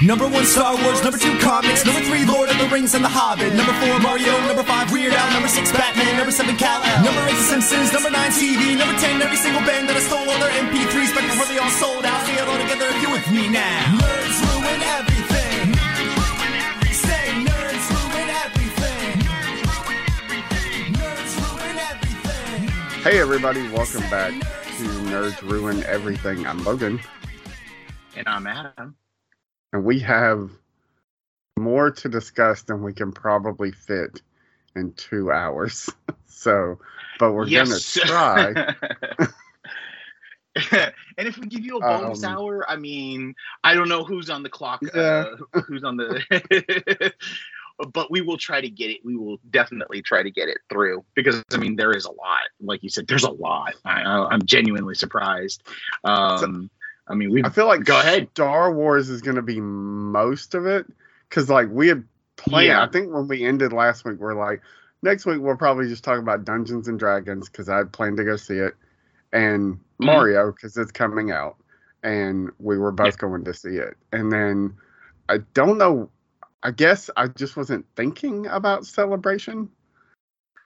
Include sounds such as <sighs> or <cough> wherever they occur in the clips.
Number one, Star Wars. Number two, comics. Number three, Lord of the Rings and The Hobbit. Number four, Mario. Number five, Weird Al. Number six, Batman. Number seven, Cal Number eight, The Simpsons. Number nine, TV. Number ten, every single band that I stole all their MP3s back before they all sold out. Sing it all together if you're with me now. Nerds ruin everything. Nerds ruin everything. Say nerds ruin everything. nerds ruin everything. Nerds ruin everything. Hey everybody, welcome back to Nerds Ruin Everything. I'm Logan, And I'm Adam. And we have more to discuss than we can probably fit in two hours. <laughs> so, but we're gonna <laughs> try. <laughs> and if we give you a bonus Um, hour, I mean, I don't know who's on the clock, Yeah. uh, who's on the. but we will try to get it. We will definitely try to get it through because I mean there is a lot. Like you said, there's a lot. I, I, I'm genuinely surprised. Um, I mean, we I feel like Go ahead. Star Wars is gonna be most of it because, like, we had planned. Yeah. I think when we ended last week, we're like, next week we'll probably just talk about Dungeons and Dragons because I had planned to go see it, and Mm-hmm. Mario because it's coming out, and we were both going to see it. And then I don't know. I guess I just wasn't thinking about celebration,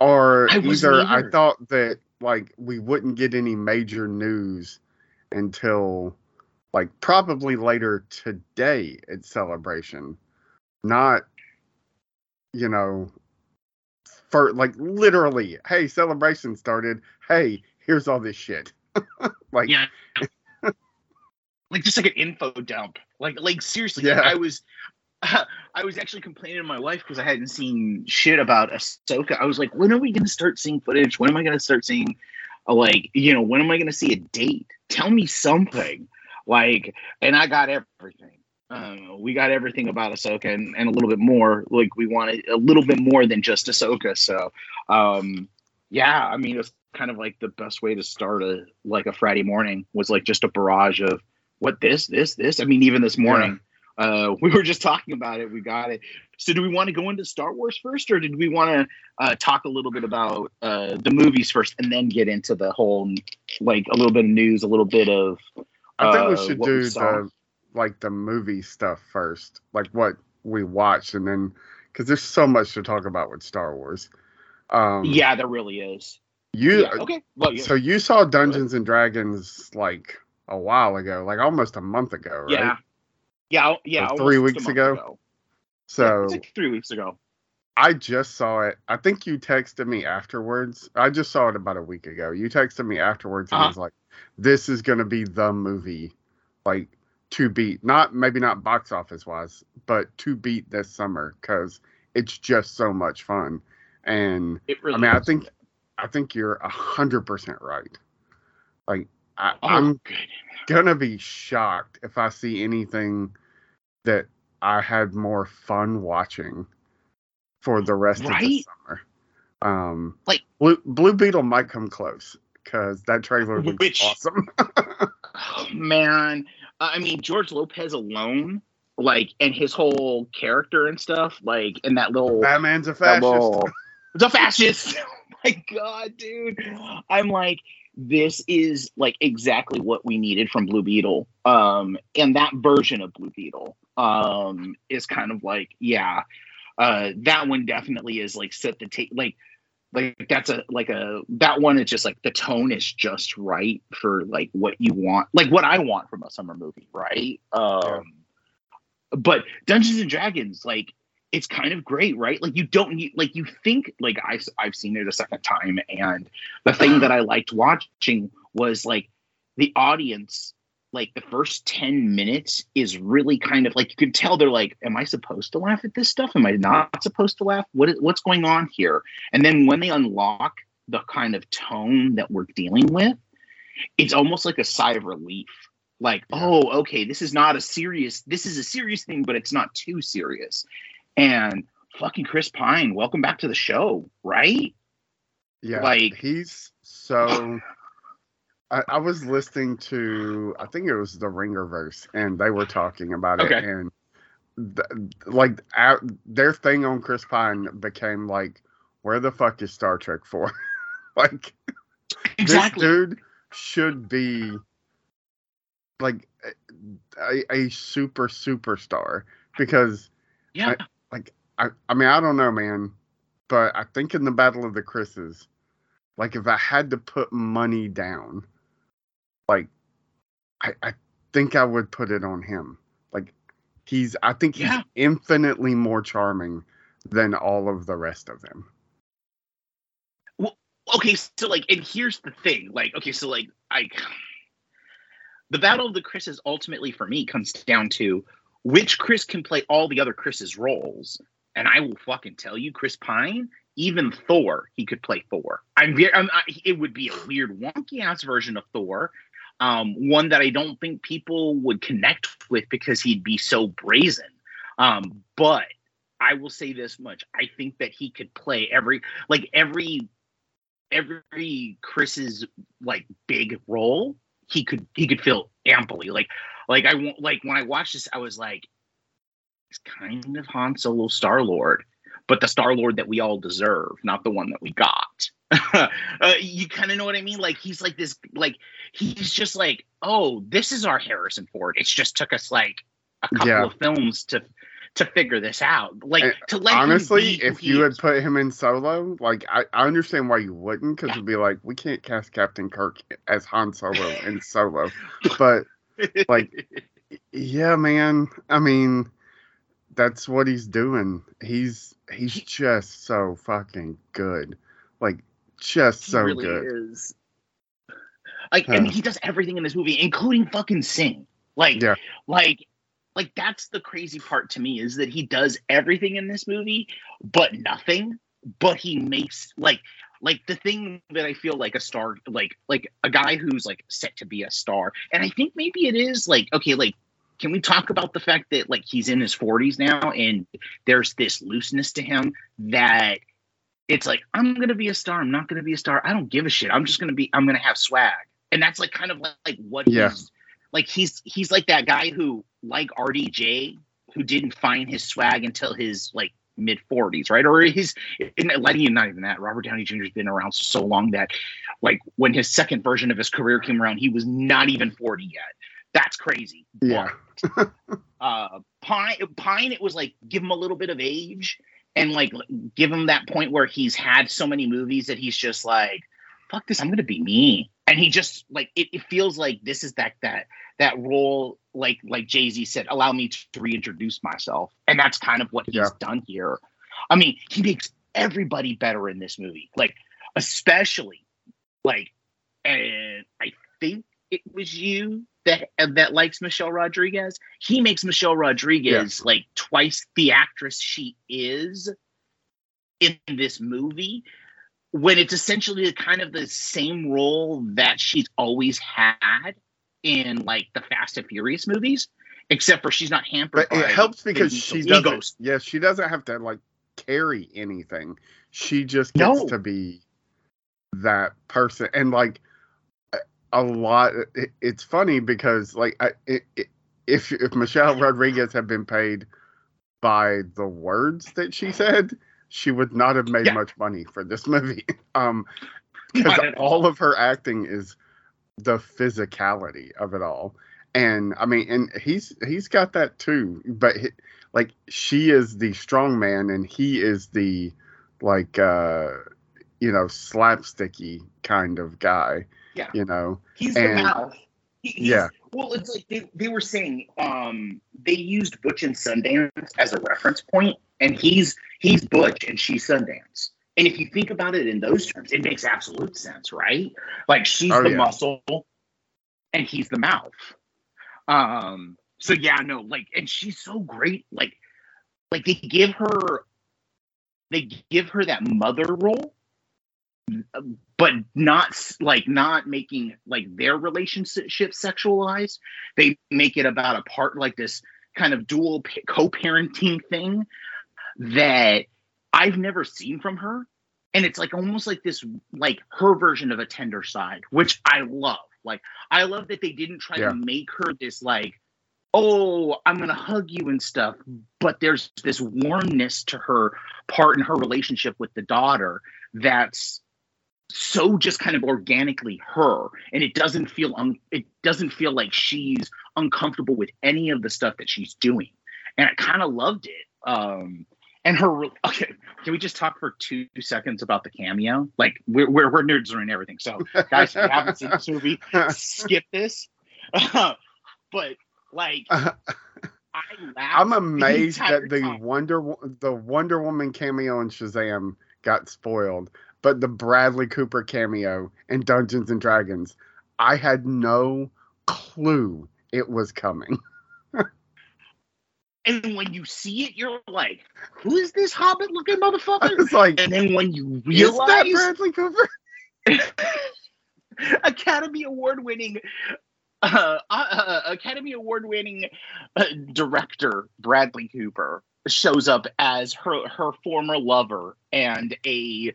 or I either I thought that like we wouldn't get any major news until like probably later today at celebration. Not you know for like literally hey celebration started. Hey here's all this shit. <laughs> Like yeah. Like just like an info dump. Like like seriously Yeah. i was <laughs> i was actually complaining to my wife because i hadn't seen shit about ahsoka. I was like when are we going to start seeing footage? When am i going to start seeing like you know when am i going to see a date? Tell me something like and i got everything um, we got everything about Ahsoka and, and a little bit more. Like we wanted a little bit more than just Ahsoka. So, um, yeah, I mean, it was kind of like the best way to start a like a Friday morning was like just a barrage of what this, this, this. I mean, even this morning, uh, <laughs> we were just talking about it. We got it. So, do we want to go into Star Wars first, or did we want to uh, talk a little bit about uh, the movies first, and then get into the whole like a little bit of news, a little bit of i think we uh, should we do the like the movie stuff first like what we watched and then because there's so much to talk about with star wars um yeah, there really is. you yeah, okay. Well, yeah. so you saw dungeons and dragons like a while ago like almost a month ago right Yeah. Yeah, yeah. Or three weeks month ago? So like three weeks ago. I just saw it. I think you texted me afterwards. I just saw it about a week ago. You texted me afterwards and Uh-huh. was like, "This is going to be the movie, like to beat. Not maybe not box office wise, but to beat this summer because it's just so much fun." And really. I mean, I think I think you're a hundred percent right. Like I, Oh, I'm good. gonna be shocked if I see anything that I had more fun watching for the rest of the summer. Um, Like- Blue, Blue Beetle might come close because that trailer looks Which- awesome. Oh, <laughs> man, I mean George Lopez alone, like, and his whole character and stuff, like, and that little Batman's a fascist. little- <laughs> the fascist. <laughs> oh my god, dude! I'm like, this is like exactly what we needed from Blue Beetle. Um, and that version of Blue Beetle, um, is kind of like, yeah, uh, that one definitely is like set the take, like. Like that's a like a that one is just like the tone is just right for like what you want like what I want from a summer movie right um but Dungeons and Dragons like it's kind of great, right? Like you don't need like you think like I I've seen it a second time, and the thing that I liked watching was like the audience. Like the first ten minutes is really kind of like you can tell they're like, "Am I supposed to laugh at this stuff? Am I not supposed to laugh? What is what's going on here?" And then when they unlock the kind of tone that we're dealing with, it's almost like a sigh of relief. Like, oh, okay, this is not a serious. This is a serious thing, but it's not too serious. And fucking Chris Pine, welcome back to the show, right? Yeah, Like- he's so. <laughs> I, I was listening to, I think it was the Ringerverse, and they were talking about it, and th- like out, their thing on Chris Pine became like, "Where the fuck is Star Trek for?" <laughs> like Exactly. this dude should be like a, a super superstar because Yeah. Like I, I mean I don't know man, but I think in the Battle of the Chris's, like if I had to put money down, like I I think I would put it on him. Like he's I think he's Yeah. infinitely more charming than all of the rest of them. Well, okay so like and here's the thing like okay so like i the battle of the chris's ultimately for me comes down to which chris can play all the other chris's roles and i will fucking tell you chris pine even thor he could play thor i'm very I'm, I, it would be a weird wonky ass version of thor um one that i don't think people would connect with because he'd be so brazen um but i will say this much i think that he could play every like every every Chris's like big role, he could he could fill amply. Like like I like when I watched this, I was like, it's kind of Han Solo Star Lord, but the Star Lord that we all deserve, not the one that we got. <laughs> uh, you kind of know what I mean? Like he's like this, like he's just like, oh, this is our Harrison Ford. It's just took us like a couple Yeah. of films to to figure this out. Like And to let him Honestly, if you had put him in solo, like I, I understand why you wouldn't, because Yeah. it'd be like we can't cast Captain Kirk as Han Solo in <laughs> Solo, but like, yeah, man. I mean, that's what he's doing. He's he's just so fucking good, like just so really good. is. Like, I mean, he does everything in this movie, including fucking sing. Like, Yeah. like, like that's the crazy part to me is that he does everything in this movie, but nothing. But he makes like, like the thing that I feel like a star, like, like a guy who's like set to be a star, and I think maybe it is like, okay, like. Can we talk about the fact that like he's in his 40s now and there's this looseness to him that it's like I'm gonna be a star. I'm not gonna be a star. I don't give a shit. I'm just gonna be. I'm gonna have swag, and that's like kind of like, like what Yeah. he's like. He's he's like that guy who like RDJ who didn't find his swag until his like mid 40s, right? Or in letting not even that. Robert Downey Jr. has been around so long that like when his second version of his career came around, he was not even 40 yet. That's crazy. Yeah. uh pine pine it was like give him a little bit of age and like give him that point where he's had so many movies that he's just like fuck this i'm gonna be me. And he just like it, it feels like this is that that that role like like jay-z said allow me to reintroduce myself. And that's kind of what he's Yeah. done here. I mean he makes everybody better in this movie like especially like and i think it was you that uh, that likes Michelle Rodriguez. He makes Michelle Rodriguez like twice the actress she is in this movie when it's essentially kind of the same role that she's always had in like the Fast and Furious movies, except for she's not hampered. But it helps because she doesn't. egos. Yeah, she doesn't have to like carry anything. She just gets No. to be that person, and like a- lot. It, it's funny because like I, it, it, if if Michelle Rodriguez had been paid by the words that she said, she would not have made Yeah. much money for this movie. <laughs> Um, because all of her acting is the physicality of it all and i mean and he's he's got that too but he, like she is the strong man and he is the like uh you know slapsticky kind of guy Yeah. you know He's And- the mouth. He- Yeah. Well, it's like they, they were saying um they used Butch and Sundance as a reference point, and he's he's Butch and she's Sundance. And if you think about it in those terms, it makes absolute sense, right? Like she's Oh, the yeah. muscle and he's the mouth. Um so yeah, no, like and she's so great. Like like they give her they give her that mother role but not like not making like their relationship sexualized. They make it about a part like this kind of dual co-parenting thing that I've never seen from her, and it's like almost like this like her version of a tender side, which I love. Like I love that they didn't try Yeah. to make her this like. Oh, I'm gonna hug you and stuff, but there's this warmness to her part in her relationship with the daughter that's so just kind of organically her and it doesn't feel un- it doesn't feel like she's uncomfortable with any of the stuff that she's doing. And i kind of loved it um and her okay can we just talk for two seconds about the cameo? Like we're we're, we're nerds and everything so guys if you haven't seen this movie skip this. <laughs> But like <laughs> i laughed I'm amazed entire that the time. Wonder the Wonder Woman cameo in Shazam got spoiled, but the Bradley Cooper cameo in Dungeons and Dragons, I had no clue it was coming. <laughs> and when you see it you're like who is this hobbit looking motherfucker was like, and then when you is that realize Bradley Cooper? <laughs> Academy Award winning uh, uh, Academy Award winning uh, director Bradley Cooper shows up as her her former lover and a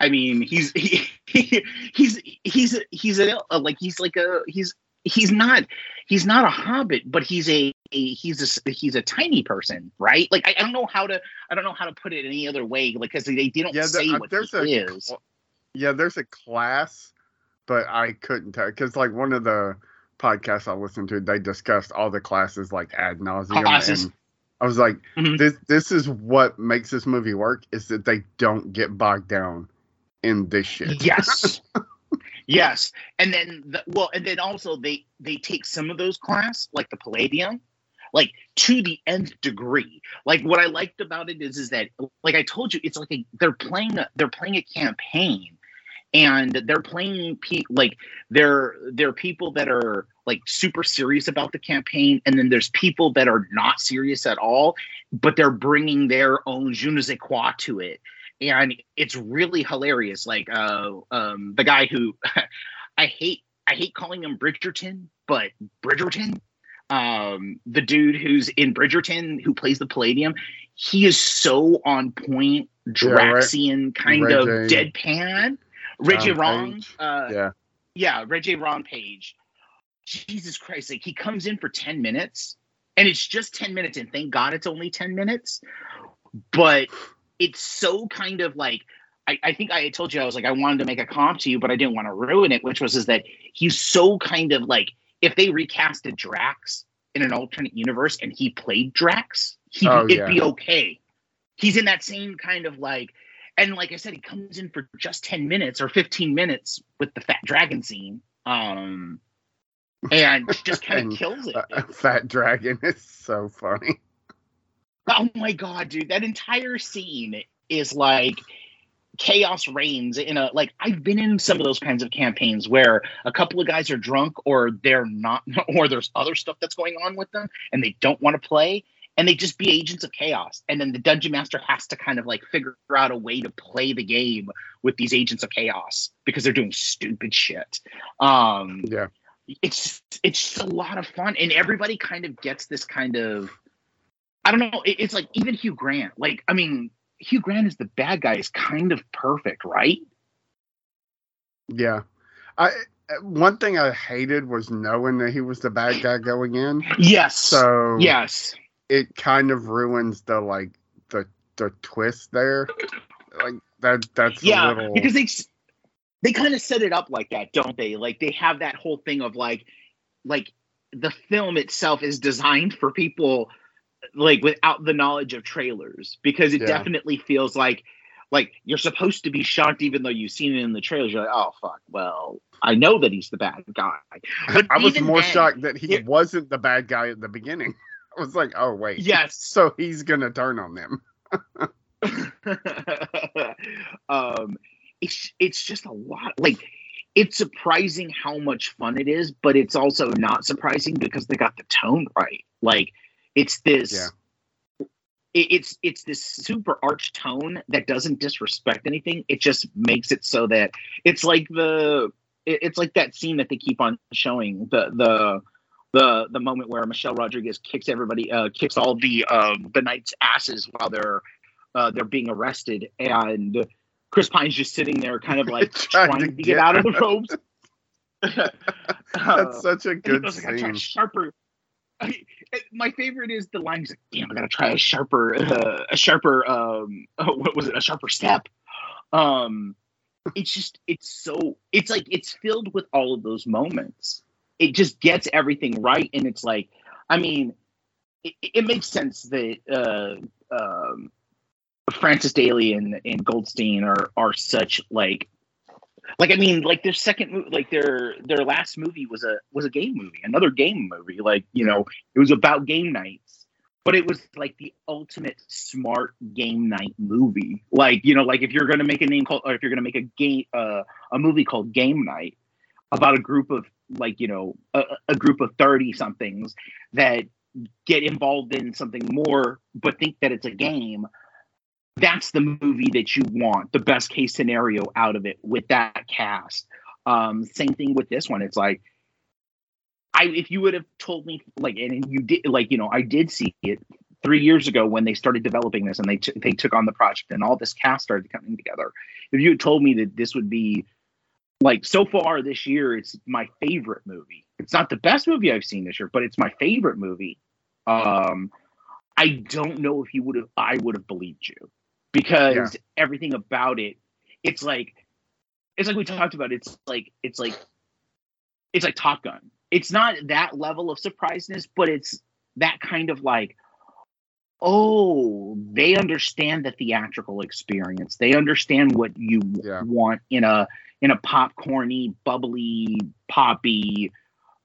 I mean he's he, <laughs> he he's he's he's a, a like he's like a he's he's not he's not a hobbit but he's a, a he's a he's a tiny person right like I, I don't know how to I don't know how to put it any other way like because they, they don't Yeah, say there- uh, what there's he a is yeah, there's a class, but I couldn't tell because like one of the podcasts I listened to, they discussed all the classes like ad nauseum, Classes. and I was like, Mhm. this this is what makes this movie work is that they don't get bogged down in this shit. Yes. <laughs> yes. And then the, well, and then also they they take some of those class, like the Paladin, like to the nth degree. Like what I liked about it is is that like I told you, it's like a, they're playing a, they're playing a campaign and they're playing pe- like they're they're people that are like super serious about the campaign and then there's people that are not serious at all but they're bringing their own je ne sais quoi to it and it's really hilarious like uh um the guy who <laughs> i hate i hate calling him bridgerton but bridgerton um the dude who's in bridgerton who plays the paladin he is so on point Yeah, draxian kind of deadpan Regé-Jean Page. uh Yeah, yeah, Regé-Jean Page. Jesus Christ, like he comes in for 10 minutes and it's just 10 minutes, and thank God it's only 10 minutes. But it's so kind of like I, I think I told you I was like I wanted to make a comp to you, but I didn't want to ruin it, which was is that he's so kind of like if they recasted Drax in an alternate universe and he played Drax, he Oh, it'd yeah. be okay. He's in that same kind of like and like I said, he comes in for just 10 minutes or 15 minutes with the fat dragon scene. Um and just kind of <laughs> kills it. uh, Fat Dragon is so funny. Oh my god, dude, that entire scene is like chaos reigns in a like I've been in some of those kinds of campaigns where a couple of guys are drunk or they're not <laughs> or there's other stuff that's going on with them and they don't want to play and they just be agents of chaos and then the dungeon master has to kind of like figure out a way to play the game with these agents of chaos because they're doing stupid shit. Um Yeah, it's it's just a lot of fun and everybody kind of gets this kind of i don't know it- it's like even hugh grant like i mean hugh grant is the bad guy is kind of perfect right yeah. I one thing I hated was knowing that he was the bad guy going in. yes So yes it kind of ruins the like the the twist there. Like that that's yeah a little because they they kind of set it up like that don't they like they have that whole thing of like like the film itself is designed for people like without the knowledge of trailers because it Yeah. definitely feels like like you're supposed to be shocked even though you've seen it in the trailers you're like oh fuck well i know that he's the bad guy But I was more then- shocked that he it- wasn't the bad guy at the beginning. <laughs> I was like, oh wait. yes <laughs> So he's gonna turn on them. <laughs> um it's it's just a lot like it's surprising how much fun it is but it's also not surprising because they got the tone right like it's this Yeah. it, it's it's this super arch tone that doesn't disrespect anything it just makes it so that it's like the it- it's like that scene that they keep on showing the the the the moment where Michelle Rodriguez kicks everybody uh kicks all the um the knights asses while they're uh they're being arrested and Chris Pine's just sitting there kind of like <laughs> Trying trying, to get, get out of the ropes. <laughs> That's such a <laughs> good goes, I gotta a scene. sharper. My favorite is the line. He's like, "Damn, I gotta try a sharper, uh, a sharper. Um, oh, <laughs> what was it? A sharper step." Um, it's just it's so it's like it's filled with all of those moments. It just gets everything right, and it's like, I mean, it, it makes sense that uh, um, Francis Daley and, and Goldstein are are such like like I mean like their second movie like their their last movie was a was a game movie another game movie. Like you know it was about game nights but it was like the ultimate smart game night movie. Like you know like if you're gonna make a name called or if you're gonna make a game uh, a movie called Game Night about a group of like you know a, a group of 30 somethings that get involved in something more but think that it's a game that's the movie that you want the best case scenario out of it with that cast. Um same thing with this one. It's like i if you would have told me like and you did like you know i did see it three years ago when they started developing this and they t- they took on the project and all this cast started coming together. If you had told me that this would be like so far this year it's my favorite movie. It's not the best movie i've seen this year but it's my favorite movie. Um i don't know if you would have i would have believed you because yeah. everything about it it's like it's like we talked about it's like it's like it's like top gun it's not that level of surpriseness but it's that kind of like oh they understand the theatrical experience they understand what you yeah. want in a in a popcorny bubbly poppy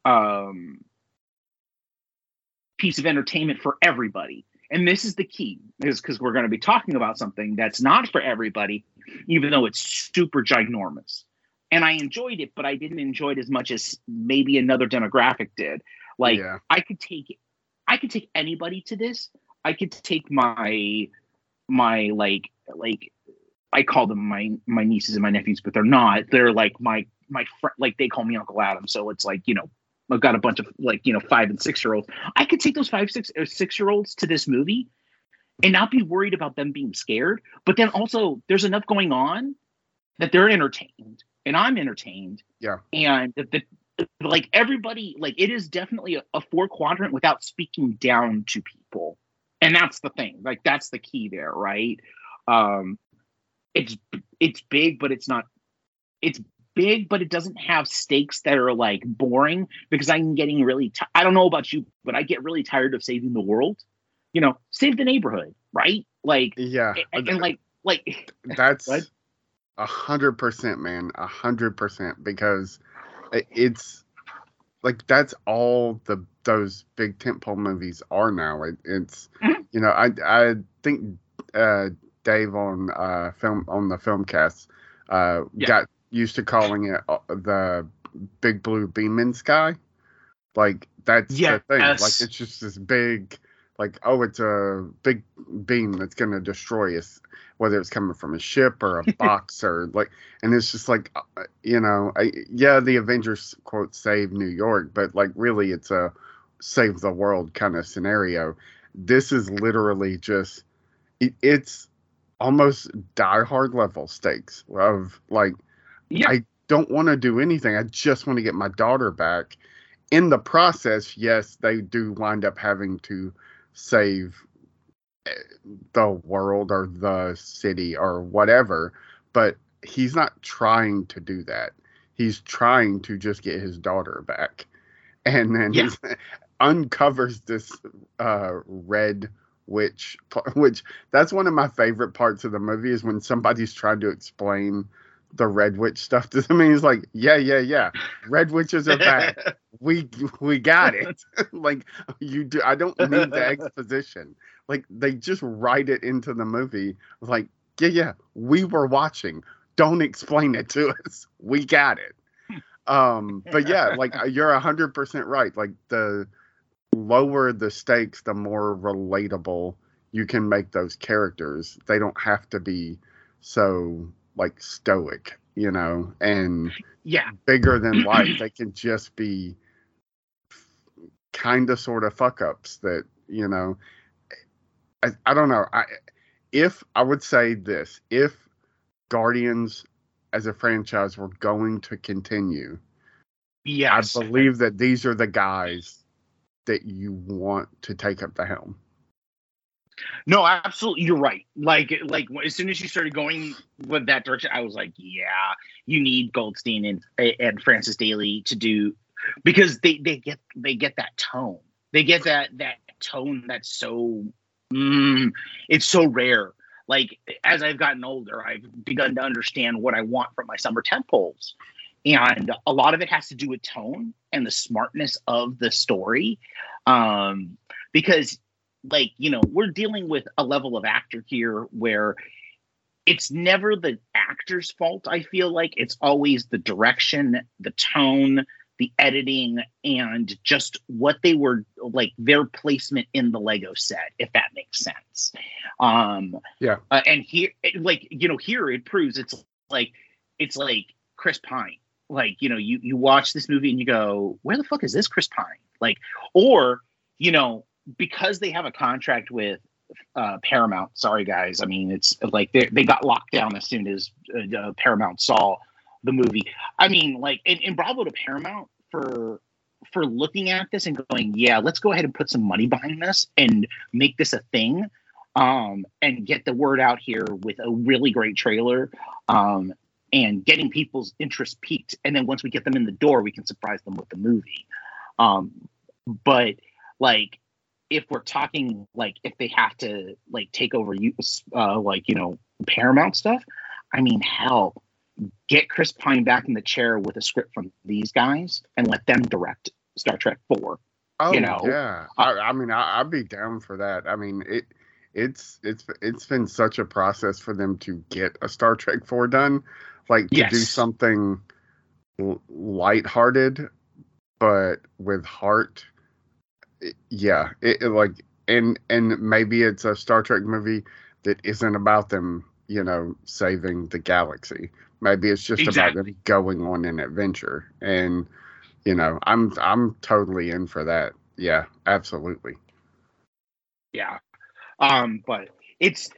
um piece of entertainment for everybody and this is the key, is because we're going to be talking about something that's not for everybody, even though it's super ginormous. And I enjoyed it, but I didn't enjoy it as much as maybe another demographic did. Like yeah. I could take I could take anybody to this. I could take my my like like I call them my my nieces and my nephews, but they're not. They're like my my friend. Like they call me Uncle Adam. So it's like you know I've got a bunch of like you know five and six year olds. I could take those five six or six year olds to this movie and not be worried about them being scared. But then also there's enough going on that they're entertained and I'm entertained. Yeah. And the, the like everybody like it is definitely a, a four quadrant without speaking down to people. And that's the thing. Like that's the key there, right? Um it's it's big, but it's not it's big, but it doesn't have stakes that are like boring because I'm getting really, t- I don't know about you, but I get really tired of saving the world. You know, save the neighborhood, right? Like, yeah. And, and like, like <laughs> that's a hundred percent, man. A hundred percent because it's like that's all the those big tentpole movies are now. It, it's mm-hmm. you know I I think uh, Dave on uh, film on the film cast uh, yeah. got used to calling it uh, the big blue beam in sky. Like that's yes. the thing. Like it's just this big, like oh, it's a big beam that's gonna destroy us, whether it's coming from a ship or a <laughs> box or like, and it's just like, uh, you know, I, yeah, the Avengers quote save New York, but like really, it's a save the world kind of scenario. This is literally just, it, it's almost die hard level stakes of like yeah. I don't want to do anything. I just want to get my daughter back. In the process, yes, they do wind up having to save eh, the world or the city or whatever, but he's not trying to do that. He's trying to just get his daughter back. And then yeah. he <laughs> uncovers this uh, red witch, <laughs> which that's one of my favorite parts of the movie is when somebody's trying to explain the red witch stuff to <laughs> him. And he's like, yeah, yeah, yeah. Red witches are back. <laughs> we we got it. <laughs> like you do. I don't need the exposition. Like they just write it into the movie. Like yeah, yeah. We were watching. Don't explain it to us. We got it. Um, but yeah, like uh, you're a hundred percent right. Like the lower the stakes, the more relatable you can make those characters. They don't have to be so like stoic, you know, and yeah, bigger than <clears throat> life. they can just be kind of sort of fuck ups that, you know, I, I don't know. I if I would say this, if Guardians as a franchise were going to continue, yes. I believe that these are the guys that you want to take up the helm. No, absolutely, you're right. Like, like as soon as you started going with that direction, I was like, yeah, you need Goldstein and and Francis Daley to do because they they get they get that tone. They get that that tone that's so mm, it's so rare. Like as I've gotten older, I've begun to understand what I want from my summer tentpoles. And a lot of it has to do with tone and the smartness of the story. Um, because like you know we're dealing with a level of actor here where it's never the actor's fault i feel like. It's always the direction the tone the editing and just what they were like their placement in the lego set if that makes sense. Um Yeah. uh, and here like you know here it proves it's like it's like chris pine. Like you know you you watch this movie and you go where the fuck is this chris pine? Like or you know because they have a contract with uh, Paramount. Sorry, guys. I mean, it's like they they got locked down as soon as uh, uh, Paramount saw the movie. I mean, like, and, and bravo to Paramount for for looking at this and going, yeah, let's go ahead and put some money behind this and make this a thing, um, and get the word out here with a really great trailer, um, and getting people's interest piqued. And then once we get them in the door, we can surprise them with the movie. Um, but like if we're talking like if they have to like take over you uh like you know paramount stuff i mean hell get chris pine back in the chair with a script from these guys and let them direct star trek 4 Oh you know, yeah. I, I mean, I, I'd be down for that. I mean, it it's it's it's been such a process for them to get a Star Trek four done, like to do something l- lighthearted, but with heart. Yeah, it, it, like and and maybe it's a Star Trek movie that isn't about them, you know, saving the galaxy. Maybe it's just about them going on an adventure. And you know i'm i'm totally in for that. Yeah absolutely. Yeah. Um but it's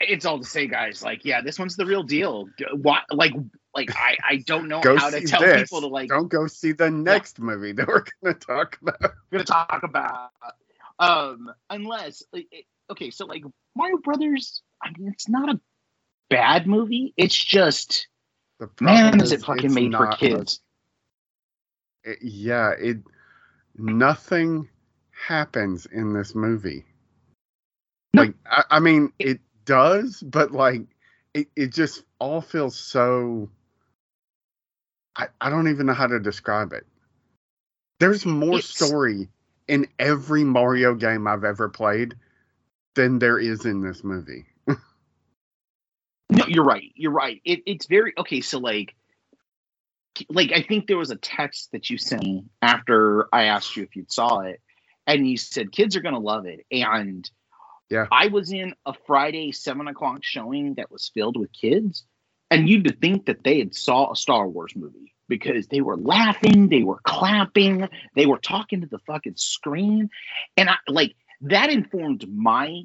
it's all to say guys like yeah this one's the real deal. What like like i i don't know how to tell this. people to like don't go see the next movie that we're gonna talk about. We're gonna talk about um unless like, it- okay so like mario brothers i mean it's not a bad movie. It's just the man problem is it fucking made for not a- kids it- yeah it nothing happens in this movie. No. like I, I mean it does but like it, it just all feels so I, I don't even know how to describe it. There's more It's- story in every mario game i've ever played than there is in this movie. No you're right. You're right. It, it's very okay so like like i think there was a text that you sent me after i asked you if you'd saw it and you said kids are gonna love it and Yeah. i was in a friday seven o'clock showing that was filled with kids and you'd think that they had saw a star wars movie because they were laughing they were clapping they were talking to the fucking screen. And i like that informed my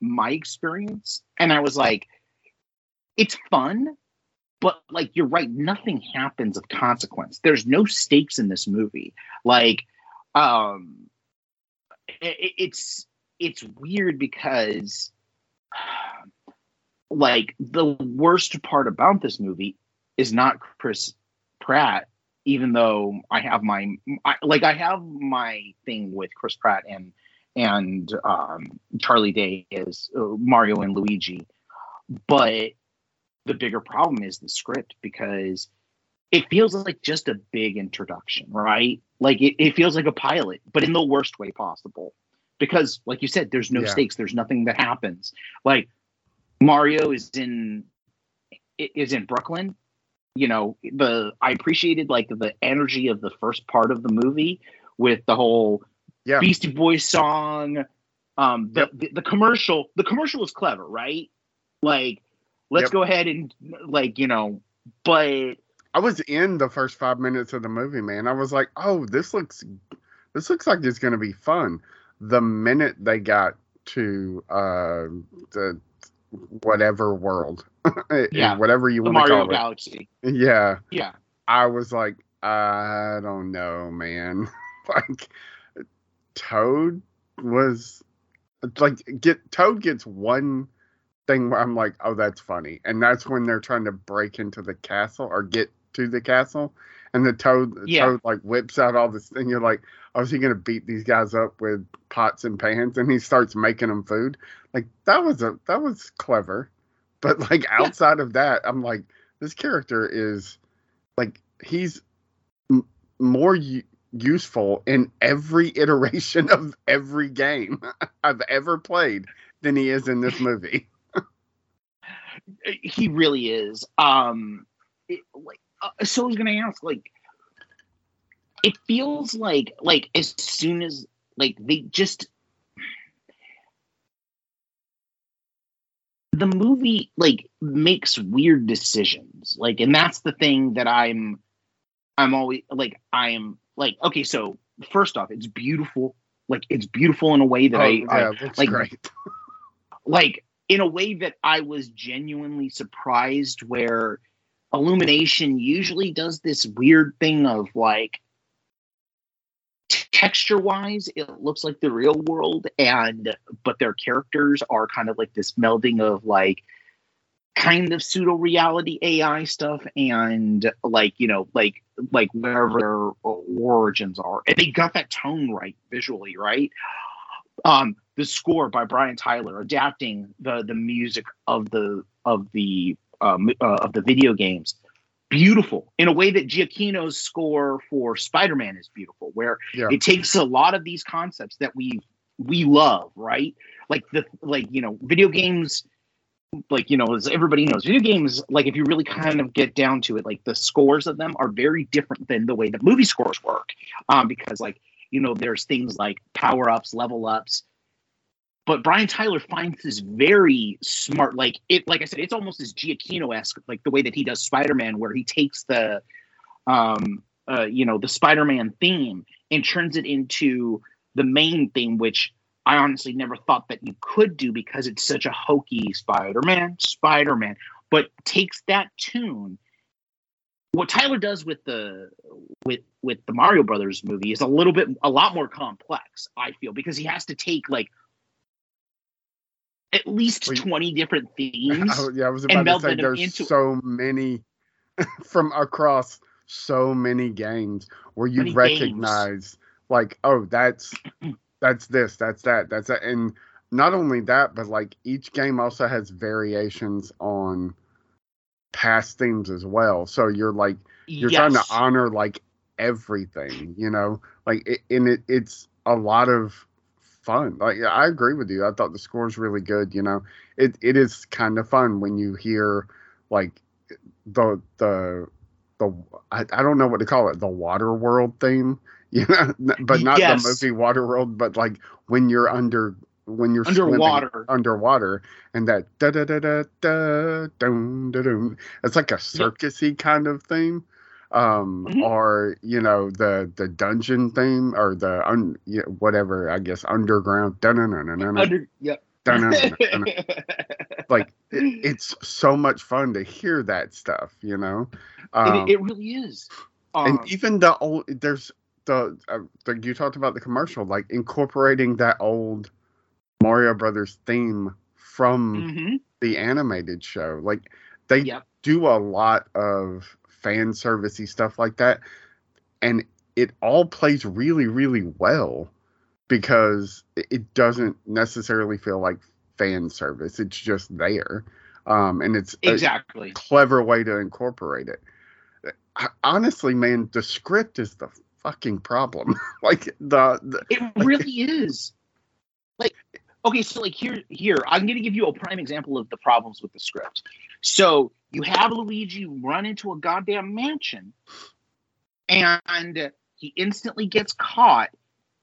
my experience. And i was like it's fun but like you're right nothing happens of consequence. There's no stakes in this movie. Like um i- i- it's it's weird because like the worst part about this movie is not chris pratt even though i have my I, like i have my thing with chris pratt and and um charlie day as uh, mario and luigi but the bigger problem is the script because it feels like just a big introduction, right? Like it, it feels like a pilot, but in the worst way possible. Because, like you said, there's no Yeah. stakes, there's nothing that happens. Like Mario is in is in Brooklyn. You know, the I appreciated like the energy of the first part of the movie with the whole Yeah. Beastie Boys song. Um, the, Yep. the the commercial, the commercial is clever, right? Like, let's Yep. go ahead and like you know, but I was in the first five minutes of the movie, man. I was like, "Oh, this looks, this looks like it's gonna be fun." The minute they got to uh, the whatever world, <laughs> Yeah, whatever you want to Mario call Galaxy, it, yeah, yeah, I was like, I don't know, man. <laughs> like, Toad was like get Toad gets one thing where I'm like, oh, that's funny, and that's when they're trying to break into the castle or get to the castle, and the Toad Yeah. Toad like whips out all this thing. You're like, oh, is he gonna beat these guys up with pots and pans? And he starts making them food. Like that was a that was clever, but like outside of that, I'm like, this character is like he's m- more u- useful in every <laughs> iteration of every game <laughs> I've ever played than he is in this movie. <laughs> he really is. Um, it, like, uh, so I was gonna ask, like, it feels like, like as soon as like they just the movie like makes weird decisions, like, and that's the thing that I'm, I'm always like, I am like, okay, so first off, it's beautiful. Like it's beautiful in a way that oh, I, yeah, I like- great. <laughs> like in a way that I was genuinely surprised where Illumination usually does this weird thing of like texture wise it looks like the real world and but their characters are kind of like this melding of like kind of pseudo reality AI stuff and like you know like like wherever their origins are. And they got that tone right visually right? Um the score by Brian Tyler adapting the the music of the of the um, uh, of the video games beautiful in a way that Giacchino's score for Spider-Man is beautiful where Yeah. it takes a lot of these concepts that we we love right like the like you know video games like you know as everybody knows video games like if you really kind of get down to it like the scores of them are very different than the way the movie scores work um because like you know there's things like power ups level ups but Brian Tyler finds this very smart, like it, like I said, it's almost as Giacchino esque, like the way that he does Spider Man, where he takes the, um, uh, you know, the Spider Man theme and turns it into the main theme, which I honestly never thought that you could do because it's such a hokey Spider Man, Spider Man, but takes that tune. What Tyler does with the with with the Mario Brothers movie is a little bit a lot more complex, I feel, because he has to take like at least Well, 20 different <laughs> themes. I, yeah, I was about to say there's into- so many <laughs> from across so many games where you Many games. recognize like, oh, that's <clears throat> that's this, that's that, that's that, and not only that, but like each game also has variations on past themes as well. So you're like you're trying to honor like everything, you know, like it, and it, it's a lot of fun. Like I agree with you. I thought the score's really good. You know, it it is kind of fun when you hear like the the the I, I don't know what to call it the water world theme. <laughs> You know, but not Yes. the movie Water World, but like when you're under when you're Underwater. underwater and that da da da da da dum da dum. It's like a circusy kind of theme. Um, Mhm. or you know the the dungeon theme or the un, yeah, whatever I guess underground. Under, yep. <laughs> Like it, it's so much fun to hear that stuff, you know. Um, it, it really is. and Um, even the old there's the, uh, the you talked about the commercial like incorporating that old Mario Brothers theme from mhm. the animated show. Like they Yep. do a lot of fan servicey stuff like that, and it all plays really, really well because it- doesn't necessarily feel like fan service. It's just there, um, and it's a Exactly. clever way to incorporate it. I- Honestly, man, the script is the fucking problem. <laughs> like the, the It really is. Okay, so like here, here, I'm gonna give you a prime example of the problems with the script. So you have Luigi run into a goddamn mansion, and he instantly gets caught,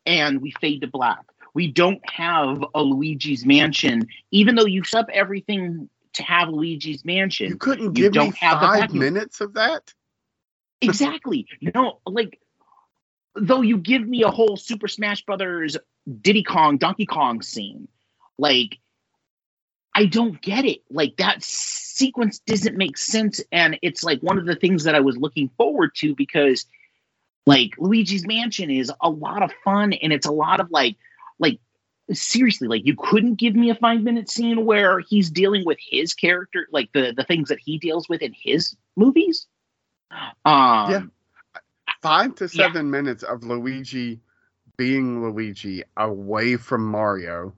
and we fade to black. We don't have a Luigi's mansion, even though you up everything to have Luigi's mansion. you couldn't you give me don't have five minutes of that. Exactly. You know, like though you give me a whole Super Smash Brothers Diddy Kong Donkey Kong scene, like I don't get it. Like that sequence doesn't make sense and it's like one of the things that I was looking forward to because like Luigi's Mansion is a lot of fun and it's a lot of like like seriously, like you couldn't give me a five minute scene where he's dealing with his character, like the the things that he deals with in his movies. Um, Yeah. Five to Yeah. seven minutes of Luigi being Luigi away from Mario.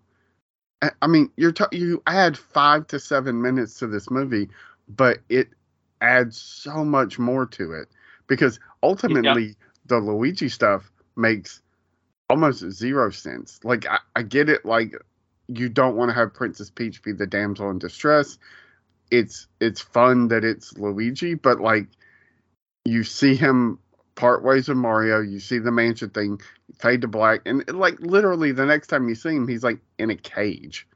I- mean, you're you add five to seven minutes to this movie, but it adds so much more to it because ultimately the Luigi stuff makes almost zero sense. Like I, I get it, like you don't want to have Princess Peach be the damsel in distress. It's it's fun that it's Luigi, but like you see him part ways with Mario, you see the mansion thing fade to black, and like literally the next time you see him, he's like in a cage,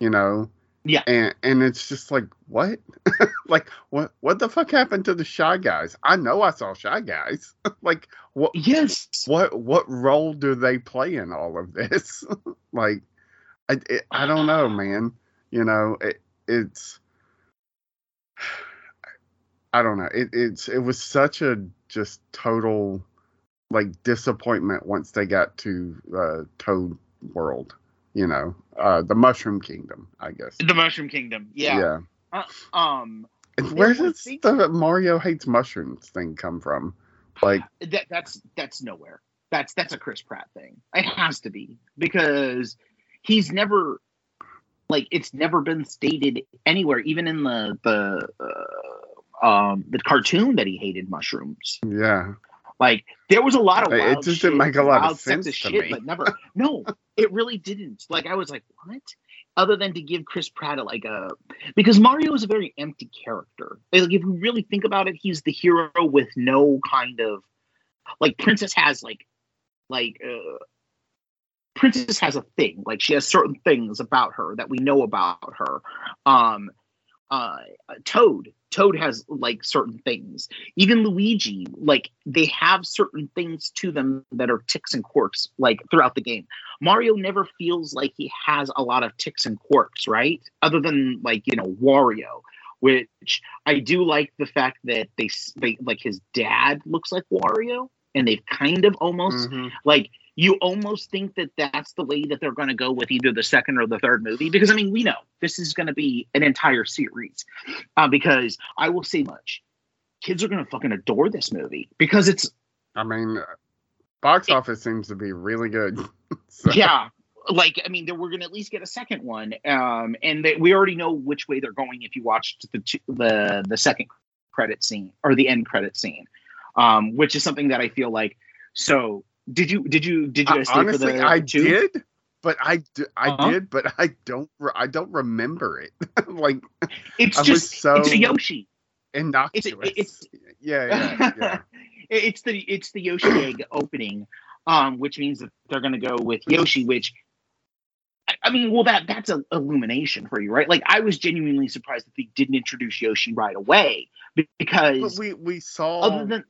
you know. Yeah. And and it's just like what, <laughs> like what what the fuck happened to the shy guys? I know I saw shy guys. <laughs> like what Yes. what what role do they play in all of this? <laughs> like I it, I don't know, <sighs> man. You know, it, it's <sighs> I don't know. It it's it was such a just total like disappointment once they got to uh Toad World, you know. Uh the Mushroom Kingdom, I guess. The Mushroom Kingdom. Yeah. Yeah. Um. And where does the- the Mario hates mushrooms thing come from? Like that that's that's nowhere. That's that's a Chris Pratt thing. It has to be because he's never like it's never been stated anywhere, even in the the uh, um the cartoon that he hated mushrooms. yeah. Like there was a lot of It- it just shit, didn't make a lot of sense to shit, me. but never. No, <laughs> it really didn't. Like I was like, what? Other than to give Chris Pratt a, like a because Mario is a very empty character. Like if you really think about it, he's the hero with no kind of like Princess has like like uh Princess has a thing. Like she has certain things about her that we know about her. Um uh Toad Toad has like certain things. Even Luigi, like they have certain things to them that are ticks and quirks like throughout the game. Mario never feels like he has a lot of ticks and quirks, right? Other than like, you know, Wario, which I do like the fact that they they like his dad looks like Wario and they've kind of almost Mhm. like you almost think that that's the way that they're going to go with either the second or the third movie because i mean we know this is going to be an entire series uh, because i will say much kids are going to fucking adore this movie because it's I mean, box office seems to be really good. <laughs> So- yeah like i mean we're going to at least get a second one um and they, we already know which way they're going if you watched the two- the the second credit scene or the end credit scene um which is something that i feel like so did you did you did you I- guys for honestly, I two? did, but I Uh-huh. did, but I don't I don't remember it. <laughs> like it's I just so it's a yoshi innocuous. it's- yeah, yeah, yeah. <laughs> It's the it's the Yoshi <clears throat> egg opening, um, which means that they're gonna go with Yoshi, which I- I mean, well, that that's a illumination for you, right? Like, I was genuinely surprised that they didn't introduce Yoshi right away be- But because we we saw other than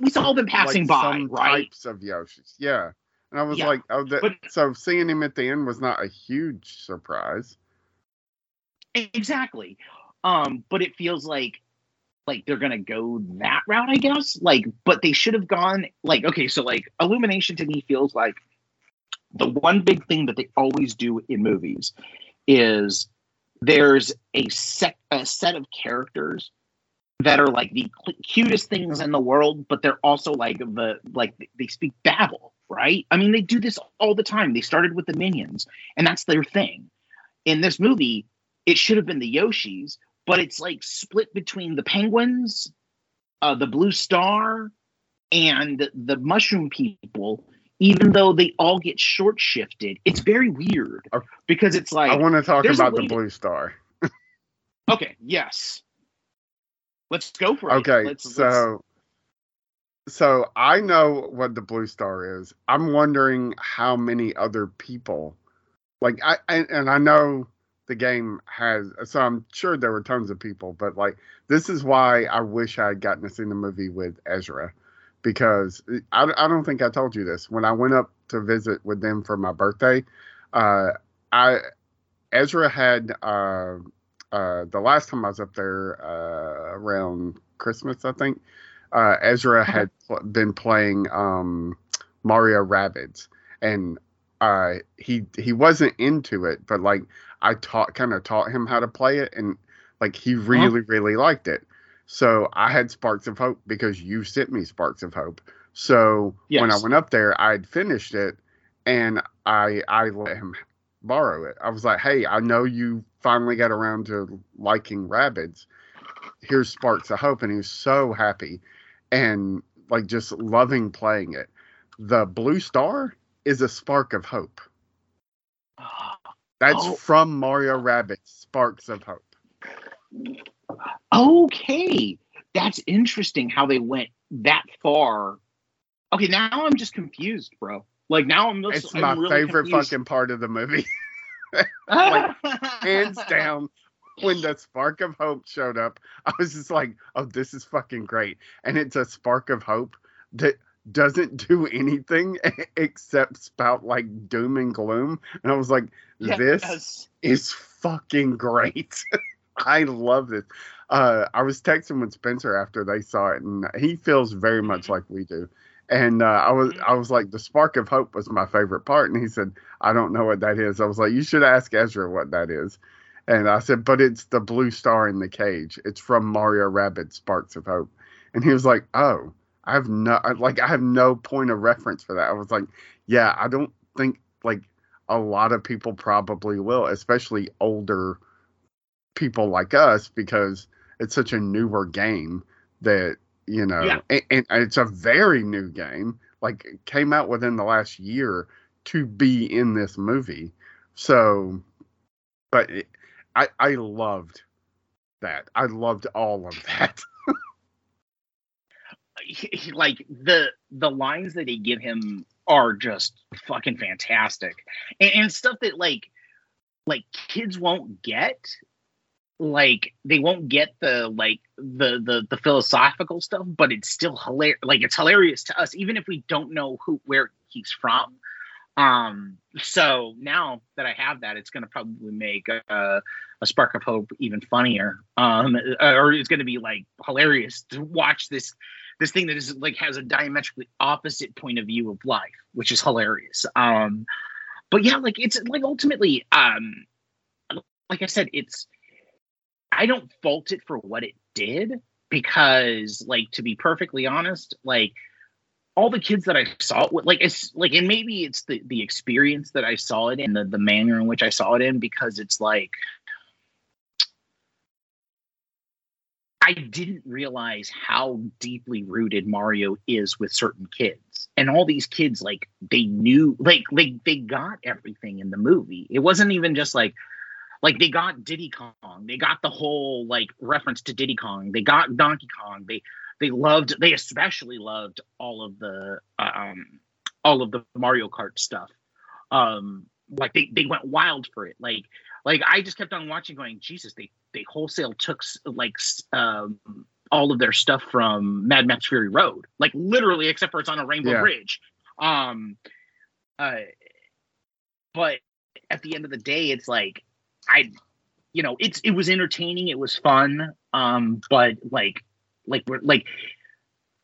we saw them passing like, by, some right? types of Yoshis. Yeah, and I was Yeah, like, oh, that, but- so seeing him at the end was not a huge surprise. Exactly. Um, but it feels like like they're gonna go that route, I guess. Like, but they should have gone like okay, so like Illumination to me feels like the one big thing that they always do in movies is there's a set a set of characters that are like the cutest things in the world, but they're also like the like they speak babble, right? I mean, they do this all the time. They started with the minions, and that's their thing. In this movie, it should have been the Yoshis, but it's like split between the penguins, uh, the blue star, and the mushroom people. Even though they all get short shifted, it's very weird because it's like I want to talk about the to- blue star. <laughs> okay, yes, let's go for it. Okay, let's, let's- so so I know what the blue star is. I'm wondering how many other people, like I and, and I know the game has. So I'm sure there were tons of people, but like this is why I wish I had gotten to see the movie with Ezra, because I, I don't think I told you this when I went up to visit with them for my birthday. Uh, I Ezra had uh, uh, the last time I was up there uh, around Christmas, I think. Uh, Ezra had pl- been playing um, Mario Rabbids, and uh he he wasn't into it, but like I taught kind of taught him how to play it and like he really really liked it. So I had Sparks of Hope because you sent me Sparks of Hope. So when I went up there, I had finished it and I I let him borrow it. I was like, "Hey, I know you finally got around to liking Rabbids. Here's Sparks of Hope," and he was so happy and like just loving playing it. The blue star is a spark of hope. That's Oh. from Mario Rabbit Sparks of Hope. Okay, that's interesting how they went that far. Okay, now I'm just confused, bro. Like now I'm just, It's I'm my really favorite confused. fucking part of the movie. <laughs> like, <laughs> Hands down. When the spark of hope showed up, I was just like, oh, this is fucking great. And it's a spark of hope that doesn't do anything <laughs> except spout like doom and gloom. And I was like, this Yes. is fucking great. I love this. Uh, I was texting with Spencer after they saw it, and he feels very much like we do. And uh, I was, I was like, the spark of hope was my favorite part, and he said, I don't know what that is. I was like, you should ask Ezra what that is. And I said, but it's the blue star in the cage. It's from Mario Rabbit Sparks of Hope. And he was like, oh, I have no, like, I have no point of reference for that. I was like, yeah, I don't think like a lot of people probably will, especially older people like us, because it's such a newer game that you know, Yeah. and, and it's a very new game. Like it came out within the last year to be in this movie. So, but it, I I loved that. I loved all of that. <laughs> like the the lines that they give him are just fucking fantastic and, and stuff that like like kids won't get like they won't get the like the the the philosophical stuff but it's still hilarious like it's hilarious to us even if we don't know who where he's from. Um so now that i have that it's going to probably make uh, a spark of hope even funnier um or it's going to be like hilarious to watch this this thing that is like has a diametrically opposite point of view of life which is hilarious. Um but yeah like it's like ultimately um like i said it's i don't fault it for what it did because like to be perfectly honest like all the kids that i saw like it's like and maybe it's the the experience that i saw it in the the manner in which i saw it in because it's like I didn't realize how deeply rooted Mario is with certain kids. And all these kids, like they knew, like like they got everything in the movie. It wasn't even just like like they got Diddy Kong. They got the whole like reference to Diddy Kong. They got Donkey Kong. They they loved they especially loved all of the um all of the Mario Kart stuff. Um like they they went wild for it. Like like I just kept on watching going, Jesus, they they wholesale took like um, all of their stuff from Mad Max Fury Road, like literally, except for it's on a Rainbow Yeah. Bridge. Um, uh, but at the end of the day, it's like I, you know, it's it was entertaining, it was fun, um, but like like we're like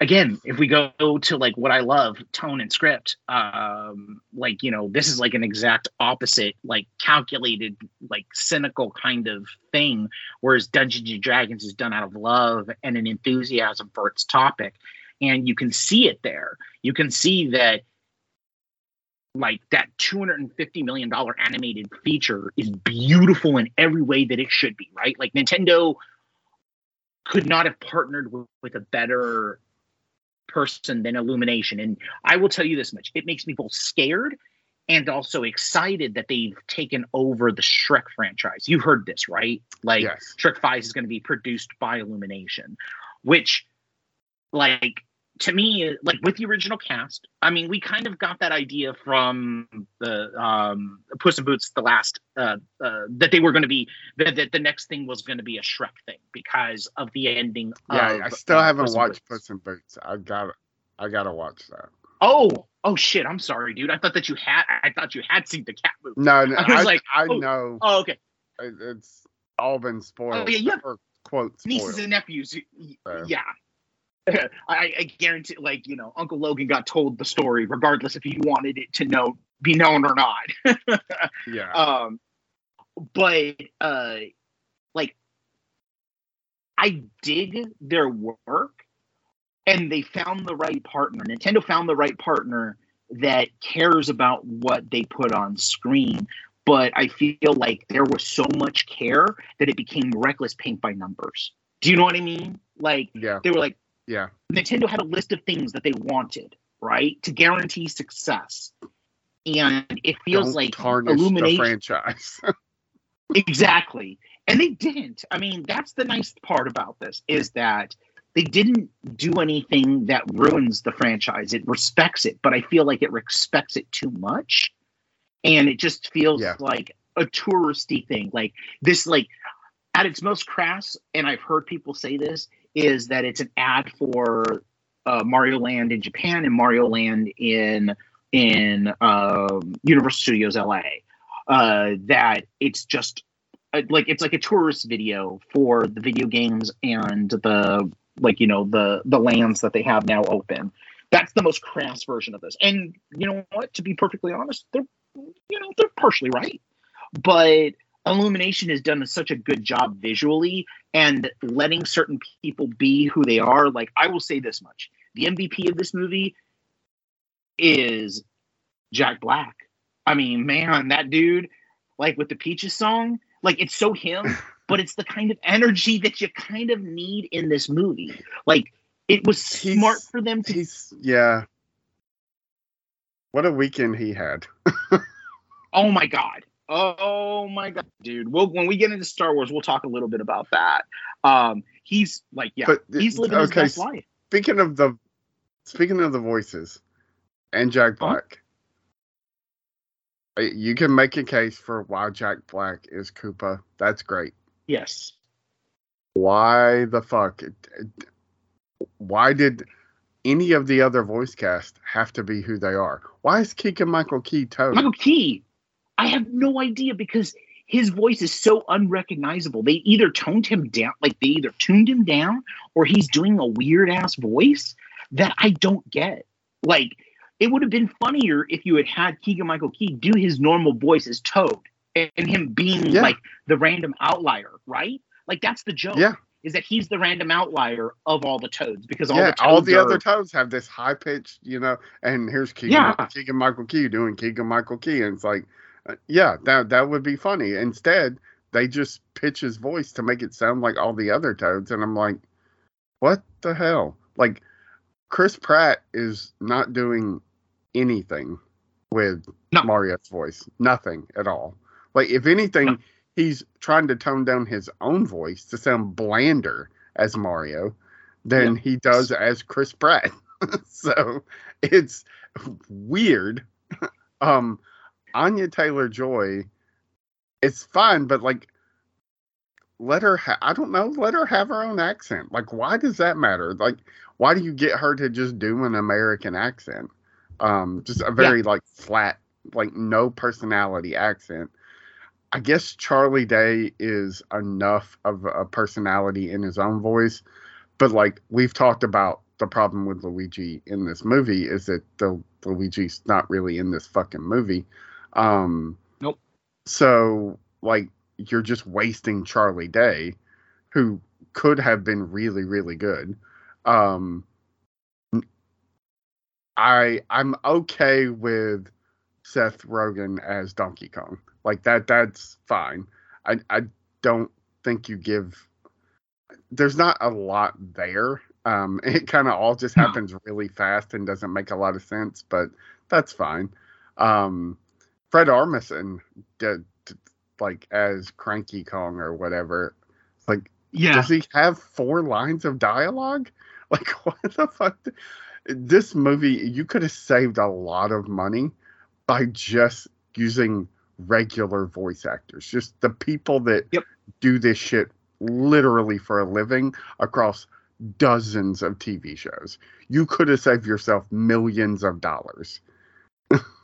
again if we go to like what i love tone and script um like you know this is like an exact opposite like calculated like cynical kind of thing whereas dungeons and dragons is done out of love and an enthusiasm for its topic. And you can see it there. You can see that like that 250 million dollar animated feature is beautiful in every way that it should be right like nintendo could not have partnered with, with a better person than Illumination. And I will tell you this much it makes me both scared and also excited that they've taken over the Shrek franchise. You've heard this, right? Like yes. Shrek 5 is going to be produced by Illumination, which, like, to me, like with the original cast, I mean, we kind of got that idea from the um, Puss in Boots, the last, uh, uh, that they were going to be, that, that the next thing was going to be a Shrek thing because of the ending. Yeah, of, I still uh, haven't Puss watched. Puss in Boots. I got I gotta watch that. Oh, oh shit! I'm sorry, dude. I thought that you had. I thought you had seen the cat movie. No, no <laughs> I was I, like, I oh. know Oh, okay. it's all been spoiled. Oh, yeah, yeah. Or quote Nieces and nephews. So. Yeah. <laughs> I, I guarantee, like you know, Uncle Logan got told the story, regardless if he wanted it to know be known or not. <laughs> Yeah. um, but uh, like I dig their work, and they found the right partner. Nintendo found the right partner that cares about what they put on screen. But I feel like there was so much care that it became reckless paint by numbers. Do you know what I mean? Like yeah. they were like Yeah. Nintendo had a list of things that they wanted, right, to guarantee success. And it feels Don't like tarnish the franchise. <laughs> exactly. And they didn't. I mean, that's the nice part about this is that they didn't do anything that ruins the franchise. It respects it, but I feel like it respects it too much. And it just feels Yeah. like a touristy thing. Like this like at its most crass, and I've heard people say this, is that it's an ad for uh, Mario Land in Japan and Mario Land in in um, Universal Studios LA. Uh, that it's just uh, like it's like a tourist video for the video games and the like you know the the lands that they have now open. That's the most crass version of this. And you know what? To be perfectly honest, they're you know they're partially right, but Illumination has done such a good job visually and letting certain people be who they are. Like I will say this much: the MVP of this movie is Jack Black. I mean, man, that dude, like with the Peaches song, like it's so him, <laughs> but it's the kind of energy that you kind of need in this movie. Like it was He's- smart for them to. Yeah. What a weekend he had. <laughs> Oh my god. Oh my god, dude. We'll when we get into Star Wars, we'll talk a little bit about that. Um, he's like, yeah, But, he's living his okay, best life. Speaking of the speaking of the voices and Jack Huh? Black. uh, You can make a case for why Jack Black is Koopa. That's great. Yes. Why the fuck? Why did any of the other voice cast have to be who they are? Why is Keegan Michael Key Toad? Michael Key, I have no idea because his voice is so unrecognizable. They either toned him down, like they either tuned him down, or he's doing a weird ass voice that I don't get. Like, it would have been funnier if you had had Keegan Michael Key do his normal voice as Toad and, him being Yeah. like the random outlier, right? Like, that's the joke. Yeah. Is that he's the random outlier of all the toads because all yeah, the toads all the are, other toads have this high pitched, you know, and here's Keegan, Yeah. Keegan Michael Key doing Keegan Michael Key, and it's like, uh, yeah, that that would be funny. Instead, they just pitch his voice to make it sound like all the other toads, and I'm like, what the hell? Like, Chris Pratt is not doing anything with No. Mario's voice, nothing at all. Like, if anything, No. he's trying to tone down his own voice to sound blander as Mario than he does as Chris Pratt. <laughs> so it's weird. <laughs> um Anya Taylor Joy it's fine, but like let her ha- I don't know, let her have her own accent. Like why does that matter? Like why do you get her to just do an American accent? Um just a very like flat like no personality accent. I guess Charlie Day is enough of a personality in his own voice, but like we've talked about the problem with Luigi in this movie is that the Luigi's not really in this fucking movie. Um Nope. So like you're just wasting Charlie Day who could have been really really good. Um I I'm okay with Seth Rogen as Donkey Kong. Like that that's fine. I I don't think you give there's not a lot there. Um <laughs> it kind of all just happens really fast and doesn't make a lot of sense, but that's fine. Um Fred Armisen did like as Cranky Kong or whatever. Like Yeah. does he have four lines of dialogue? <laughs> Like what the fuck? This movie, you could have saved a lot of money by just using regular voice actors, just the people that Yep. do this shit literally for a living across dozens of TV shows. You could have saved yourself millions of dollars. <laughs>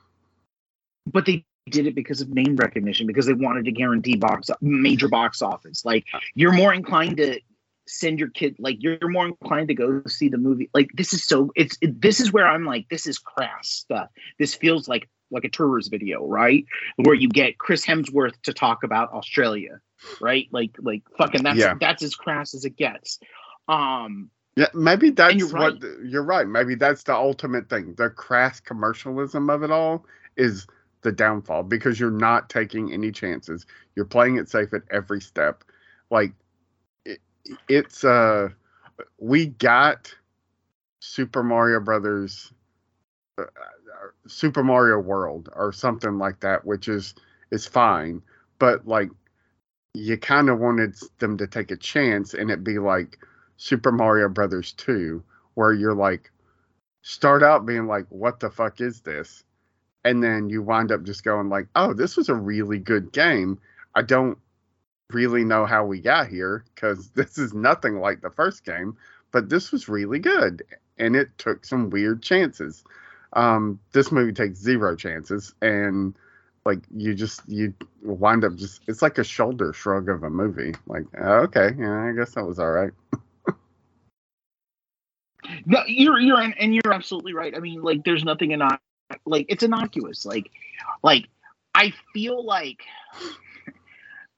but they did it because of name recognition because they wanted to guarantee box major box office like you're more inclined to send your kid like you're more inclined to go see the movie like this is so it's it, this is where i'm like this is crass stuff this feels like like a tourist video, right? Where you get Chris Hemsworth to talk about Australia, right? Like like fucking that's Yeah. that's as crass as it gets. Um Yeah, maybe that's you're what right. you're right. Maybe that's the ultimate thing. The crass commercialism of it all is the downfall because you're not taking any chances. You're playing it safe at every step. Like it, it's uh we got Super Mario Brothers uh, uh, Super Mario World or something like that, which is is fine, but like you kind of wanted them to take a chance and it be like Super Mario Brothers 2, where you're like, start out being like, what the fuck is this? And then you wind up just going like, oh, this was a really good game. I don't really know how we got here because <laughs> this is nothing like the first game, but this was really good. And it took some weird chances. Um, this movie takes zero chances and like you just you wind up just it's like a shoulder shrug of a movie like uh, okay yeah i guess that was all right <laughs> No, you're you're and you're absolutely right. I mean, like, there's nothing in like it's innocuous. Like, like I feel like,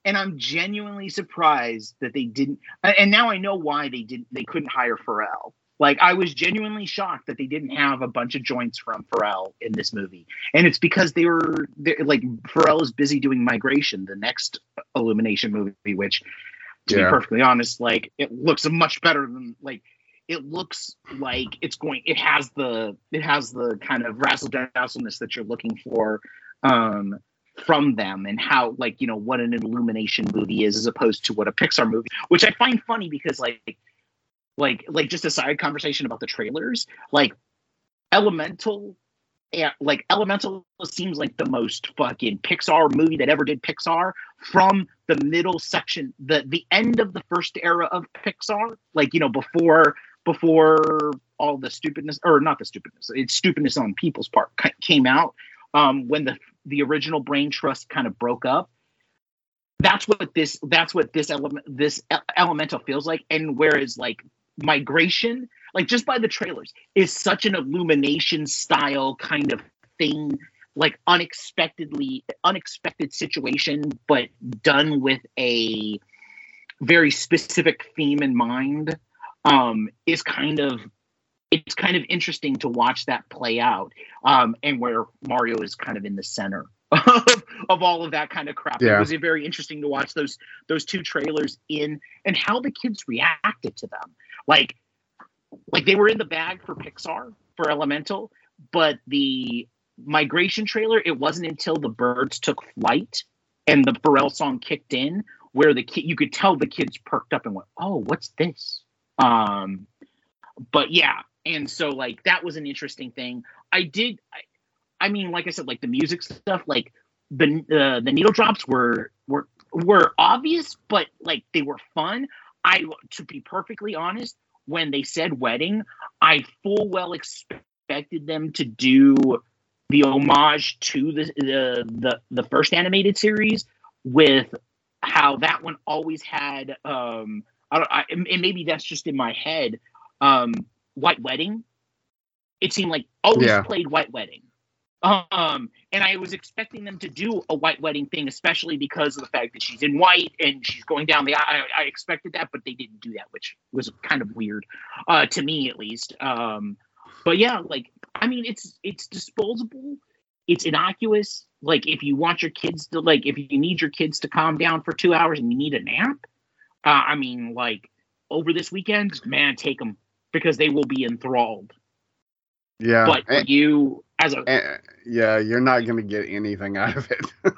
and I'm genuinely surprised that they didn't. and- now I know why they didn't. They couldn't hire Pharrell. Like, I was genuinely shocked that they didn't have a bunch of joints from Pharrell in this movie, and it's because they were they're, like Pharrell is busy doing Migration, the next Illumination movie, which, to Yeah. be perfectly honest, like it looks much better than like it looks like it's going it has the it has the kind of razzle dazzleness that you're looking for um from them and how like you know what an illumination movie is as opposed to what a pixar movie which i find funny because like like like just a side conversation about the trailers like elemental yeah, like elemental seems like the most fucking pixar movie that ever did pixar from the middle section the the end of the first era of pixar like you know before before all the stupidness or not the stupidness it's stupidness on people's part came out um when the the original brain trust kind of broke up. That's what this that's what this element this elemental feels like and whereas like migration like just by the trailers is such an illumination style kind of thing like unexpectedly unexpected situation but done with a very specific theme in mind um is kind of it's kind of interesting to watch that play out um and where mario is kind of in the center <laughs> of, of all of that kind of crap. Yeah. it was very interesting to watch those those two trailers in and how the kids reacted to them. Like like they were in the bag for pixar for elemental but the migration trailer it wasn't until the birds took flight and the Pharrell song kicked in where the kid you could tell the kids perked up and went oh what's this um but yeah and so like that was an interesting thing. I did i, I mean like i said like the music stuff like the uh, the needle drops were were were obvious but like they were fun. I to be perfectly honest when they said wedding i full well expected them to do the homage to the the the, the first animated series with how that one always had um I don't I, and maybe that's just in my head. Um white wedding? It seemed like always Yeah. played white wedding. Um and i was expecting them to do a white wedding thing especially because of the fact that she's in white and she's going down the aisle i, I expected that but they didn't do that which was kind of weird uh to me at least. Um but yeah like i mean it's it's disposable. It's innocuous. Like if you want your kids to like if you need your kids to calm down for two hours and you need a nap uh, i mean like over this weekend man take them because they will be enthralled. Yeah but and- you as a and- yeah you're not going to get anything out of it. <laughs>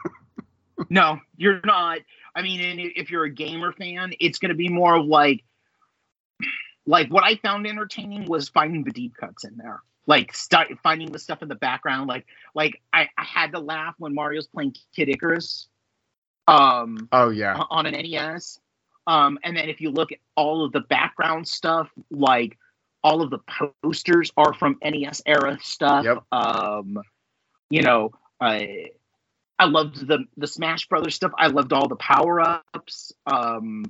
No you're not. I mean and if you're a gamer fan it's going to be more of like like what i found entertaining was finding the deep cuts in there. Like start finding the stuff in the background. Like like i, I had to laugh when mario's playing kid icarus um oh yeah. on an nes um and then if you look at all of the background stuff like all of the posters are from nes era stuff Yep. um you know i i loved the the smash brothers stuff i loved all the power-ups um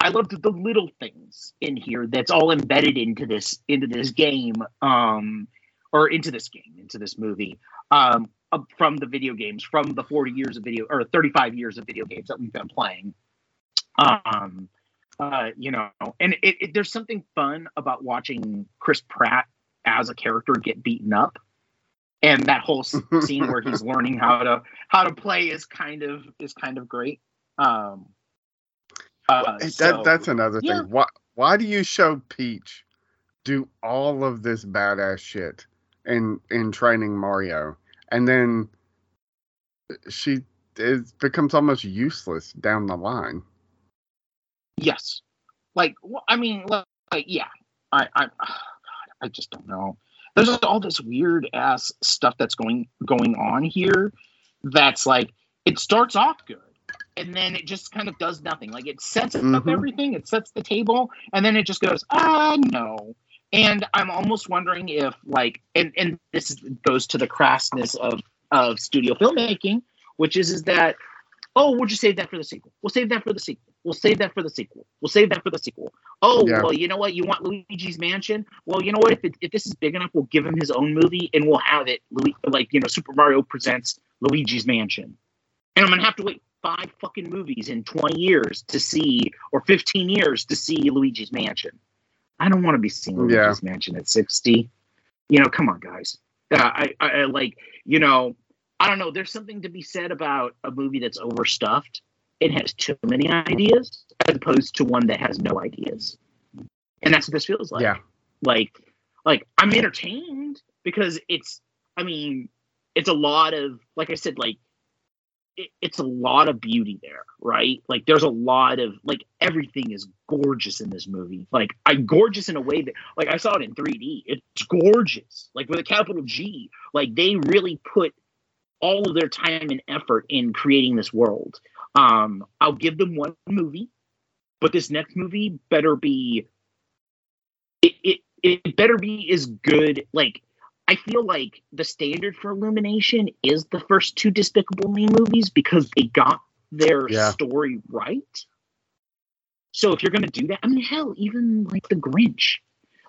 i loved the little things in here that's all embedded into this into this game um or into this game, into this movie, um, from the video games, from the 40 years of video or 35 years of video games that we've been playing. Um, uh, you know, and it, it, there's something fun about watching Chris Pratt as a character get beaten up, and that whole <laughs> scene where he's learning how to how to play is kind of is kind of great. Um, uh, that, so, that's another yeah. thing. Why why do you show Peach do all of this badass shit in in training Mario, and then she it becomes almost useless down the line? Yes. Like, well, I mean, like, like, yeah. I, I, oh God, I just don't know. There's all this weird ass stuff that's going going on here. That's like, it starts off good, and then it just kind of does nothing. Like, it sets up Mhm. everything, it sets the table, and then it just goes, ah, no. And I'm almost wondering if, like, and and this goes to the crassness of of studio filmmaking, which is is that oh, we'll just save that for the sequel. We'll save that for the sequel. We'll save that for the sequel. We'll save that for the sequel. Oh, Yeah. well, you know what? You want Luigi's Mansion? Well, you know what? If, it, if this is big enough, we'll give him his own movie and we'll have it like, you know, Super Mario presents Luigi's Mansion. And I'm going to have to wait five fucking movies in 20 years to see, or 15 years to see Luigi's Mansion. I don't want to be seeing Yeah. Luigi's Mansion at 60. You know, come on, guys. Uh, I, I, I like, you know, I don't know. There's something to be said about a movie that's overstuffed. It has too many ideas, as opposed to one that has no ideas. And that's what this feels like. Yeah. Like, like I'm entertained because it's. I mean, it's a lot of, like I said, like it, it's a lot of beauty there, right? Like there's a lot of like everything is gorgeous in this movie. Like I gorgeous in a way that like I saw it in 3D. It's gorgeous. Like with a capital G. Like they really put all of their time and effort in creating this world. Um, I'll give them one movie, but this next movie better be it, it it better be as good. Like I feel like the standard for Illumination is the first two Despicable Me movies because they got their Yeah. story right. So if you're gonna do that, I mean, hell, even like the Grinch,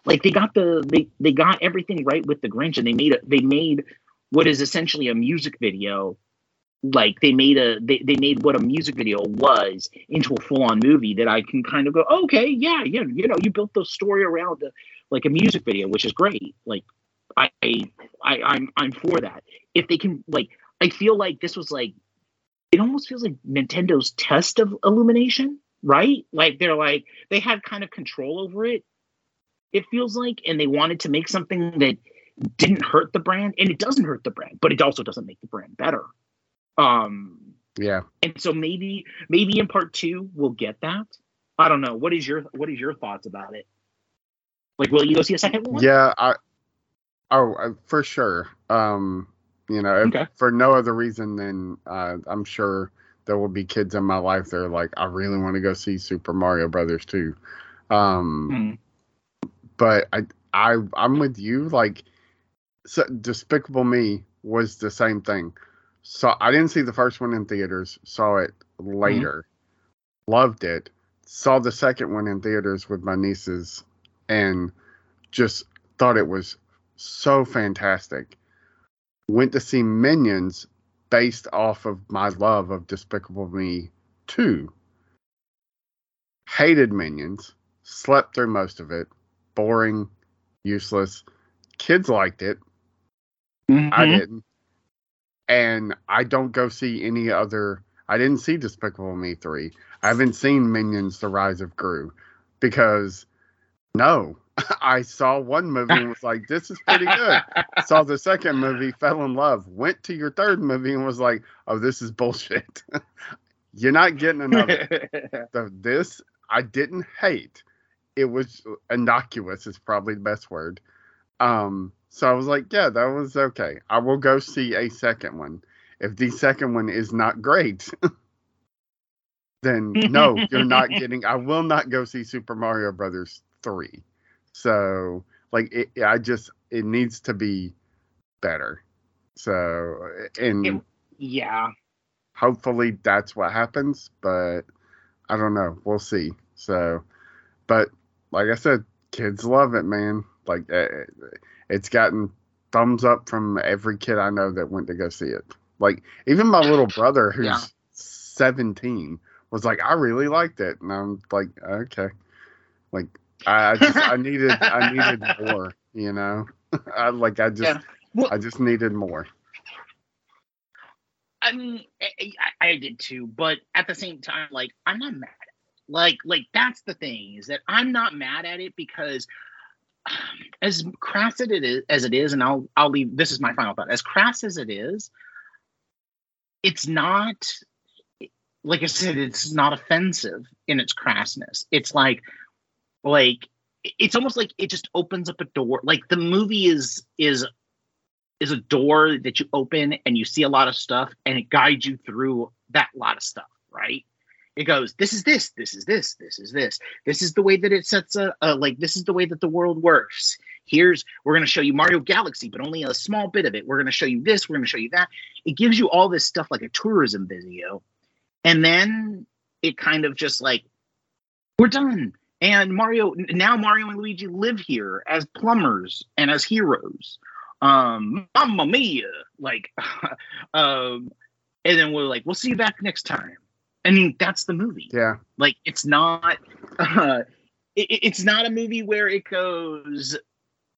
like they got the they they got everything right with the Grinch, and they made a they made what is essentially a music video. Like they made a they, they made what a music video was into a full on movie that I can kind of go okay yeah yeah you know you built the story around like a music video which is great like I, I I'm I'm for that. If they can like I feel like this was like it almost feels like Nintendo's test of illumination, right? Like they're like they had kind of control over it. It feels like and they wanted to make something that didn't hurt the brand and it doesn't hurt the brand, but it also doesn't make the brand better. Um Yeah. and so maybe maybe in part 2 we'll get that. I don't know. What is your what is your thoughts about it? Like will you go see a second one? Yeah, I oh uh, for sure. Um, you know, if, Okay. for no other reason than uh, I'm sure there will be kids in my life that are like, I really want to go see Super Mario Brothers too. Um, Hmm. but I I I'm with you. Like, so Despicable Me was the same thing. So I didn't see the first one in theaters. Saw it later. Loved it. Saw the second one in theaters with my nieces, and just thought it was so fantastic. Went to see Minions based off of my love of Despicable Me 2. Hated Minions. Slept through most of it. Boring, useless. Kids liked it. I Mhm. didn't. And I don't go see any other. I didn't see Despicable Me 3. I haven't seen Minions The Rise of Gru because no. <laughs> I saw one movie and was like, this is pretty good. saw the second movie, fell in love, went to your third movie and was like, oh, this is bullshit. <laughs> You're not getting another. <laughs> the, this I didn't hate. It was innocuous is probably the best word. Um, so I was like, yeah, that was okay. I will go see a second one. If the second one is not great, <laughs> then no, you're not <laughs> getting. I will not go see Super Mario Brothers three. So like, it, I just it needs to be better. So and It- yeah. hopefully that's what happens but i don't know we'll see so but like i said kids love it man like uh, it's gotten thumbs up from every kid I know that went to go see it. Like even my little brother, who's Yeah. 17, was like, "I really liked it," and I'm like, "Okay." Like I, I just I needed I needed <laughs> more, you know. <laughs> I like I just Yeah. Well- I just needed more. I mean, I, I, did too, but at the same time, like I'm not mad. Like, like that's the thing is that I'm not mad at it because as crass as it is, as it is, and I'll I'll leave. This is my final thought. As crass as it is, it's not. Like I said, it's not offensive in its crassness. It's like, like it's almost like it just opens up a door. Like the movie is is is a door that you open and you see a lot of stuff and it guides you through that lot of stuff, right? It goes, this is this, this is this, this is this. This is the way that it sets a, a like this is the way that the world works. Here's we're going to show you Mario Galaxy, but only a small bit of it. We're going to show you this, we're going to show you that. It gives you all this stuff like a tourism video. And then it kind of just like we're done. And Mario now Mario and Luigi live here as plumbers and as heroes um mamma mia like <laughs> um and then we're like we'll see you back next time i mean that's the movie. Yeah. like it's not uh it, it's not a movie where it goes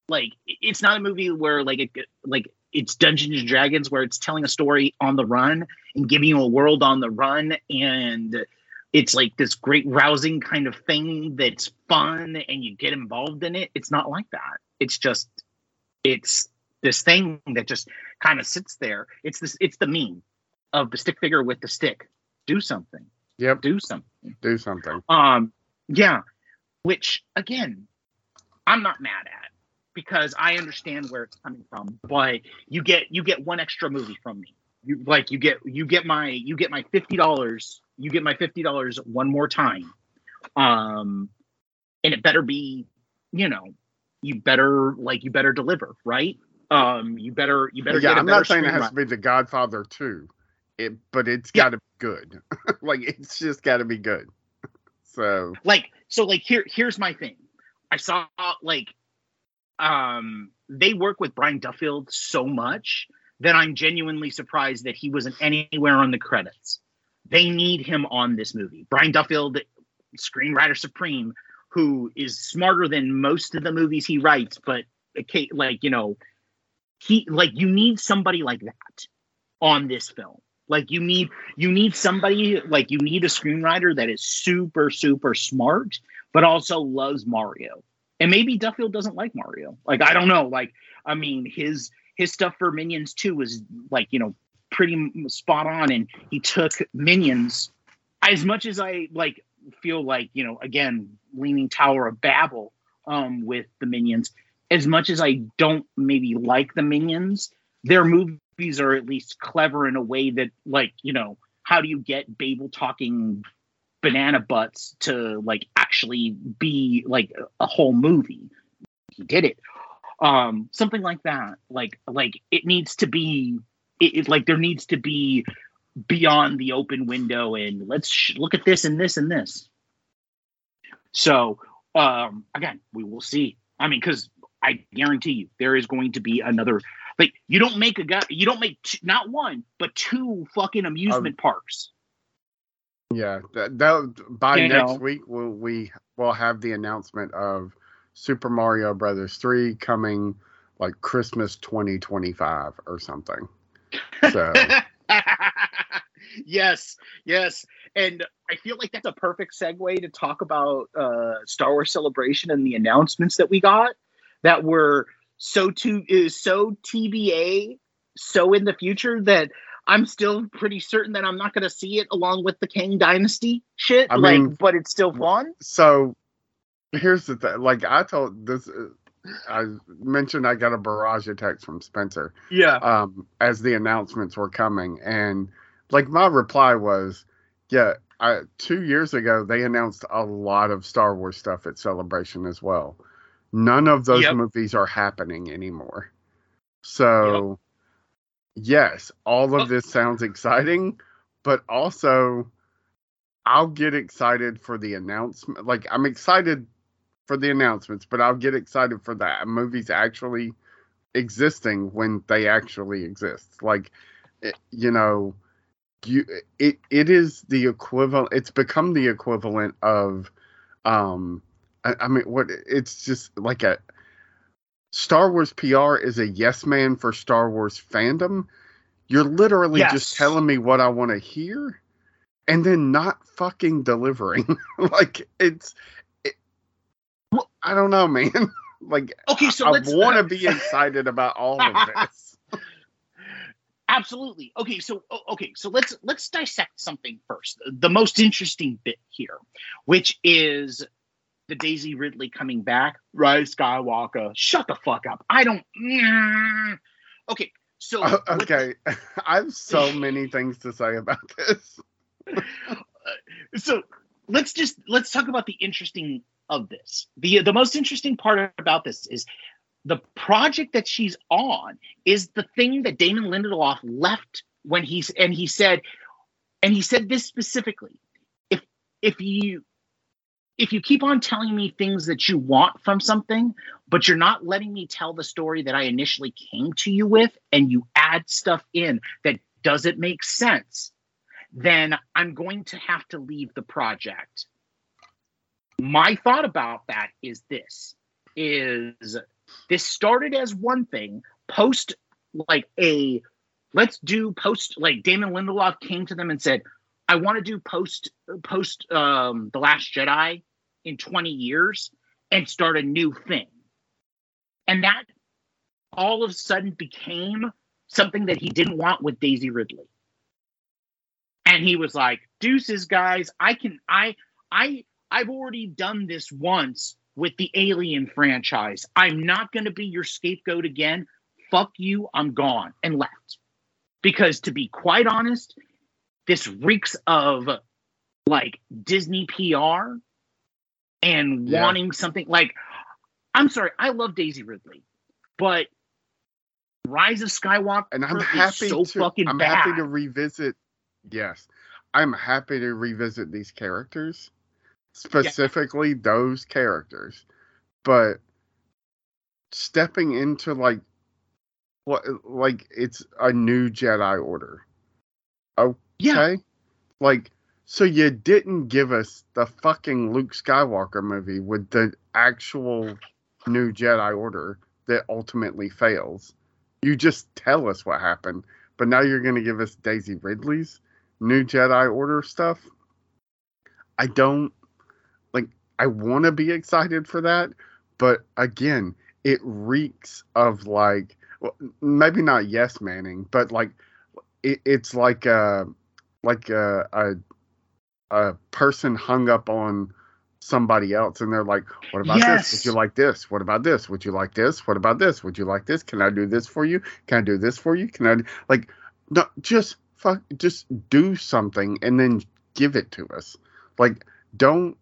like it's not a movie where like it like it's dungeons and dragons where it's telling a story on the run and giving you a world on the run. And it's like this great rousing kind of thing that's fun and you get involved in it. It's not like that. It's just it's this thing that just kind of sits there. It's this it's the meme of the stick figure with the stick do something Yep. do something Do something. um, yeah, which again, I'm not mad at because I understand where it's coming from. But you get you get one extra movie from me. You like you get you get my you get my fifty dollars. You get my fifty dollars one more time. Um, and it better be, you know, you better like you better deliver, right? Um, you better you better yeah, I'm not saying it has screenwriter. to be The Godfather 2, it, but it's Yeah. got to be good. <laughs> like, it's just got to be good. <laughs> So, like so like here here's my thing i saw like um they work with brian duffield so much that i'm genuinely surprised that he wasn't anywhere on the credits they need him on this movie brian duffield screenwriter supreme who is smarter than most of the movies he writes but like you know he like you need somebody like that on this film like you need you need somebody like you need a screenwriter that is super super smart but also loves mario. And maybe duffield doesn't like mario. Like i don't know. Like i mean his his stuff for minions 2 was like you know pretty spot on and he took minions. As much as i like feel like you know again leaning tower of babel um with the minions as much as i don't maybe like the minions their movies are at least clever in a way that like you know how do you get babel talking banana butts to like actually be like a whole movie? He did it. Um something like that. Like like it needs to be it, it like there needs to be beyond the open window and let's sh- look at this and this and this. So um again we will see. I mean because i guarantee you there is going to be another like you don't make a guy you don't make t- not one but two fucking amusement parks yeah, that, that by You next know. week, we'll, we will have the announcement of Super Mario Brothers 3 coming like Christmas 2025 or something. So, <laughs> yes, yes. And I feel like that's a perfect segue to talk about uh, Star Wars Celebration and the announcements that we got that were so to is so TBA, so in the future that I'm still pretty certain that I'm not going to see it along with the Kang Dynasty shit. I like, mean- but it's still fun. so here's the thing like I told this, uh, I mentioned I got a barrage of texts from Spencer. Yeah. um, as the announcements were coming. And like my reply was, yeah, I, two years ago they announced a lot of Star Wars stuff at Celebration as well. None of those Yep. movies are happening anymore. So, yes, all of this sounds exciting, but also I'll get excited for the announcement. Like I'm excited for the announcements, but I'll get excited for that movies actually existing when they actually exist. Like, it, you know, you it it is the equivalent. It's become the equivalent of, um, I, I mean, what it's just like a Star Wars PR is a yes man for Star Wars fandom. You're literally Yes. just telling me what I want to hear and then not fucking delivering. <laughs> like it's it, I don't know, man. <laughs> like Okay, so I let's want to be uh, excited about <laughs> all of this. absolutely okay so okay so let's let's dissect something first the most interesting bit here which is the daisy ridley coming back rise skywalker shut the fuck up. I don't mm. okay so oh, what- okay, <laughs> I have so many things to say about this. <laughs> so let's just let's talk about the interesting of this. The the most interesting part about this is the project that she's on is the thing that Damon Lindelof left when he's and he said and he said this specifically. If if you if you keep on telling me things that you want from something but you're not letting me tell the story that I initially came to you with and you add stuff in that doesn't make sense then I'm going to have to leave the project. My thought about that is this is this started as one thing post like a let's do post like Damon Lindelof came to them and said I want to do post post um the last Jedi in 20 years and start a new thing. And that all of a sudden became something that he didn't want with Daisy Ridley. And he was like deuces guys i can i i i've already done this once with the alien franchise. I'm not going to be your scapegoat again. Fuck you i'm gone and left. Because to be quite honest this reeks of like disney pr and Yeah. wanting something like i'm sorry i love daisy ridley but rise of skywalker And I'm is happy so to fucking I'm bad. happy to revisit yes. I'm happy to revisit these characters. Specifically those characters. But stepping into like what like it's a new Jedi order. yeah Okay? Like so you didn't give us the fucking Luke Skywalker movie with the actual new Jedi order that ultimately fails. You just tell us what happened, but now you're going to give us Daisy Ridley's new Jedi order stuff. I don't like I want to be excited for that, but again, it reeks of like well, maybe not yes manning, but like it, it's like uh, uh, a like a, a a person hung up on somebody else and they're like what about this? Would you like this? What about this? Would you like this? What about this? Would you like this? Can i do this for you? Can i do this for you? Can i like no just fuck just do something and then give it to us. Like don't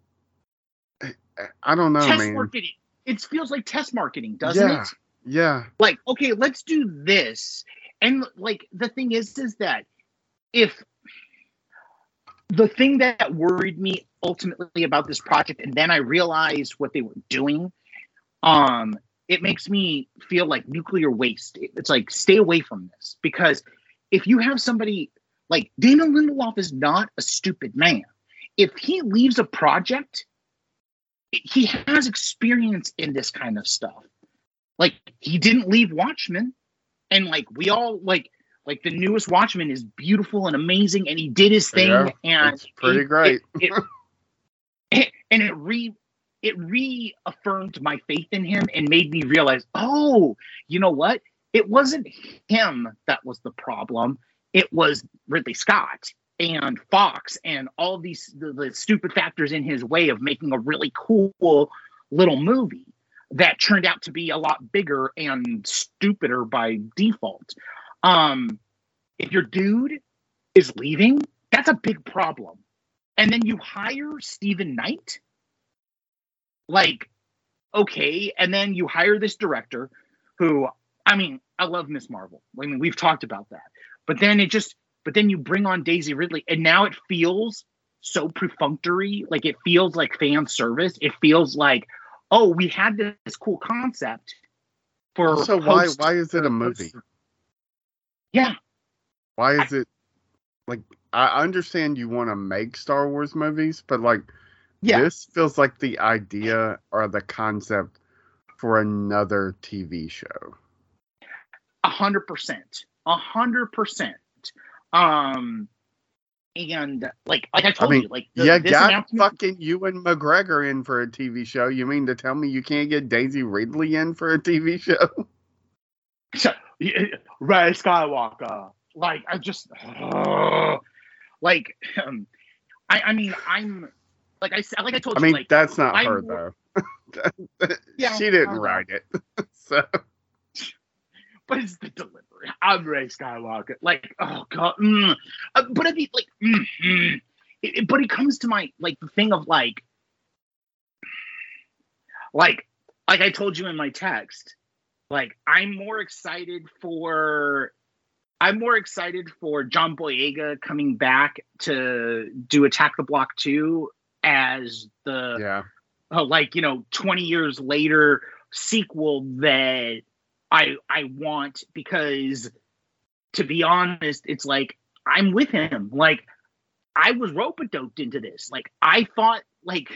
i don't know test man. marketing. It feels like test marketing, doesn't Yeah. it? yeah. Like, okay, let's do this. And like the thing is, is that if the thing that worried me ultimately about this project, and then I realized what they were doing, um, it makes me feel like nuclear waste. It's like stay away from this because if you have somebody like Damon Lindelof is not a stupid man. If he leaves a project, he has experience in this kind of stuff. Like he didn't leave Watchmen, and like we all like like the newest Watchmen is beautiful and amazing, and he did his thing, Yeah, and it's pretty it- great. It, it- <laughs> and it re it reaffirmed my faith in him and made me realize, oh, you know what? It wasn't him that was the problem. It was Ridley Scott and Fox and all these the, the stupid factors in his way of making a really cool little movie that turned out to be a lot bigger and stupider by default. Um, if your dude is leaving, that's a big problem. And then you hire Steven Knight, like, okay, and then you hire this director who, I mean, I love Miss Marvel. I mean, we've talked about that. But then it just, but then you bring on Daisy Ridley, and now it feels so perfunctory. Like it feels like fan service. It feels like, oh, we had this cool concept. for So why why is it a movie? Yeah, Why is it like I understand you want to make Star Wars movies, but like yeah. this feels like the idea or the concept for another TV show. A hundred percent. A hundred percent. Um and like like I told mean, you, like the, you got announcement- fucking Ewan McGregor in for a TV show. You mean to tell me you can't get Daisy Ridley in for a TV show? <laughs> Rey Skywalker. Like I just <sighs> like um, I I mean I'm like I said like I told I you I mean, like that's not I'm her though. <laughs> Yeah, she didn't know. write it. <laughs> so but it's the delivery. I'm Rey Skywalker. Like, oh god. mm. Uh, but I mean, like, mm, mm. It- it- but it comes to my like the thing of like, like, like I told you in my text, like I'm more excited for. I'm more excited for John Boyega coming back to do Attack the Block 2 as the yeah. uh, like you know 20 years later sequel that i i want because to be honest it's like i'm with him like i was rope doped into this like i thought like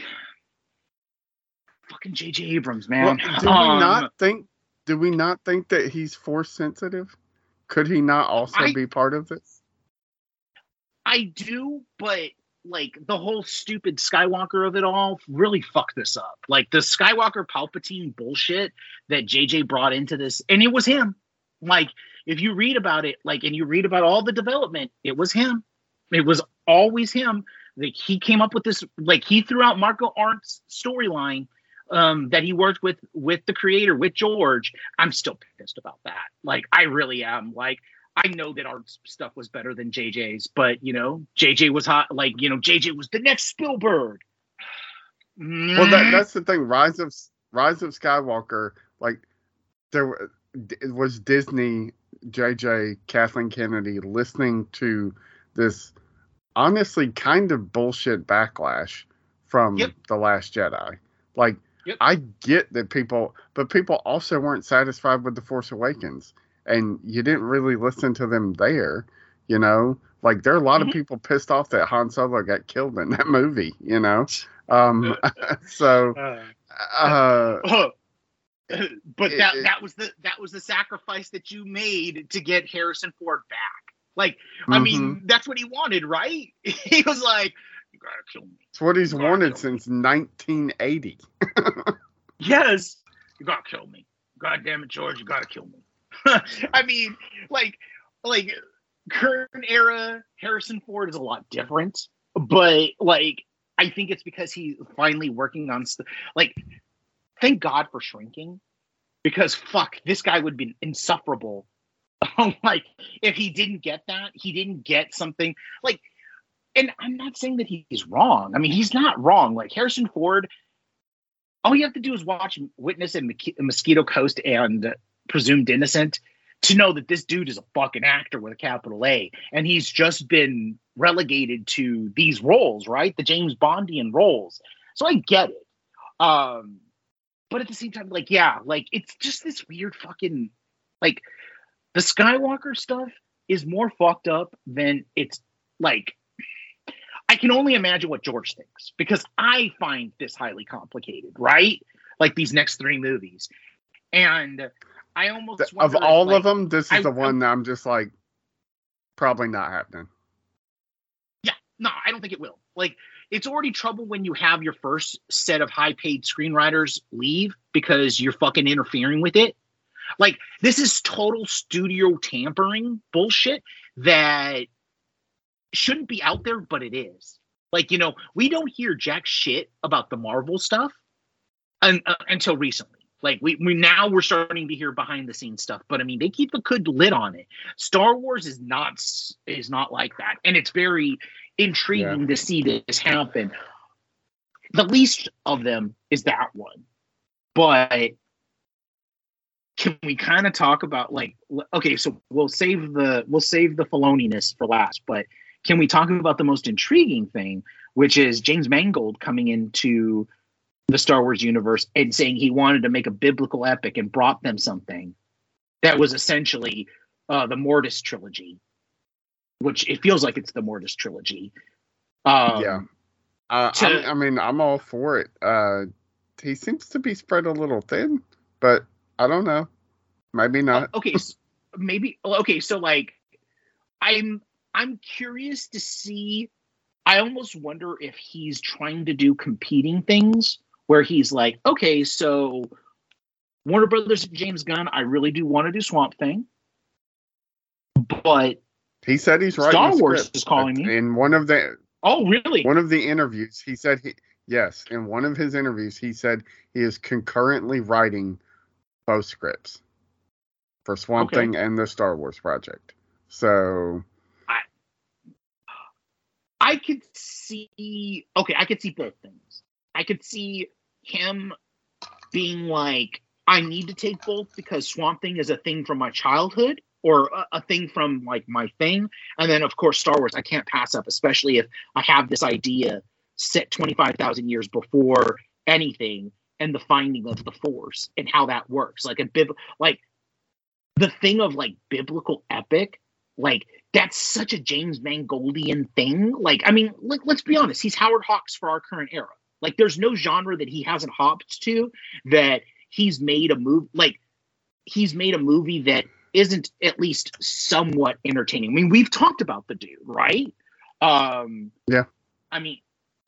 <sighs> fucking jj abrams Well, man do we Um, not think do we not think that he's force sensitive? Could he not also I- be part of this? I do, but like the whole stupid Skywalker of it all really fucked this up. Like the Skywalker Palpatine bullshit that JJ brought into this, and it was him. Like if you read about it, like and you read about all the development, it was him. It was always him. Like he came up with this. Like he threw out Michael Arndt's storyline um, that he worked with with the creator with George. I'm still pissed about that. Like I really am. Like I know that our stuff was better than JJ's, but you know, JJ was hot. Like you know, JJ was the next Spielberg. Well, that, that's the thing. Rise of Rise of Skywalker, like there it was Disney, JJ, Kathleen Kennedy listening to this honestly kind of bullshit backlash from Yep. the Last Jedi. Like Yep. I get that people, but people also weren't satisfied with the Force Awakens, and you didn't really listen to them there. You know, like there are a lot Mhm. of people pissed off that Han Solo got killed in that movie. You know, um, <laughs> so uh, <coughs> but that it- that was the that was the sacrifice that you made to get Harrison Ford back. Like, I mean, mhm. that's what he wanted, right? <laughs> he was like, "You gotta kill me." it's what he's wanted since 1980. <laughs> Yes, you gotta kill me. God damn it, George, you gotta kill me. <laughs> I mean, like, like current era Harrison Ford is a lot different, but like, I think it's because he's finally working on stuff. Like, thank God for shrinking, because fuck, this guy would be insufferable. <laughs> like, if he didn't get that, he didn't get something like. And I'm not saying that he's wrong. I mean, he's not wrong. Like Harrison Ford all you have to do is watch Witness and Mosqui- Mosquito Coast and Presumed Innocent to know that this dude is a fucking actor with a capital A, and he's just been relegated to these roles, right? The James Bondian roles. So I get it. Um, but at the same time, like, yeah, like it's just this weird fucking like the Skywalker stuff is more fucked up than it's like I can only imagine what George thinks because I find this highly complicated, right? Like these next three movies. And I almost Th- wonder of all like- of them, this is I- the one that I'm just like, probably not happening. Yeah, no, I don't think it will. Like, it's already trouble when you have your first set of high paid screenwriters leave because you're fucking interfering with it. Like, this is total studio tampering bullshit that shouldn't be out there, but it is. Like, you know, we don't hear jack shit about the Marvel stuff un- uh, until recently. Like we, we now we're starting to hear behind the scenes stuff, but I mean they keep a good lid on it. Star Wars is not is not like that, and it's very intriguing to see this happen. The least of them is that one, but can we kind of talk about like okay, so we'll save the we'll save the Filoniness for last, but can we talk about the most intriguing thing, which is James Mangold coming into the Star Wars universe and saying he wanted to make a biblical epic and brought them something that was essentially uh, the Mortis trilogy, which it feels like it's the Mortis trilogy. Um, Yeah. Uh, to- I mean, I'm all for it. Uh, he seems to be spread a little thin, but I don't know. Maybe not. okay s maybe okay so like i'm i'm curious to see i almost wonder if he's trying to do competing things where he's like okay so warner brothers and james gunn i really do want to do swamp thing but He said he's writing Star Wars is calling me. In one of the oh really one of the interviews, he said he yes. In one of his interviews, he said he is concurrently writing both scripts for Swamp Okay. Thing and the Star Wars project. So I could see okay, I could see both things. I could see him being like, I need to take both because Swamp Thing is a thing from my childhood or a, a thing from like my thing. And then of course Star Wars I can't pass up, especially if I have this idea set 25,000 years before anything and the finding of the force and how that works. Like a bib like the thing of like biblical epic, like that's such a James Mangolian thing. Like, I mean, like, let's be honest, he's Howard Hawks for our current era. Like, there's no genre that he hasn't hopped to that he's made a movie like he's made a movie that isn't at least somewhat entertaining. I mean, we've talked about the dude, right? Um Yeah. I mean,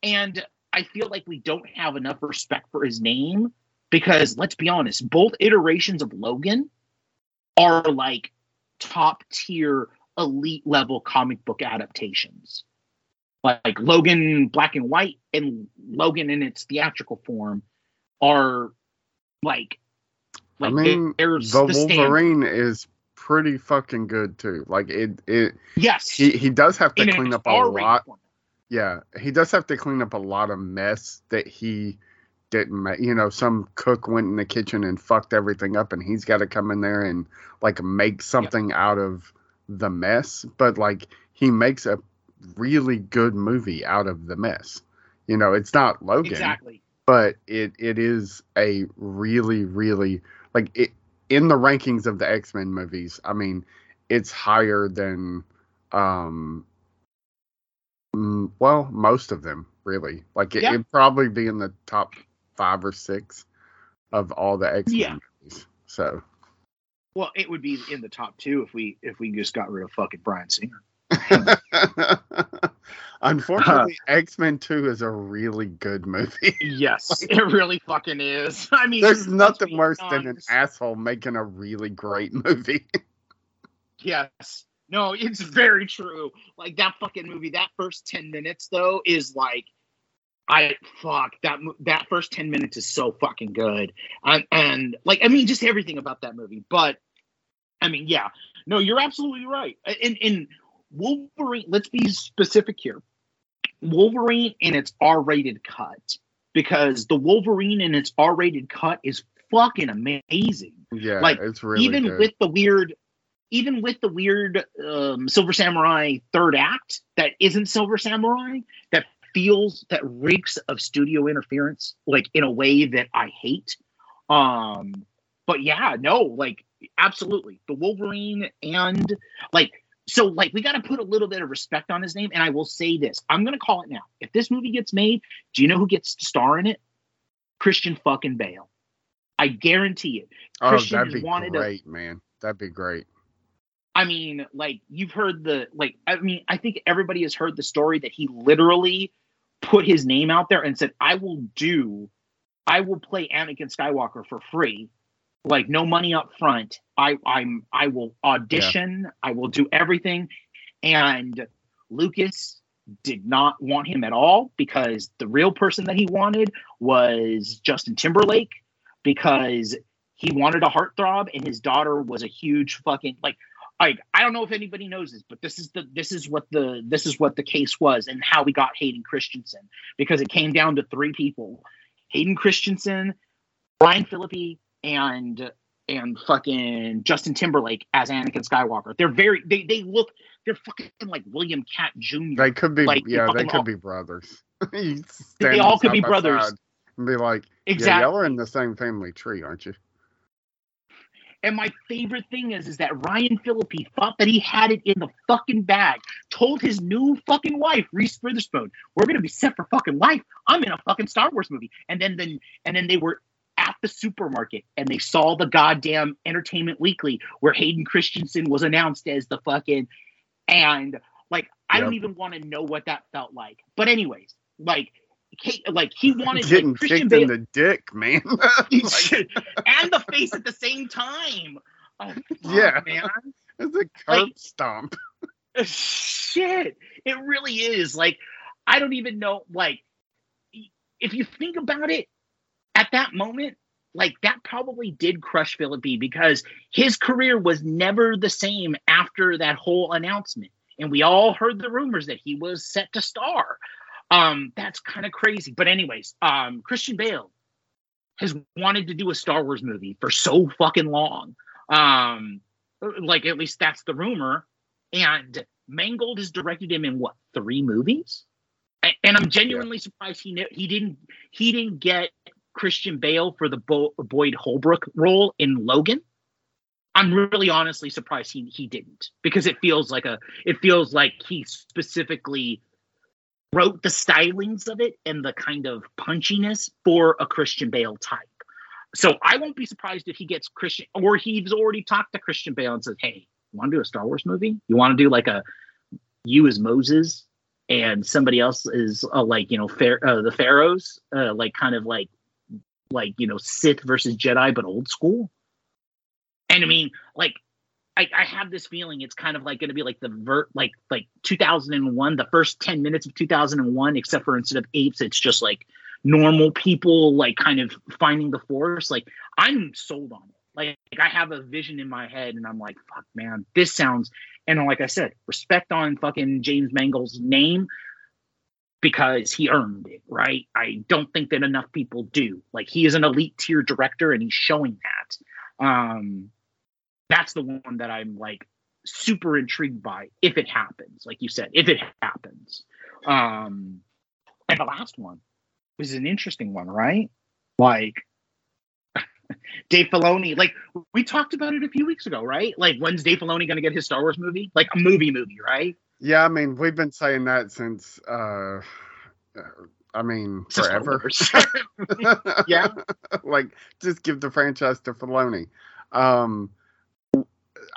and I feel like we don't have enough respect for his name because let's be honest, both iterations of Logan are like top tier elite level comic book adaptations. Like Logan black and white and Logan in its theatrical form are like I like mean, they're the the standard. Wolverine is pretty fucking good too. Like it, it Yes. he he does have to in clean up a lot. format. Yeah, he does have to clean up a lot of mess that he didn't make. You know, some cook went in the kitchen and fucked everything up, and he's got to come in there and like make something out of the mess. But like he makes a really good movie out of the mess. You know, it's not Logan, Exactly. but it it is a really really like it in the rankings of the X-Men movies. I mean, it's higher than um mm, well, most of them really. Like it, Yeah. it'd probably be in the top 5 or 6 of all the X-Men Yeah. movies. So, Well, it would be in the top two if we if we just got rid of fucking Bryan Singer. <laughs> unfortunately, uh, X-Men 2 is a really good movie. Yes, <laughs> it really fucking is. <laughs> I mean, There's nothing worse than an asshole making a really great movie. Yes. No, it's very true. Like that fucking movie, that first 10 minutes though is like I fuck that that first 10 minutes is so fucking good. And and like I mean just everything about that movie. But I mean, yeah. No, you're absolutely right. In in Wolverine, let's be specific here. Wolverine in its R-rated cut because the Wolverine in its R-rated cut is fucking amazing Yeah, Like, it's really even good. with the weird even with the weird um, silver samurai third act that isn't silver samurai that feels that reeks of studio interference like in a way that i hate um but yeah no like absolutely the wolverine and like so like we got to put a little bit of respect on his name and i will say this i'm gonna call it now if this movie gets made do you know who gets to star in it christian fucking bale i guarantee it oh, Christian that'd be wanted to- great, man. That'd be great. I mean, like you've heard the like. I mean, I think everybody has heard the story that he literally put his name out there and said, "I will do, I will play Anakin Skywalker for free, like no money up front. I I'm I will audition. I will do everything." And Lucas did not want him at all because the real person that he wanted was Justin Timberlake because he wanted a heartthrob and his daughter was a huge fucking like like I don't know if anybody knows this, but this is the this is what the this is what the case was and how we got Hayden Christensen because it came down to three people: Hayden Christensen, Brian Phillippe, and and fucking Justin Timberlake as Anakin Skywalker. They're very they they look they're fucking like William Cat Jr. They could be, Like, yeah, they could all- be brothers. <laughs> They all could be brothers. and be like, "Yeah, Exactly. y'all are in the same family tree, aren't you?" And my favorite thing is, is that Ryan Phillippe thought that he had it in the fucking bag. Told his new fucking wife, Reese Witherspoon, "We're gonna be set for fucking life. I'm in a fucking Star Wars movie." And then, then, and then they were at the supermarket and they saw the goddamn Entertainment Weekly where Hayden Christensen was announced as the fucking, and like I don't even want to know what that felt like. But anyways, like. Kate, like he <laughs> wanted Getting like, Christian kicked Bale, in the dick, man. <laughs> <laughs> Like, and the face at the same time. Oh, Yeah. man. it's a curb Like- stomp. Shit, it really is. Like, I don't even know. Like, if you think about it, at that moment, like that probably did crush Phillippe because his career was never the same after that whole announcement, and we all heard the rumors that he was set to star. Um, that's kind of crazy. But anyways, um, Christian Bale has wanted to do a Star Wars movie for so fucking long. Um, like at least that's the rumor. And Mangold has directed him in what three movies? And I'm genuinely surprised he he didn't he didn't get Christian Bale for the Bo- Boyd Holbrook role in Logan. I'm really honestly surprised he he didn't because it feels like a it feels like he specifically wrote the stylings of it and the kind of punchiness for a Christian Bale type. So I won't be surprised if he gets Christian or he's already talked to Christian Bale and says, "Hey, you want to do a Star Wars movie? You want to do like a you as Moses and somebody else is uh, like you know uh, the pharaohs, uh, like kind of like like you know Sith versus Jedi, but old school." And I mean, like I, I have this feeling it's kind of like going to be like the vert like like 2001 the first 10 minutes of 2001 except for instead of apes it's just like normal people like kind of finding the force. Like i'm sold on it. Like, i have a vision in my head and i'm like fuck man this sounds and like i said respect on fucking james mangold's name because he earned it right? I don't think that enough people do. Like he is an elite tier director and he's showing that. Um that's the one that I'm like super intrigued by if it happens, like you said, if it happens. Um, and the last one was an interesting one, right? Like <laughs> Dave Filoni, like we talked about it a few weeks ago, right? Like when's Dave Filoni going to get his Star Wars movie? Like a movie movie, right? Yeah, I mean, we've been saying that since. uh I mean, forever. <laughs> <laughs> Yeah. like just give the franchise to Filoni. Um,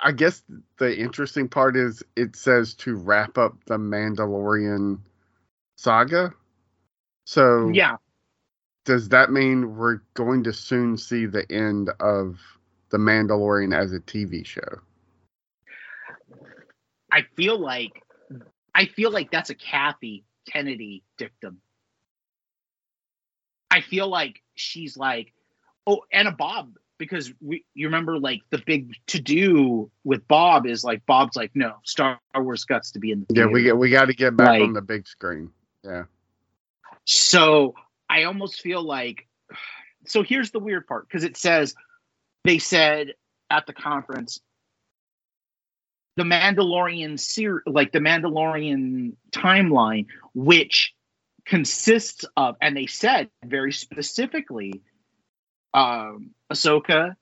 I guess the interesting part is it says to wrap up the Mandalorian saga. So yeah. does that mean we're going to soon see the end of the Mandalorian as a TV show? I feel like I feel like that's a Kathy Kennedy dictum. I feel like she's like, oh, and a Bob because we you remember like the big to do with Bob is like Bob's like no Star Wars guts to be in the Yeah, we theater. get we got to get back Like- on the big screen. Yeah. So I almost feel like <sighs> so here's the weird part because it says they said at the conference the Mandalorian ser- like the Mandalorian timeline, which consists of, and they said very specifically, um, Ahsoka,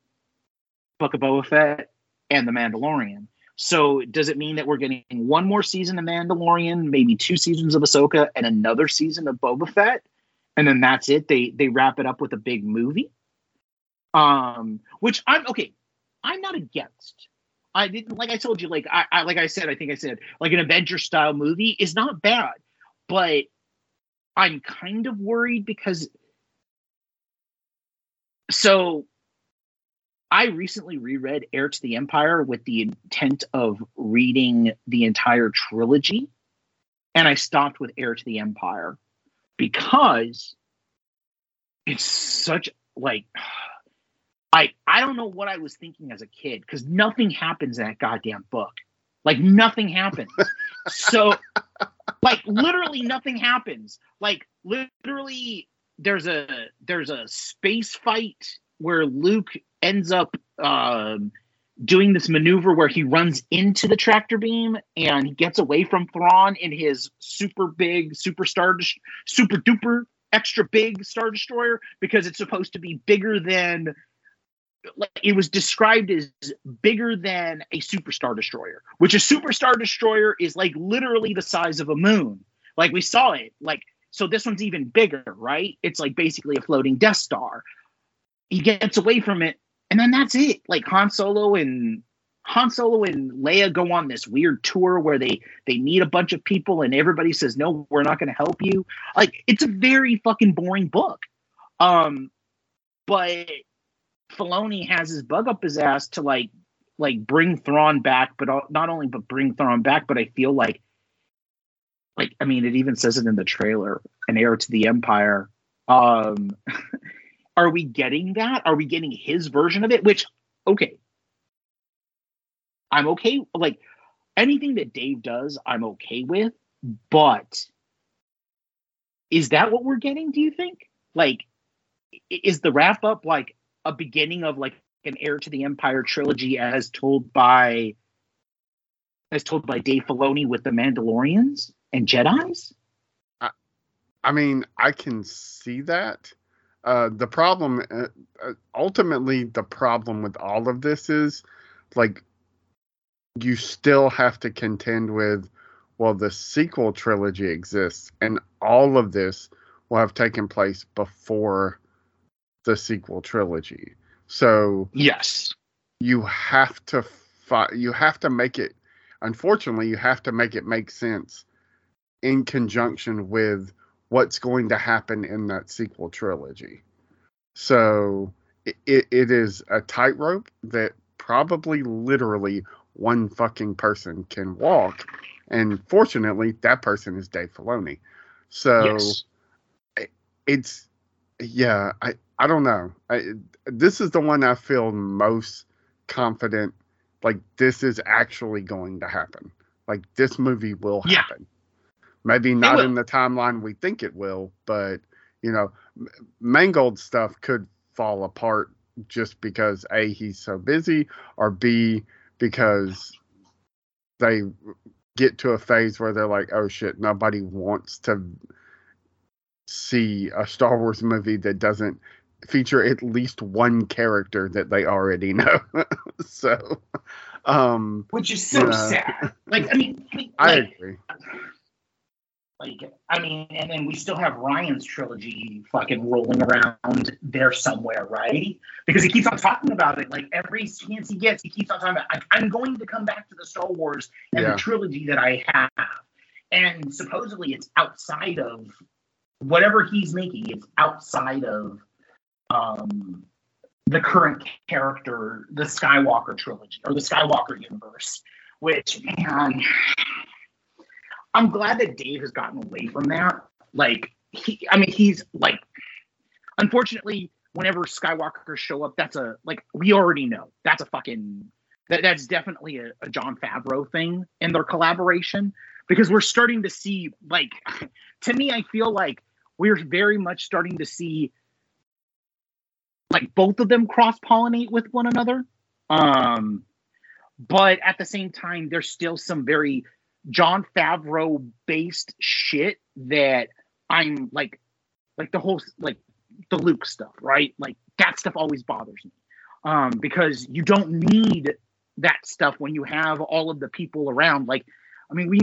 Book of Boba Fett, and the Mandalorian. So does it mean that we're getting one more season of Mandalorian, maybe two seasons of Ahsoka, and another season of Boba Fett, and then that's it? They they wrap it up with a big movie. Um, which I'm okay. I'm not against. I didn't like I told you, like I, I like I said, I think I said like an Avenger style movie is not bad, but I'm kind of worried because so I recently reread Heir to the Empire with the intent of reading the entire trilogy, and I stopped with Heir to the Empire because it's such like I I don't know what I was thinking as a kid because nothing happens in that goddamn book. Like nothing happens. so like literally nothing happens. Like literally there's a there's a space fight where Luke ends up um doing this maneuver where he runs into the tractor beam and he gets away from Thrawn in his super big superstar super duper extra big Star Destroyer because it's supposed to be bigger than like it was described as bigger than a superstar destroyer, which a superstar destroyer is like literally the size of a moon. Like we saw it. Like so this one's even bigger, right? It's like basically a floating Death Star. He gets away from it, and then that's it. Like Han Solo and Han Solo and Leia go on this weird tour where they they meet a bunch of people and everybody says no, we're not going to help you. Like it's a very fucking boring book. Um, but Filoni has his bug up his ass to like like bring Thrawn back, but not only but bring Thrawn back, but I feel like like I mean it even says it in the trailer, an heir to the Empire. Um, <laughs> are we getting that? Are we getting his version of it? Which okay, I'm okay. Like anything that Dave does, I'm okay with. But is that what we're getting? Do you think? Like, is the wrap up like a beginning of like an heir to the Empire trilogy as told by as told by Dave Filoni with the Mandalorians and Jedi's? I, I mean, I can see that. Uh, the problem, uh, uh ultimately, the problem with all of this is like you still have to contend with well the sequel trilogy exists and all of this will have taken place before the sequel trilogy so yes you have to fi- you have to make it unfortunately you have to make it make sense in conjunction with what's going to happen in that sequel trilogy so it, it is a tightrope that probably literally one fucking person can walk. And fortunately, that person is Dave Filoni. So yes. it's, yeah, I, I don't know. I, this is the one I feel most confident. Like, this is actually going to happen. Like, this movie will happen. Maybe not in the timeline we think it will, but, you know, Mangold stuff could fall apart just because A, he's so busy, or B, because they get to a phase where they're like, oh shit, nobody wants to see a Star Wars movie that doesn't feature at least one character that they already <laughs> know. so, um, which is so sad. Like, I mean, like, I agree. Like, I mean, and then we still have Ryan's trilogy fucking rolling around there somewhere, right? Because he keeps on talking about it. Like every chance he gets, he keeps on talking about. I'm going to come back to the Star Wars and yeah. the trilogy that I have, and supposedly it's outside of whatever he's making. It's outside of um, the current character, the Skywalker trilogy or the Skywalker universe. Which man, I'm glad that Dave has gotten away from that. Like he, I mean, he's like, unfortunately, whenever Skywalkers show up, that's a like we already know that's a fucking that that's definitely a, a Jon Favreau thing in their collaboration because we're starting to see like <sighs> to me, I feel like we're very much starting to see like both of them cross pollinate with one another. Um, but at the same time, there's still some very Jon Favreau based shit that I'm like, like the whole like the Luke stuff, right? Like that stuff always bothers me, um, because you don't need that stuff when you have all of the people around. Like, I mean, we,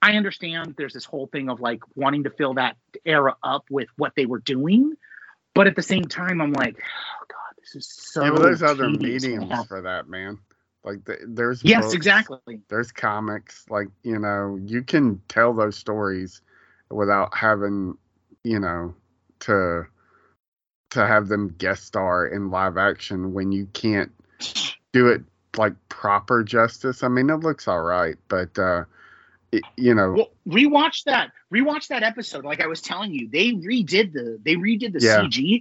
I understand there's this whole thing of like wanting to fill that era up with what they were doing, but at the same time, I'm like, <sighs> oh god, this is so. Yeah, but there's other mediums for that, man. Like the, there's yes, books, exactly. There's comics. Like you know, you can tell those stories without having you know to to have them guest star in live action when you can't <laughs> do it like proper justice. I mean, it looks all right, but uh, it, you know, well, rewatch that. Rewatch that episode. Like I was telling you, they redid the they redid the yeah. CG,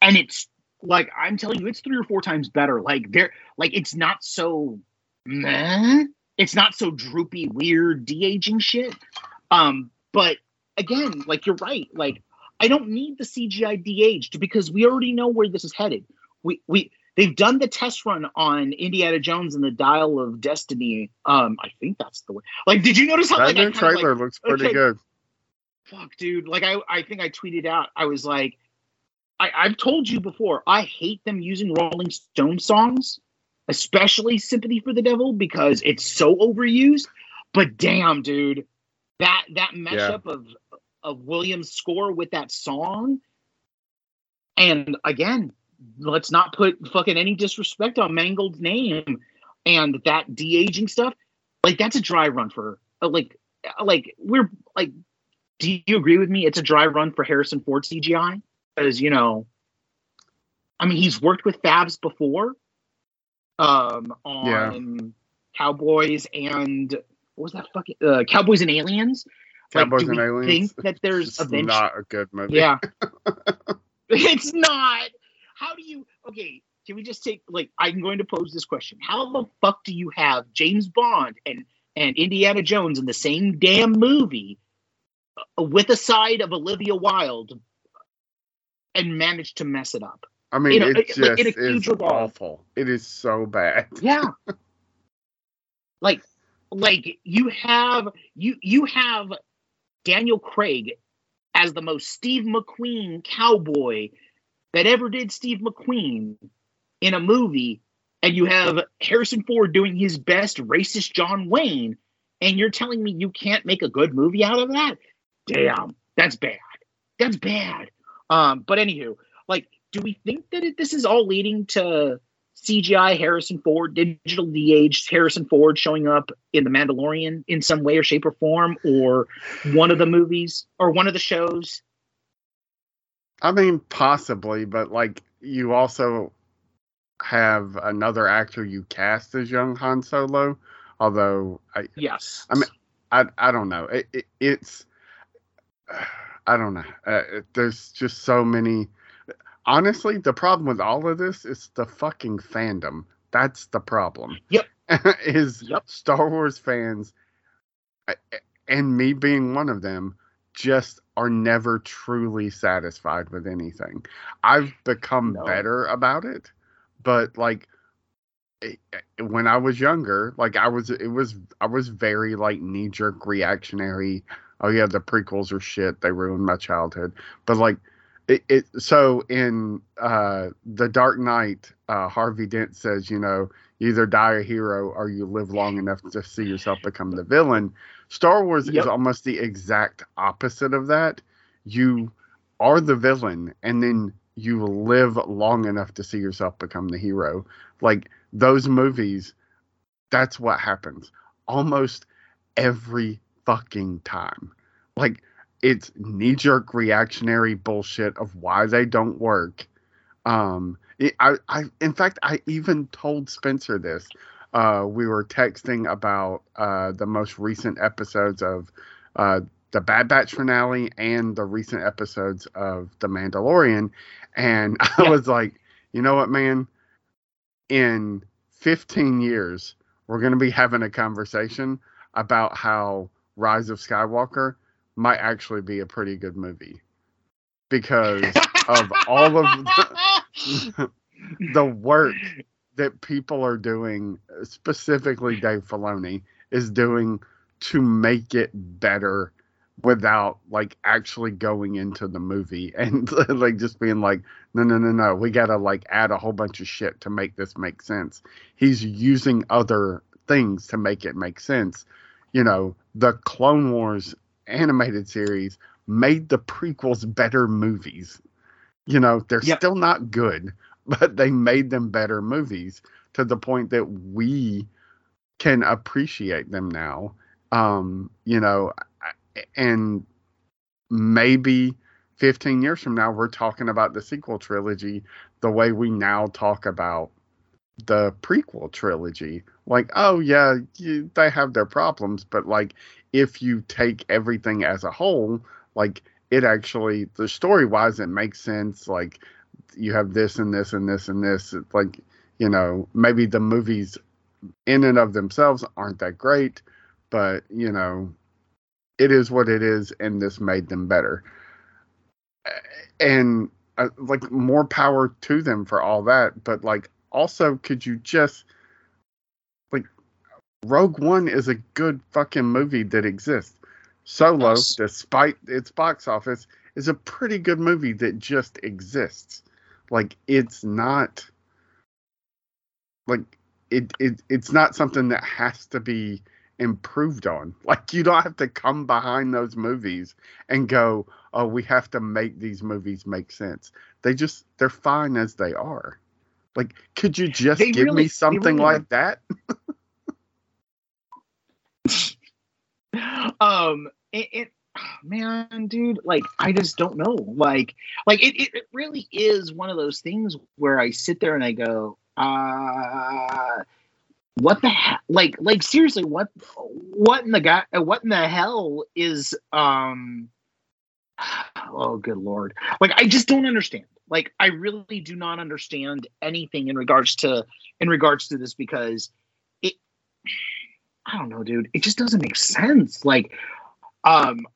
and it's like I'm telling you, it's three or four times better. Like they're like it's not so meh. It's not so droopy, weird, de aging shit. Um, but again, like you're right. Like I don't need the CGI de aged because we already know where this is headed. We we they've done the test run on Indiana Jones and the Dial of Destiny. Um, I think that's the way. Like, did you notice how that like, new trailer like, looks pretty okay, good? fuck, dude. Like I, I think I tweeted out. I was like, I, I've told you before. I hate them using Rolling Stone songs, especially "Sympathy for the Devil," because it's so overused. But damn, dude, that that mashup of of Williams' score with that song, and again, let's not put fucking any disrespect on Mangold's name and that de aging stuff. Like that's a dry run for uh, like uh, like we're like. Do you agree with me? It's a dry run for Harrison Ford CGI because you know, I mean, he's worked with Fabs before, um, on Cowboys and what was that fucking uh, Cowboys and Aliens. Like, Cowboys do and Aliens. think that <laughs> there's It's eventually not a good movie. yeah. <laughs> it's not. How do you okay, can we just take like I'm going to pose this question. How the fuck do you have James Bond and and Indiana Jones in the same damn movie uh, with a side of Olivia Wilde and manage to mess it up? I mean, You know, it just like is awful. It is so bad. <laughs> Yeah. like like you have you you have Daniel Craig as the most Steve McQueen cowboy that ever did Steve McQueen in a movie and you have Harrison Ford doing his best racist John Wayne and you're telling me you can't make a good movie out of that? Damn, that's bad. That's bad. Um but anywho, like do we think that it, this is all leading to CGI Harrison Ford, digital de-aged Harrison Ford showing up in The Mandalorian in some way or shape or form, or one of the movies or one of the shows. I mean, possibly, but like you also have another actor you cast as young Han Solo. Although I, Yes. I mean, I, I don't know. It, it, it's, I don't know. Uh, there's just so many. Honestly, the problem with all of this is the fucking fandom. That's the problem. Yep. <laughs> is Yep. Star Wars fans, and me being one of them, just are never truly satisfied with anything. I've become No. better about it, but like when I was younger, like I was, it was, I was very like knee jerk reactionary. Oh yeah, the prequels are shit. They ruined my childhood. But like, it, it so in uh the Dark Knight, uh Harvey Dent says, you know, you either die a hero or you live long enough to see yourself become the villain. Star Wars Yep. is almost the exact opposite of that. You are the villain, and then you live long enough to see yourself become the hero. Like those movies, that's what happens almost every fucking time. Like it's knee jerk reactionary bullshit of why they don't work. Um, it- I, I, in fact, I even told Spencer this. Uh, we were texting about uh, the most recent episodes of uh, the Bad Batch finale and the recent episodes of The Mandalorian, and <laughs> I Yeah. was like, you know what, man? In 15 years, we're going to be having a conversation about how Rise of Skywalker might actually be a pretty good movie because of all of the, <laughs> the work that people are doing, specifically Dave Filoni, is doing to make it better without like actually going into the movie <laughs> and like just being like no no no no we gotta like add a whole bunch of shit to make this make sense. He's using other things to make it make sense you know the clone wars animated series made the prequels better movies you know they're Yep. still not good <laughs> but they made them better movies to the point that we can appreciate them now um you know and maybe 15 years from now we're talking about the sequel trilogy the way we now talk about the prequel trilogy like oh yeah you, they have their problems but like if you take everything as a whole like it actually the story wise it makes sense like you have this and this and this and this It's like you know maybe the movies in and of themselves aren't that great but you know it is what it is and this made them better. And uh, like more power to them for all that but like also could you just rogue one is a good fucking movie that exists Solo, Yes. despite its box office, is a pretty good movie that just exists. Like it's not like it, it it's not something that has to be improved on. <laughs> Like you don't have to come behind those movies and go, "Oh, we have to make these movies make sense." They just they're fine as they are. Like could you just They give really- me something really like that? <laughs> <laughs> um it, it <sighs> man dude like i just don't know. Like like it, it, it really is one of those things where i sit there and i go uh what the hell like like seriously what what in the guy what in the hell is um <sighs> oh good lord. Like i just don't understand. Like i really do not understand anything in regards to in regards to this because it i don't know dude. It just doesn't make sense. Like um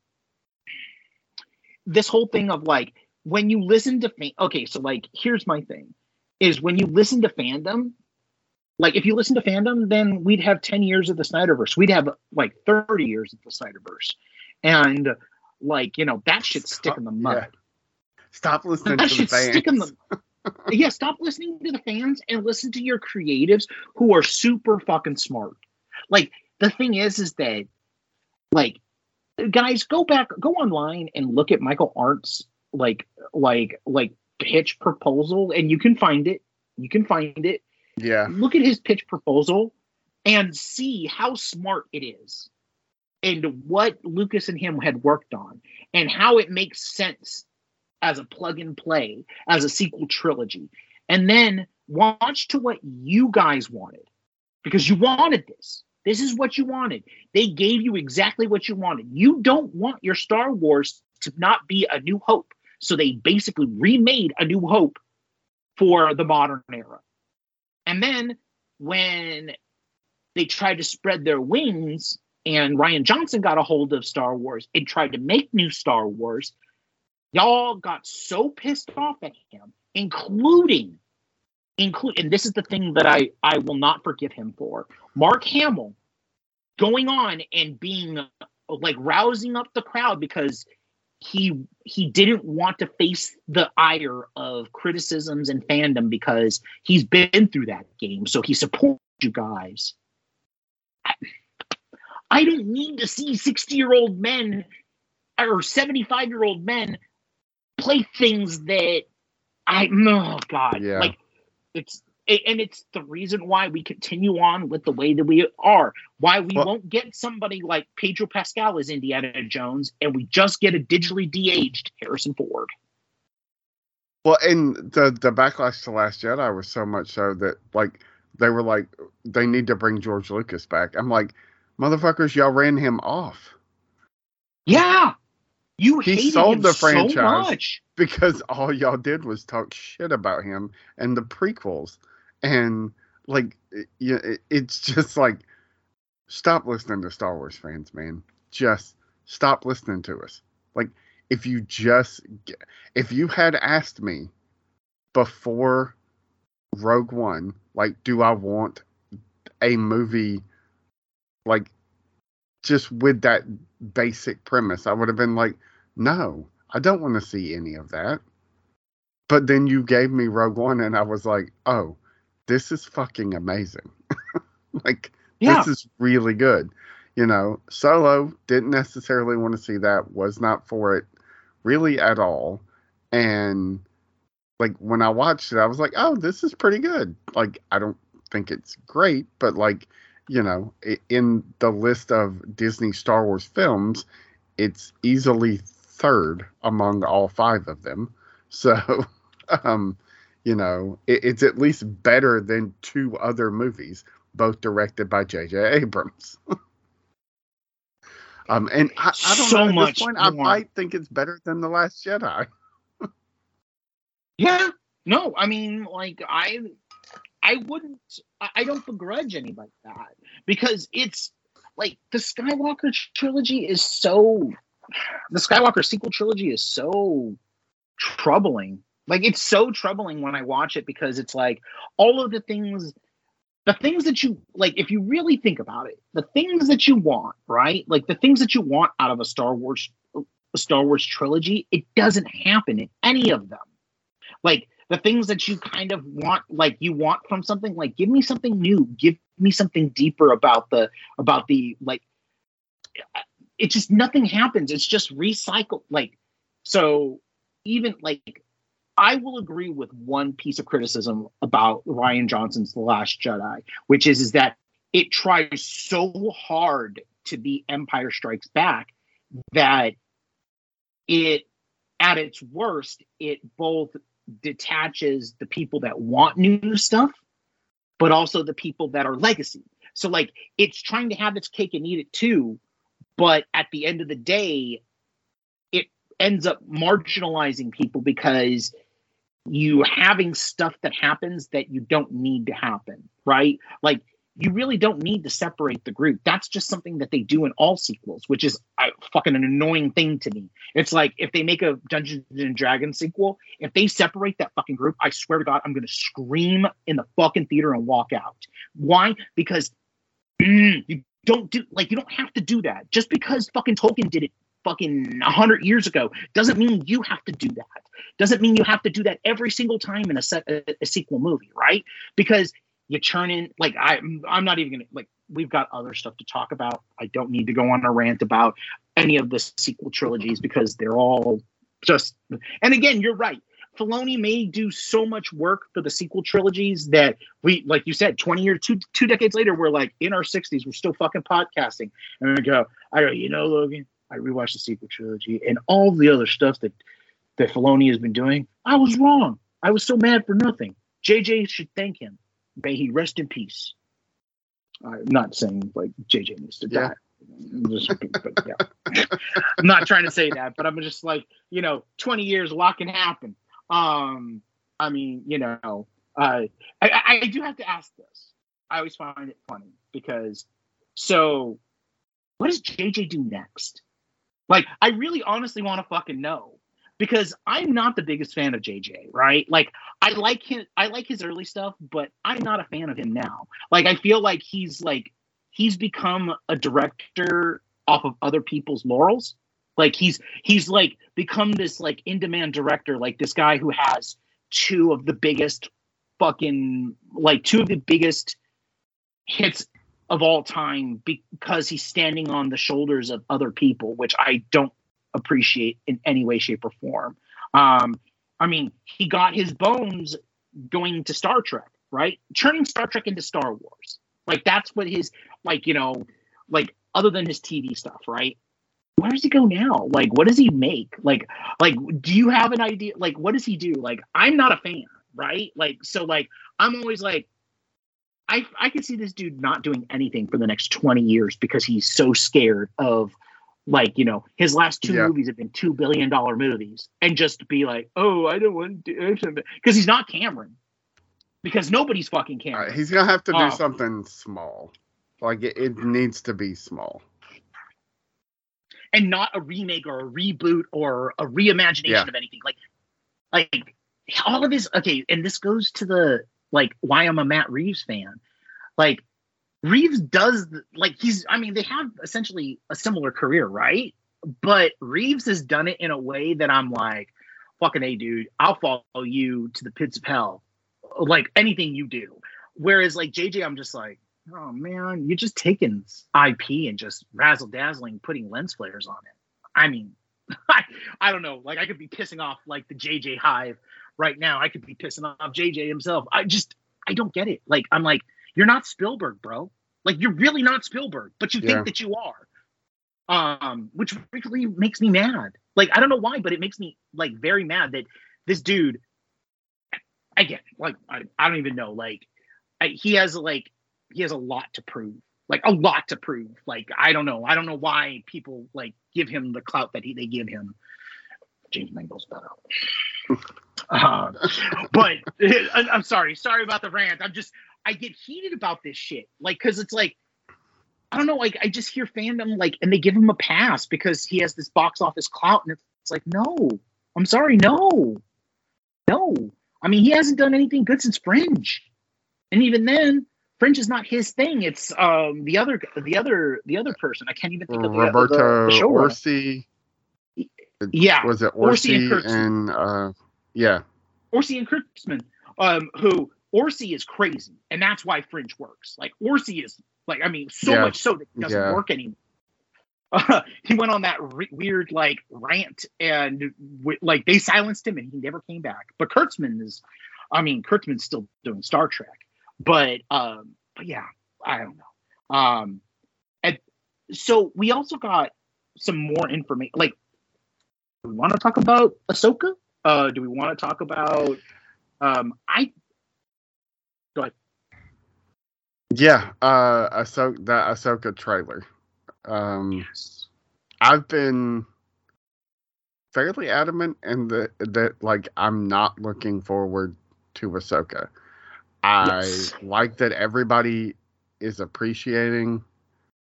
this whole thing of like when you listen to fan- okay so like here's my thing is when you listen to fandom like if you listen to fandom then we'd have 10 years of the snyderverse. We'd have like 30 years of the snyderverse. And like you know that should stick in the mud. Yeah. Stop listening that to the fans. stick in the <laughs> yeah stop listening to the fans and listen to your creatives who are super fucking smart. Like the thing is is that like guys go back go online and look at michael arndt's like like like pitch proposal and you can find it. You can find it. Yeah. look at his pitch proposal and see how smart it is and what Lucas and him had worked on and how it makes sense as a plug and play as a sequel trilogy. And then watch to what you guys wanted because you wanted this this is what you wanted. They gave you exactly what you wanted. You don't want your star wars to not be a new hope. So they basically remade a new hope for the modern era. And then when they tried to spread their wings and Rian Johnson got a hold of Star Wars and tried to make new Star Wars, y'all got so pissed off at him, including include and this is the thing that I I will not forgive him for. Mark Hamill going on and being like rousing up the crowd because he he didn't want to face the ire of criticisms and fandom because he's been through that game so he supports you guys I, I don't need to see 60 year old men or 75 year old men play things that i oh god Yeah. like it's and it's the reason why we continue on with the way that we are. Why we Well- won't get somebody like Pedro Pascal as Indiana Jones, and we just get a digitally de-aged Harrison Ford. Well, and the the backlash to Last Jedi was so much so that like they were like they need to bring George Lucas back. I'm like, motherfuckers, y'all ran him off Yeah, you He hated sold him the so franchise. much. because all y'all did was talk shit about him and the prequels, and like it, it's just like stop listening to Star Wars fans, man. Just stop listening to us. Like if you just if you had asked me before Rogue One, like, do I want a movie like just with that basic premise? I would have been like, no, I don't want to see any of that. But then you gave me Rogue One, and I was like, oh, this is fucking amazing. <laughs> like, Yeah, this is really good. You know, Solo didn't necessarily want to see that, was not for it really at all. And like when I watched it, I was like, oh, this is pretty good. Like, I don't think it's great, but like, you know, in the list of Disney Star Wars films, it's easily third among all five of them. <laughs> So, um, you know, it, it's at least better than two other movies, both directed by J.J. Abrams. <laughs> um, and I, I don't So know at much this point. I might think it's better than the Last Jedi. <laughs> yeah. No, I mean, like I, I wouldn't. I don't begrudge anybody that because it's like the Skywalker trilogy is so. The Skywalker sequel trilogy is so troubling. Like it's so troubling when I watch it because it's like all of the things the things that you like if you really think about it the things that you want right like the things that you want out of a star wars a star wars trilogy it doesn't happen in any of them like the things that you kind of want like you want from something like give me something new. Give me something deeper about the about the like it just nothing happens. It's just recycled like so even like I will agree with one piece of criticism about Rian Johnson's The Last Jedi, which is, is that it tries so hard to be Empire Strikes Back that it, at its worst, it both detaches the people that want new stuff, but also the people that are legacy. So, like, it's trying to have its cake and eat it too, but at the end of the day, it ends up marginalizing people because you having stuff that happens that you don't need to happen, right? Like you really don't need to separate the group. That's just something that they do in all sequels, which is uh, fucking an annoying thing to me. It's like if they make a Dungeons and Dragons sequel, if they separate that fucking group, I swear to God, I'm gonna scream in the fucking theater and walk out. Why? Because mm, <clears throat> you don't do like you don't have to do that. Just because fucking Tolkien did it fucking 100 years ago doesn't mean you have to do that doesn't mean you have to do that every single time in a set a, a sequel movie right because you churn in like i i'm not even gonna like we've got other stuff to talk about i don't need to go on a rant about any of the sequel trilogies because they're all just and again you're right Filoni may do so much work for the sequel trilogies that we, like you said, 20 years, two two decades later, we're like in our 60s, we're still fucking podcasting. And we go, I go, you know, Logan, I rewatched the sequel trilogy and all the other stuff that that Filoni has been doing. I was wrong. I was so mad for nothing. JJ should thank him. May he rest in peace. I'm not saying like JJ needs to die. I'm, just, but, yeah. <laughs> I'm not trying to say that, but I'm just like, you know, 20 years, a lot can happen. Um, I mean, you know, uh, I, I do have to ask this. I always find it funny because so what does JJ do next? Like, I really honestly want to fucking know because I'm not the biggest fan of JJ, right? Like, I like him, I like his early stuff, but I'm not a fan of him now. Like, I feel like he's like he's become a director off of other people's laurels. Like he's he's like become this like in-demand director, like this guy who has two of the biggest fucking like two of the biggest hits of all time because he's standing on the shoulders of other people, which I don't appreciate in any way, shape, or form. Um, I mean, he got his bones going to Star Trek, right? Turning Star Trek into Star Wars. Like that's what his like, you know, like other than his TV stuff, right? Where does he go now? Like, what does he make? Like, like, do you have an idea? Like, what does he do? Like, I'm not a fan, right? Like, so like, I'm always like, I I can see this dude not doing anything for the next 20 years because he's so scared of like you know his last two yeah. movies have been two billion dollar movies and just be like oh I don't want to because he's not Cameron because nobody's fucking Cameron. Right, he's gonna have to do uh, something small, like it, it needs to be small and not a remake or a reboot or a reimagination yeah. of anything like like all of his okay and this goes to the like why I'm a Matt Reeves fan. Like Reeves does like he's I mean they have essentially a similar career, right? But Reeves has done it in a way that I'm like, fucking a dude, I'll follow you to the pits of hell. Like anything you do. Whereas like JJ, I'm just like, oh man, you're just taking IP and just razzle dazzling, putting lens flares on it. I mean, <laughs> I, I don't know. Like I could be pissing off like the JJ hive right now. I could be pissing off JJ himself. I just I don't get it. Like I'm like, you're not Spielberg, bro. Like you're really not Spielberg, but you yeah. think that you are. Um, which really makes me mad. Like I don't know why, but it makes me like very mad that this dude again, like I, I don't even know, like I, he has like he has a lot to prove like a lot to prove like i don't know i don't know why people like give him the clout that he, they give him james mangold's better uh, <laughs> but <laughs> I'm sorry, sorry about the rant. I'm just I get heated about this shit, like because it's like I don't know, like I just hear fandom like, and they give him a pass because he has this box office clout, and it's like, no, I'm sorry, no, no. I mean, he hasn't done anything good since Fringe, and even then, Fringe is not his thing. It's um the other the other the other person. I can't even think of the, Roberto the. Orci. Yeah, Was it Orci and Orci Kurtzman. and uh yeah. Orci and Kurtzman, um, who Orci is crazy, and that's why Fringe works. Like Orci is like, I mean, so Yeah. much so that it doesn't Yeah. work anymore. Uh, <laughs> he went on that re- weird like rant, and w- like they silenced him, and he never came back. But Kurtzman is, I mean, Kurtzman's still doing Star Trek, but um, but yeah, I don't know. Um, and so we also got some more information. Like, do we want to talk about Ahsoka? Uh, do we want to talk about? Um, I Yeah, uh Ahsoka that Ahsoka trailer. Um I've been fairly adamant in the that like I'm not looking forward to Ahsoka. I Yes. like that everybody is appreciating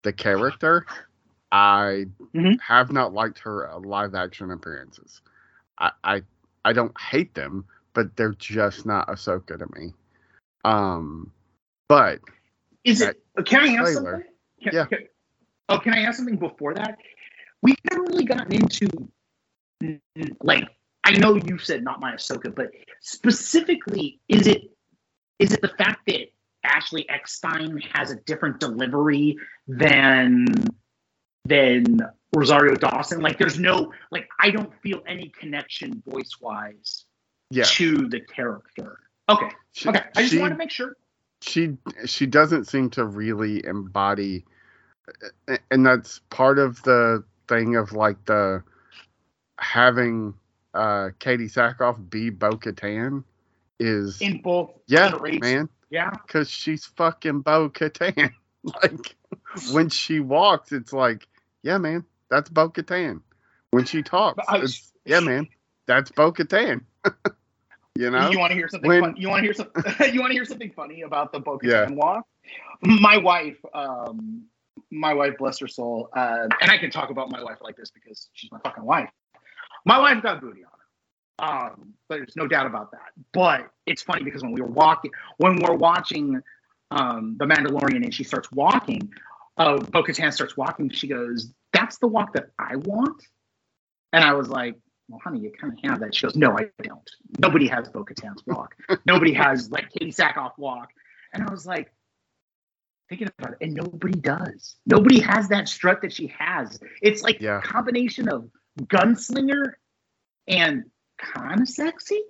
the character. I Mhm. have not liked her uh, live action appearances. I, I I don't hate them, but they're just not Ahsoka to me. Um, but is it? Uh, can I ask something? Can, Yeah. can- oh, can I ask something before that? We haven't really gotten into like. I know you said not my Ahsoka, but specifically, is it is it the fact that Ashley Eckstein has a different delivery than than Rosario Dawson? Like, there's no like, I don't feel any connection voice wise yeah, to the character. Okay, she, okay. I just wanted to make sure. She she doesn't seem to really embody and that's part of the thing of like the having uh Katee Sackhoff be Bo Katan is in both yeah man. Yeah, because she's fucking Bo Katan. <laughs> Like when she walks it's like yeah man that's Bo Katan. When she talks I- it's yeah man that's Bo Katan <laughs> you know you want to hear something? when- fun? You want to hear some? <laughs> you want to hear something funny about the Bo Yeah. Walk? My wife, um, my wife, bless her soul, uh, and I can talk about my wife like this because she's my fucking wife. My wife got booty on her. Um, there's no doubt about that. But it's funny because when we were walking, when we're watching um, The Mandalorian, and she starts walking, uh, Bo Katan starts walking. She goes, "That's the walk that I want," and I was like. Well, honey, you kind of have that. She goes, No, I don't. Nobody has Bo Katan's walk. Nobody has like Katee Sackhoff walk. And I was like, thinking about it, and nobody does. Nobody has that strut that she has. It's like Yeah. a combination of gunslinger and kind of sexy.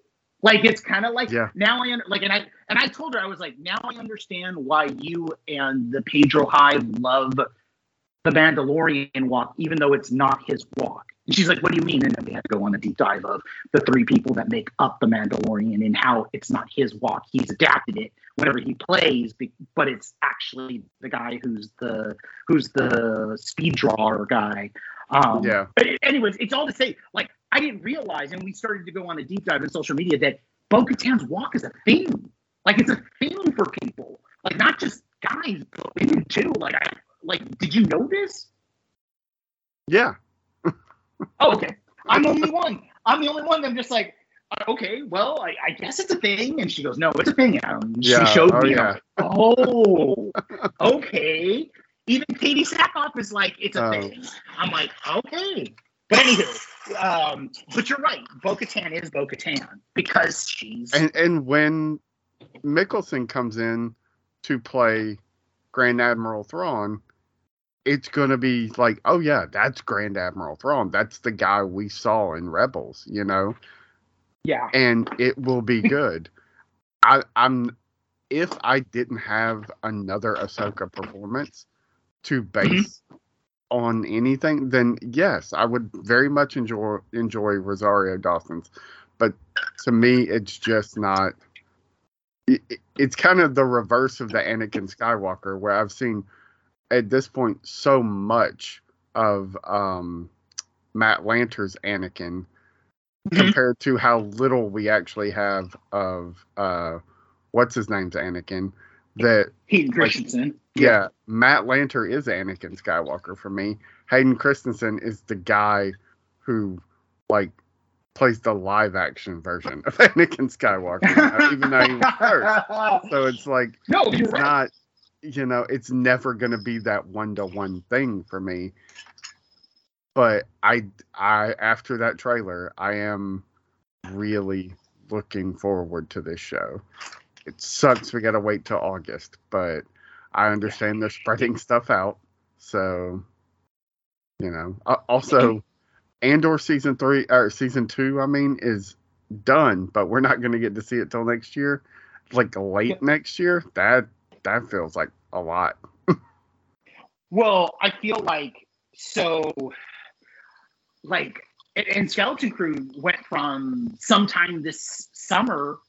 Like it's kind of like Yeah. now I under, like and I and I told her I was like now I understand why you and the Pedro Hive love the Mandalorian walk, even though it's not his walk. And she's like, What do you mean? And then we had to go on a deep dive of the three people that make up the Mandalorian and how it's not his walk. He's adapted it whenever he plays, but it's actually the guy who's the who's the speed drawer guy. Um, yeah anyways, it's all to say, like, I didn't realize, and we started to go on a deep dive in social media that Bo Katan's walk is a thing. Like, it's a thing for people. Like, not just guys, but women too. Like, I, like, did you know this? yeah <laughs> Oh, okay. I'm the only one. I'm the only one. that I'm just like, uh, okay, well, I, I guess it's a thing. And she goes, no, it's a thing. And she showed oh, me. yeah. Like, oh, okay. Even Katee Sackhoff is like, it's a Oh. thing. I'm like, okay. But anywho, um, but you're right. Bo Katan is Bo Katan because she's and and when Mikkelsen comes in to play Grand Admiral Thrawn, it's gonna be like, oh yeah, that's Grand Admiral Thrawn. That's the guy we saw in Rebels, you know, yeah. and it will be <laughs> good. I, I'm if I didn't have another Ahsoka performance to mm-hmm. base on anything, then yes, I would very much enjoy enjoy Rosario Dawson's. But to me, it's just not. it- It's kind of the reverse of the Anakin Skywalker, where I've seen at this point so much of um, Matt Lanter's Anakin Mhm. compared to how little we actually have of uh, what's his name's Anakin. That Hayden Christensen. yeah, Matt Lanter is Anakin Skywalker for me. Hayden Christensen is the guy who like plays the live action version of <laughs> Anakin Skywalker, even though he was first. So it's like <laughs> no, you're it's right. not you know, it's never going to be that one to one thing for me. But I, I after that trailer, I am really looking forward to this show. It sucks we got to wait till August, but I understand they're spreading <laughs> stuff out. So, you know, uh, also, <clears throat> Andor season three or season two, I mean, is done, but we're not going to get to see it till next year, like late next year. That that feels like a lot. well, I feel like so, like, and Skeleton Crew went from sometime this summer,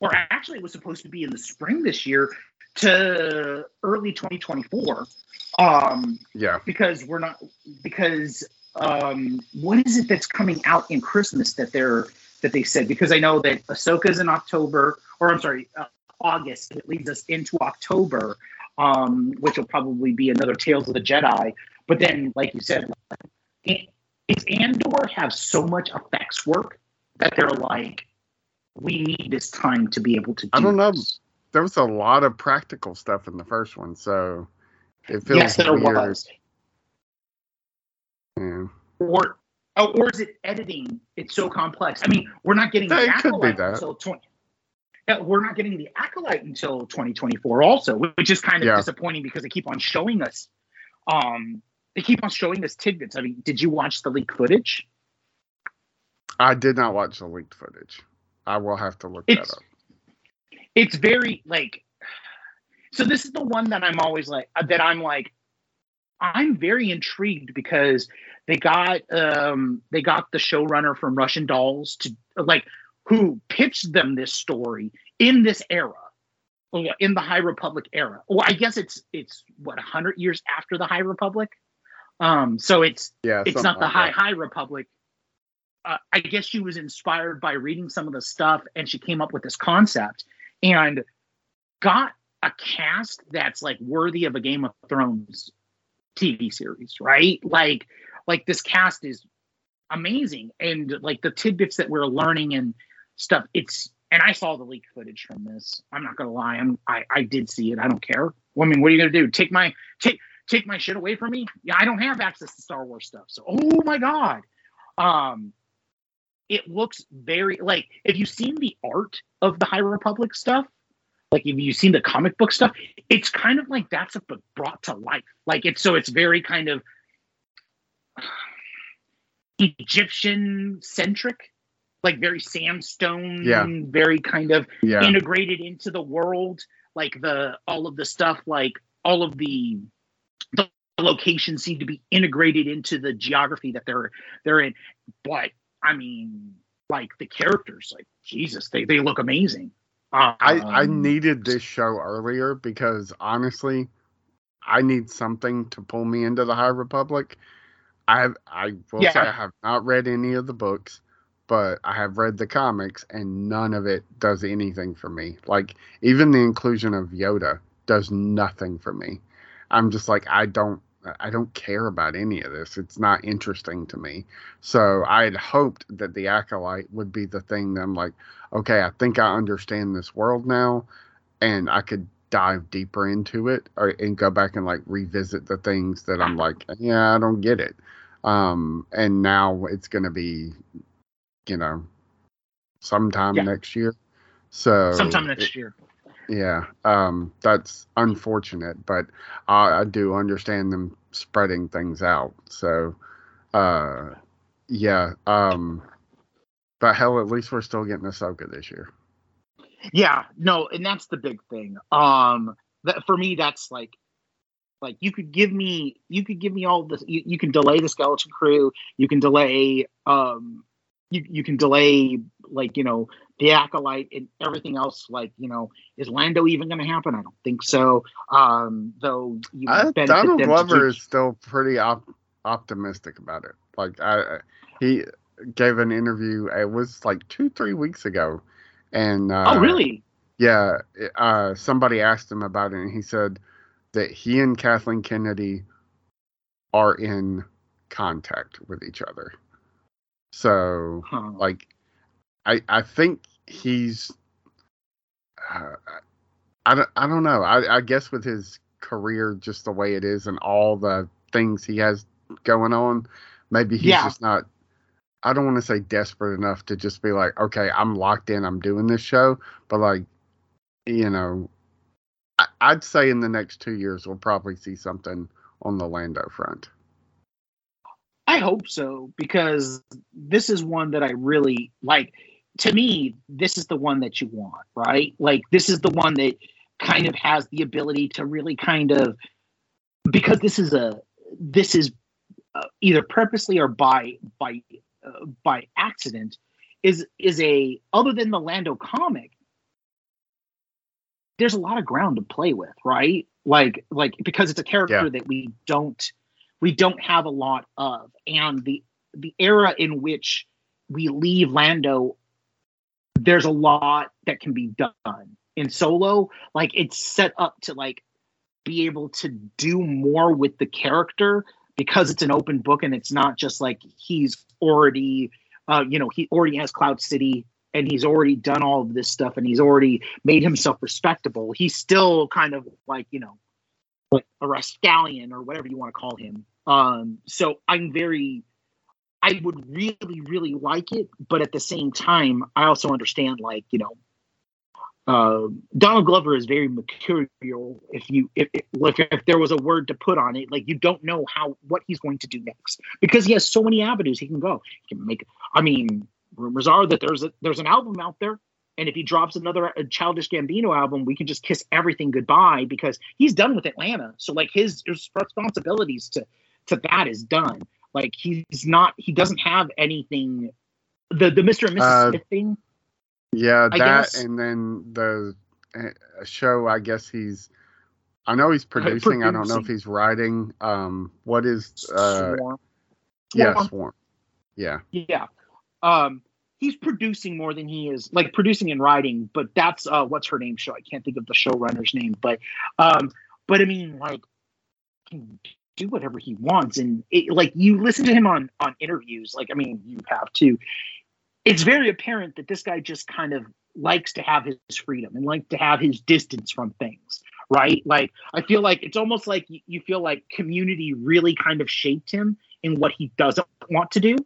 or actually it was supposed to be in the spring this year, to early 2024. Um, yeah, because we're not because um, what is it that's coming out in Christmas that they're that they said? Because I know that Ahsoka's in October, or I'm sorry, uh, August. It leads us into October, um, which will probably be another Tales of the Jedi. But then, like you said, does Andor have so much effects work that they're like, we need this time to be able to. Do I don't know. This. There was a lot of practical stuff in the first one, so it feels yes, there weird. was. Yeah. Or, oh, or is it editing? It's so complex. I mean, we're not getting it could be that. until twenty. We're not getting the acolyte until 2024, also, which is kind of Yeah. disappointing because they keep on showing us. Um, they keep on showing us tidbits. I mean, did you watch the leaked footage? I did not watch the leaked footage. I will have to look It's that up. it's very like. So this is the one that I'm always like that I'm like, I'm very intrigued because they got um they got the showrunner from Russian Dolls to like who pitched them this story in this era in the high republic era. Well i guess it's it's what 100 years after the high republic? Um so it's Yeah, it's not the like high that. high republic. Uh, i guess she was inspired by reading some of the stuff and she came up with this concept and got a cast that's like worthy of a game of thrones tv series right? Like like this cast is amazing and like the tidbits that we're learning and stuff. It's and i saw the leaked footage from this. I'm not gonna lie. I'm i, I did see it. I don't care. Well, i mean what are you gonna do? Take my take take my shit away from me? Yeah i don't have access to star wars stuff. So oh my god. Um it looks very like if you've seen the art of the high republic stuff like if you've seen the comic book stuff it's kind of like that's but brought to life. Like it's so it's very kind of <sighs> egyptian centric like very sandstone Yeah. very kind of Yeah, integrated into the world like the all of the stuff like all of the the locations seem to be integrated into the geography that they're they're in. But i mean like the characters like jesus they, they look amazing. Um, I I needed this show earlier because honestly, I need something to pull me into the High Republic. I have I will say I have not read any of the books, but I have read the comics, and none of it does anything for me. Like even the inclusion of Yoda does nothing for me. I'm just like I don't I don't care about any of this. It's not interesting to me. So I had hoped that the acolyte would be the thing that I'm like, okay, I think I understand this world now, and I could dive deeper into it or, and go back and like revisit the things that I'm like, yeah, I don't get it. Um, and now it's gonna be, you know, sometime Yeah. next year. So sometime it- next year yeah, um, that's unfortunate, but I, I do understand them spreading things out. So, uh, yeah, um, but hell, at least we're still getting Ahsoka this year. yeah no and that's the big thing um that for me that's like like you could give me you could give me all this you, you can delay the skeleton crew you can delay um you, you can delay like you know the acolyte and everything else like you know is lando even going to happen i don't think so um though you I, Donald Glover is still pretty op- optimistic about it. Like, I, I- he gave an interview. It was like two, three weeks ago, and uh, oh really Yeah, uh, somebody asked him about it, and he said that he and Kathleen Kennedy are in contact with each other. So, huh. like, I I think he's, uh, I don't I don't know. I I guess with his career just the way it is and all the things he has going on, maybe he's Yeah. just not. I don't want to say desperate enough to just be like, okay, I'm locked in, I'm doing this show, but like, you know, I, I'd say in the next two years we'll probably see something on the Lando front. I hope so because this is one that I really like. To me, this is the one that you want, right? Like this is the one that kind of has the ability to really kind of because this is a this is uh, either purposely or by by uh, by accident is is a other than the Lando comic there's a lot of ground to play with right like like because it's a character Yeah. that we don't we don't have a lot of. And the the era in which we leave lando there's a lot that can be done. In solo like it's set up to like be able to do more with the character because it's an open book and it's not just like he's already uh you know he already has cloud city and he's already done all of this stuff and he's already made himself respectable. He's still kind of like you know like a rascallion or whatever you want to call him um so i'm very i would really really like it but at the same time i also understand like you know uh, Donald Glover is very mercurial. If you if, if if there was a word to put on it, like you don't know how what he's going to do next because he has so many avenues he can go. He can make. I mean, rumors are that there's a there's an album out there, and if he drops another uh, Childish Gambino album, we can just kiss everything goodbye because he's done with Atlanta. So like his, his responsibilities to to that is done. Like he's not he doesn't have anything. The the Mr. and Mrs. Uh, Smith thing. Yeah, I that guess- and then the uh, show. I guess he's. I know he's producing. I don't know if he's writing. Um, what is? Uh, Swarm. yeah, Swarm. Yeah, Yeah. Um he's producing more than he is like producing and writing, but that's uh what's her name show. I can't think of the showrunner's name, but um but I mean like do whatever he wants and it, like you listen to him on on interviews, like I mean you have to. It's very apparent that this guy just kind of likes to have his freedom and like to have his distance from things, right? Like I feel like it's almost like you, you feel like community really kind of shaped him in what he doesn't want to do.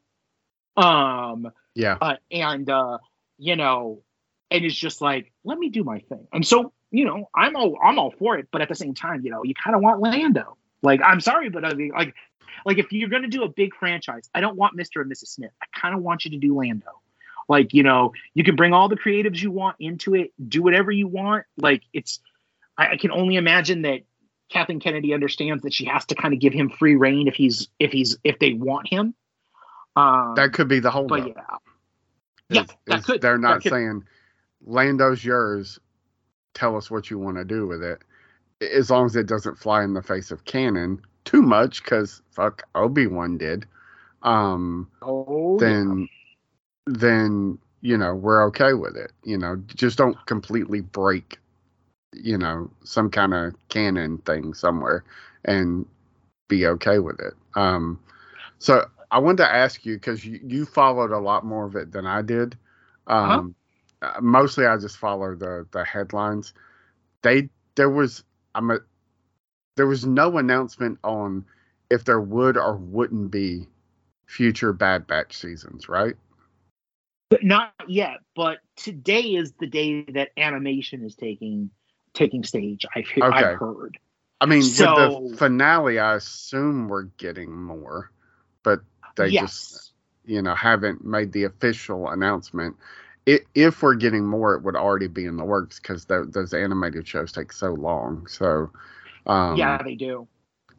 Um yeah. uh, and uh, you know, and it's just like, let me do my thing. And so, you know, I'm all I'm all for it, but at the same time, you know, you kind of want Lando. Like, I'm sorry, but I mean, like, like if you're gonna do a big franchise, I don't want Mr. and Mrs. Smith. I kind of want you to do Lando. Like, you know, you can bring all the creatives you want into it, do whatever you want. Like, it's, I, I can only imagine that Kathleen Kennedy understands that she has to kind of give him free reign if he's if he's if they want him. Um, That could be the whole. but yeah, yeah, is- that is could- They're not saying Lando's yours. Tell us what you want to do with it, as long as it doesn't fly in the face of canon too much. Because fuck, Obi Wan did. Um, Oh, then, then you know we're okay with it. You know, just don't completely break. You know, some kind of canon thing somewhere, and be okay with it. Um, so I wanted to ask you because you, you followed a lot more of it than I did. Um, uh, mostly I just follow the the headlines. They there was I'm a there was no announcement on if there would or wouldn't be future Bad Batch seasons, right? but not yet. But today is the day that animation is taking taking stage. I've, Okay. I've heard. I mean, So- with the finale, I assume we're getting more, but they yes. just you know haven't made the official announcement. If we're getting more, it would already be in the works because those animated shows take so long. So, um, yeah, they do.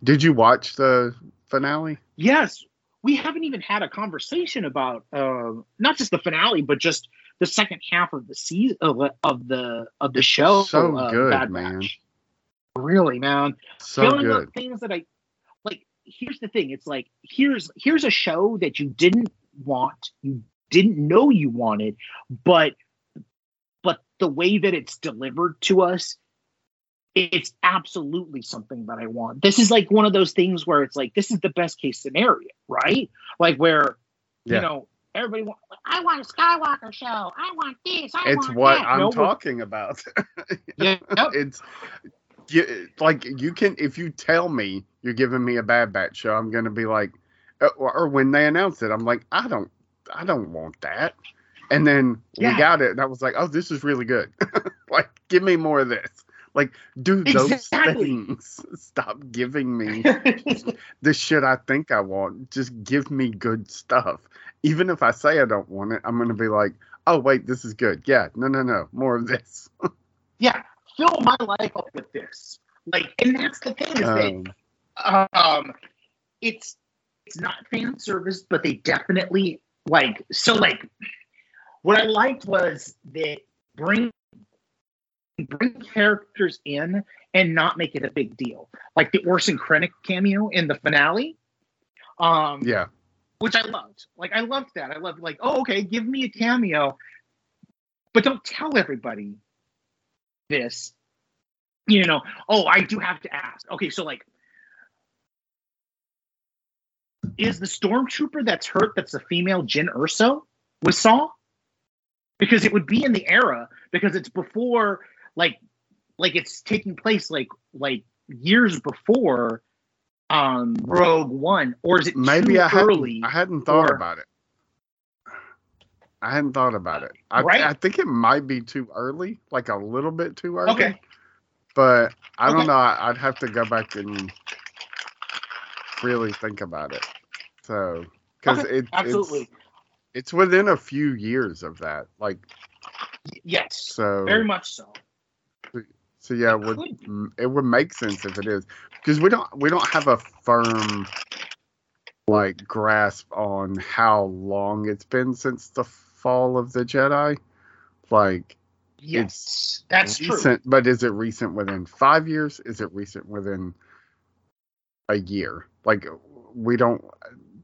Did you watch the finale? Yes, we haven't even had a conversation about uh, not just the finale, but just the second half of the season of, of the of the show. So uh, good, Bad man. Batch. Really, man. So filling good. up things that I like. Here's the thing: it's like here's here's a show that you didn't want, you didn't know you wanted, but but the way that it's delivered to us, it's absolutely something that I want. This is like one of those things where it's like this is the best case scenario, right? Like where Yeah. you know everybody wants. I want a Skywalker show. I want this. I It's want what that. I'm No, talking about. <laughs> Yeah, yep. it's you, like you can if you tell me you're giving me a Bad Batch show, I'm gonna be like, uh, or, or when they announce it, I'm like, I don't, I don't want that. And then Yeah. we got it, and I was like, oh, this is really good. <laughs> like, give me more of this. Like, do those things. <laughs> Stop giving me <laughs> the shit I think I want. Just give me good stuff. Even if I say I don't want it, I'm gonna be like, oh wait, this is good. Yeah, no, no, no, more of this. yeah, fill my life up with this. Like, and that's the thing is that Um, um it's it's not fan service but they definitely like so like what i liked was that bring bring characters in and not make it a big deal. Like the orson krennic cameo in the finale um yeah, which i loved. Like i loved that. I loved like oh okay give me a cameo. But don't tell everybody this you know oh i do have to ask. Okay so like is the stormtrooper that's hurt that's a female Jyn Erso with Saw? Because it would be in the era because it's before like like it's taking place like like years before um Rogue One, or is it maybe too I hadn't, early? I hadn't thought or- about it. I hadn't thought about it. I, Right? I think it might be too early, like a little bit too early. Okay. But I Okay. don't know. I'd have to go back and really think about it. So, because Okay, it, Absolutely. it's it's within a few years of that. Like yes. so. Very much so. So yeah, It would could. it would make sense if it is because we don't we don't have a firm like grasp on how long it's been since the fall of the Jedi. Like Yes. That's true. recent, but is it recent within five years? Is it recent within a year? Like we don't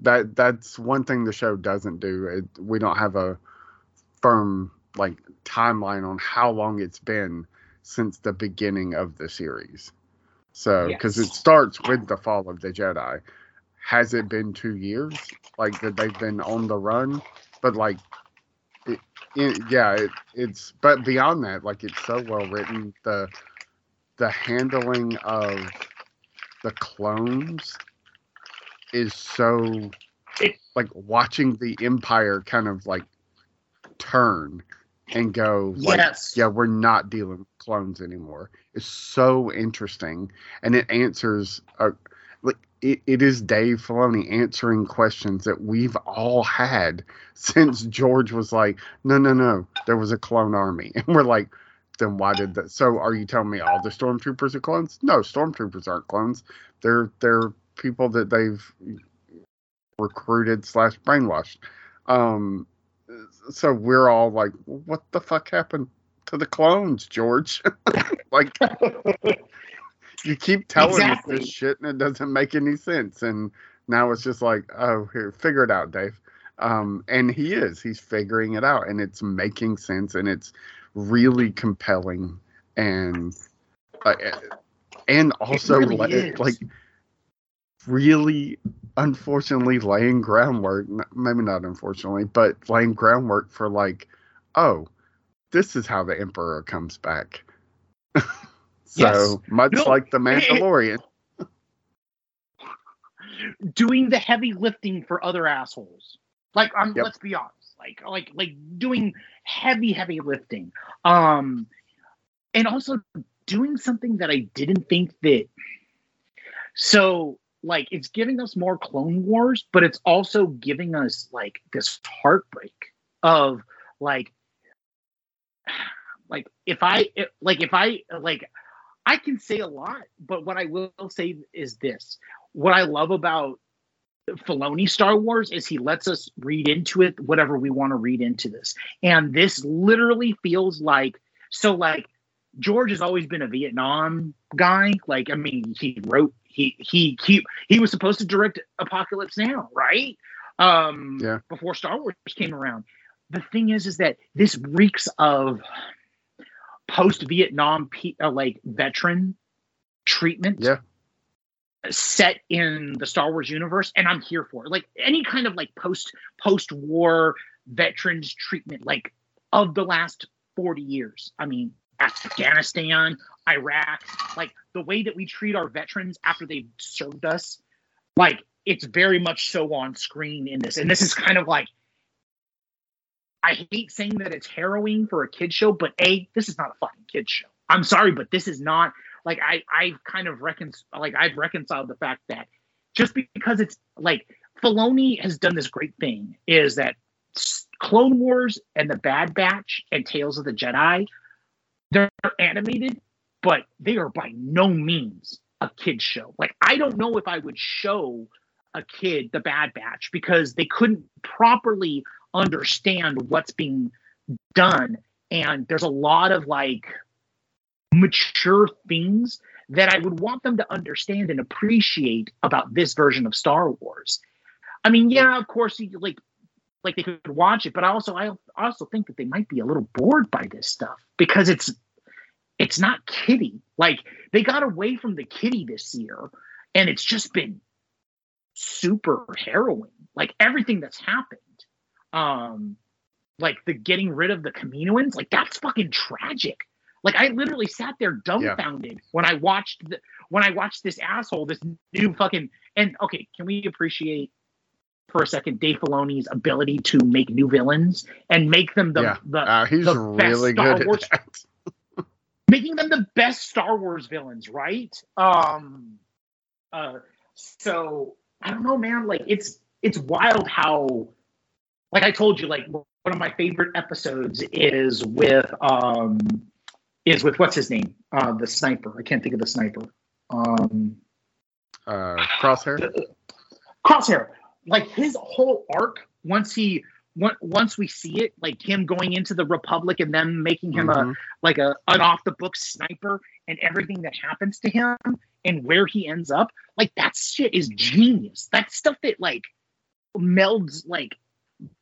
that that's one thing the show doesn't do. It, we don't have a firm like timeline on how long it's been since the beginning of the series. So because it starts with the fall of the Jedi. Has it been two years? Like that they've been on the run, but like it, it, yeah, it, it's but beyond that, like it's so well written. The the handling of the clones is so like watching the empire kind of like turn and go like yes. yeah we're not dealing with clones anymore. It's so interesting and it answers uh, like it, it is dave filoni answering questions that we've all had since george was like no no no there was a clone army. <laughs> And we're like then why did that so are you telling me all the stormtroopers are clones? No stormtroopers aren't clones. They're they're people that they've recruited slash brainwashed. Um so we're all like what the fuck happened to the clones george? <laughs> Like you keep telling Exactly. us this shit and it doesn't make any sense. And now it's just like oh here figure it out dave. Um and he is. He's figuring it out and it's making sense and it's really compelling and uh, and also really is. like really unfortunately laying groundwork maybe not unfortunately but laying groundwork for like oh this is how the emperor comes back <laughs> so Yes. much No, like the it- it- mandalorian <laughs> doing the heavy lifting for other assholes. Like, um, Yep. let's be honest. Like, like, like doing heavy, heavy lifting. Um, and also doing something that I didn't think that. So, like, it's giving us more Clone Wars, but it's also giving us like this heartbreak of like, <sighs> like if I like if I like I can say a lot, but what I will say is this: what I love about Filoni Star Wars is he lets us read into it whatever we want to read into this. And this literally feels like so like George has always been a Vietnam guy. Like, I mean, he wrote he he he he was supposed to direct Apocalypse Now, right? Um Yeah. before Star Wars came around. The thing is is that this reeks of post-Vietnam pe- uh, like veteran treatment Yeah. set in the Star Wars universe, and I'm here for it. Like any kind of like post post war veterans treatment, like of the last 40 years. I mean, Afghanistan, Iraq, like the way that we treat our veterans after they've served us, like it's very much so on screen in this. And this is kind of like I hate saying that it's harrowing for a kid show, but A, this is not a fucking kid show. I'm sorry, but this is not like I I've kind of recon like I've reconciled the fact that just because it's like Filoni has done this great thing is that Clone Wars and the Bad Batch and Tales of the Jedi, they're animated, but they are by no means a kid show. Like I don't know if I would show a kid the Bad Batch because they couldn't properly understand what's being done, and there's a lot of like mature things that I would want them to understand and appreciate about this version of Star Wars. I mean, yeah, of course, you, like like they could watch it, but also I also think that they might be a little bored by this stuff because it's it's not kitty. Like they got away from the kitty this year, and it's just been super harrowing. Like everything that's happened, um, like the getting rid of the Kaminoans, like that's fucking tragic. Like I literally sat there dumbfounded yeah. when I watched the, when I watched this asshole, this new fucking and okay, can we appreciate for a second Dave Filoni's ability to make new villains and make them the yeah. the, uh, he's the really best good Wars, <laughs> making them the best Star Wars villains, right? Um uh so I don't know, man. Like it's it's wild how like I told you, like one of my favorite episodes is with um is with what's his name? Uh the sniper. I can't think of the sniper. Um uh crosshair. Crosshair like his whole arc once he once we see it like him going into the republic and them making him mm-hmm. a like a an off the book sniper and everything that happens to him and where he ends up like that shit is genius. That's stuff that like melds like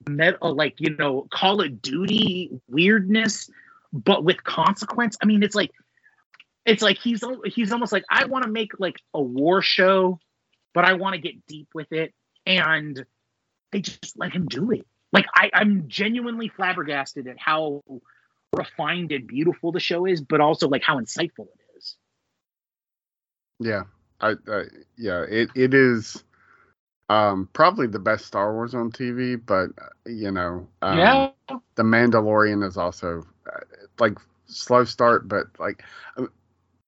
met, uh, like you know call of duty weirdness but with consequence. I mean it's like it's like he's he's almost like i want to make like a war show but i want to get deep with it and they just let him do it. Like I, I'm genuinely flabbergasted at how refined and beautiful the show is, but also like how insightful it is. Yeah, I, I yeah, it it is um probably the best Star Wars on TV, but you know, um, yeah, the Mandalorian is also uh, like slow start, but like,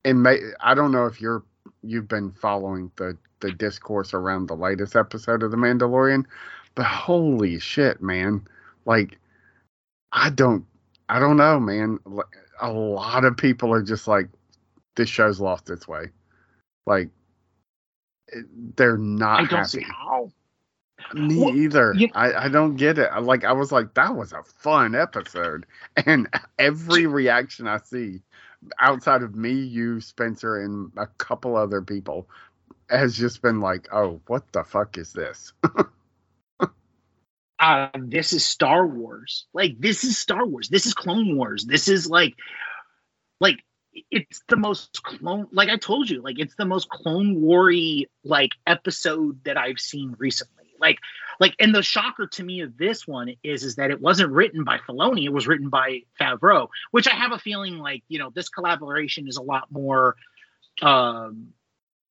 and may I don't know if you're you've been following the the discourse around the latest episode of The Mandalorian, but holy shit, man! Like, I don't, I don't know, man. A lot of people are just like, this show's lost its way. Like, eh, they're not I don't happy. see how. Me well, either. You, I, I don't get it. Like I was like, that was a fun episode, <laughs> and every reaction I see, outside of me, you, Spencer, and a couple other people, has just been like, oh, what the fuck is this? uh, <laughs> this is Star Wars. Like this is Star Wars. This is Clone Wars. This is like, like it's the most clone. Like I told you, like it's the most Clone Wary like episode that I've seen recently. Like, like, and the shocker to me of this one is is that it wasn't written by Filoni. It was written by Favreau, which I have a feeling like you know this collaboration is a lot more. Um,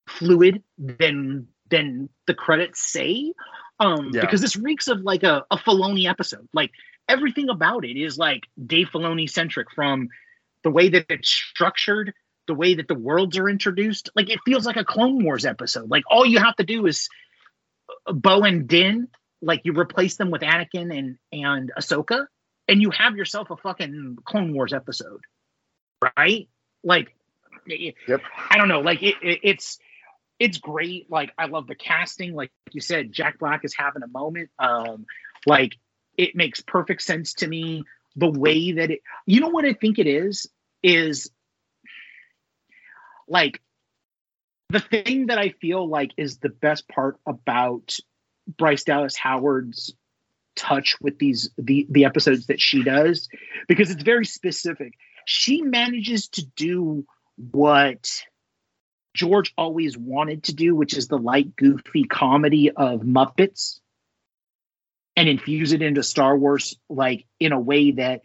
fluid than than the credits say. Um, yeah. because this reeks of like a, a Filoni episode. Like everything about it is like Dave Filoni centric from the way that it's structured, the way that the worlds are introduced. Like it feels like a Clone Wars episode. Like all you have to do is uh, Bo and Din, like you replace them with Anakin and and Ahsoka, and you have yourself a fucking Clone Wars episode, right? Like, yep. I don't know. Like it, it it's it's great. Like I love the casting. Like you said, Jack Black is having a moment. Um, like it makes perfect sense to me. The way that it, you know what I think it is, is like the thing that I feel like is the best part about Bryce Dallas Howard's touch with these the the episodes that she does because it's very specific. She manages to do what George always wanted to do, which is the light, goofy comedy of Muppets, and infuse it into Star Wars, like in a way that,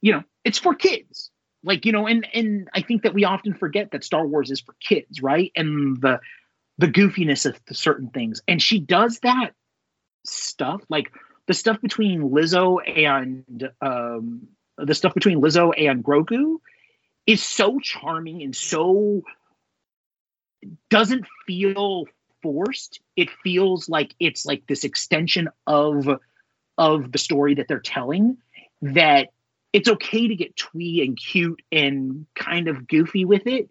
you know, it's for kids. like you know and and i think that we often forget that star wars is for kids right and the the goofiness of certain things and she does that stuff like the stuff between lizzo and um the stuff between lizzo and grogu is so charming and so doesn't feel forced it feels like it's like this extension of of the story that they're telling that it's okay to get twee and cute and kind of goofy with it.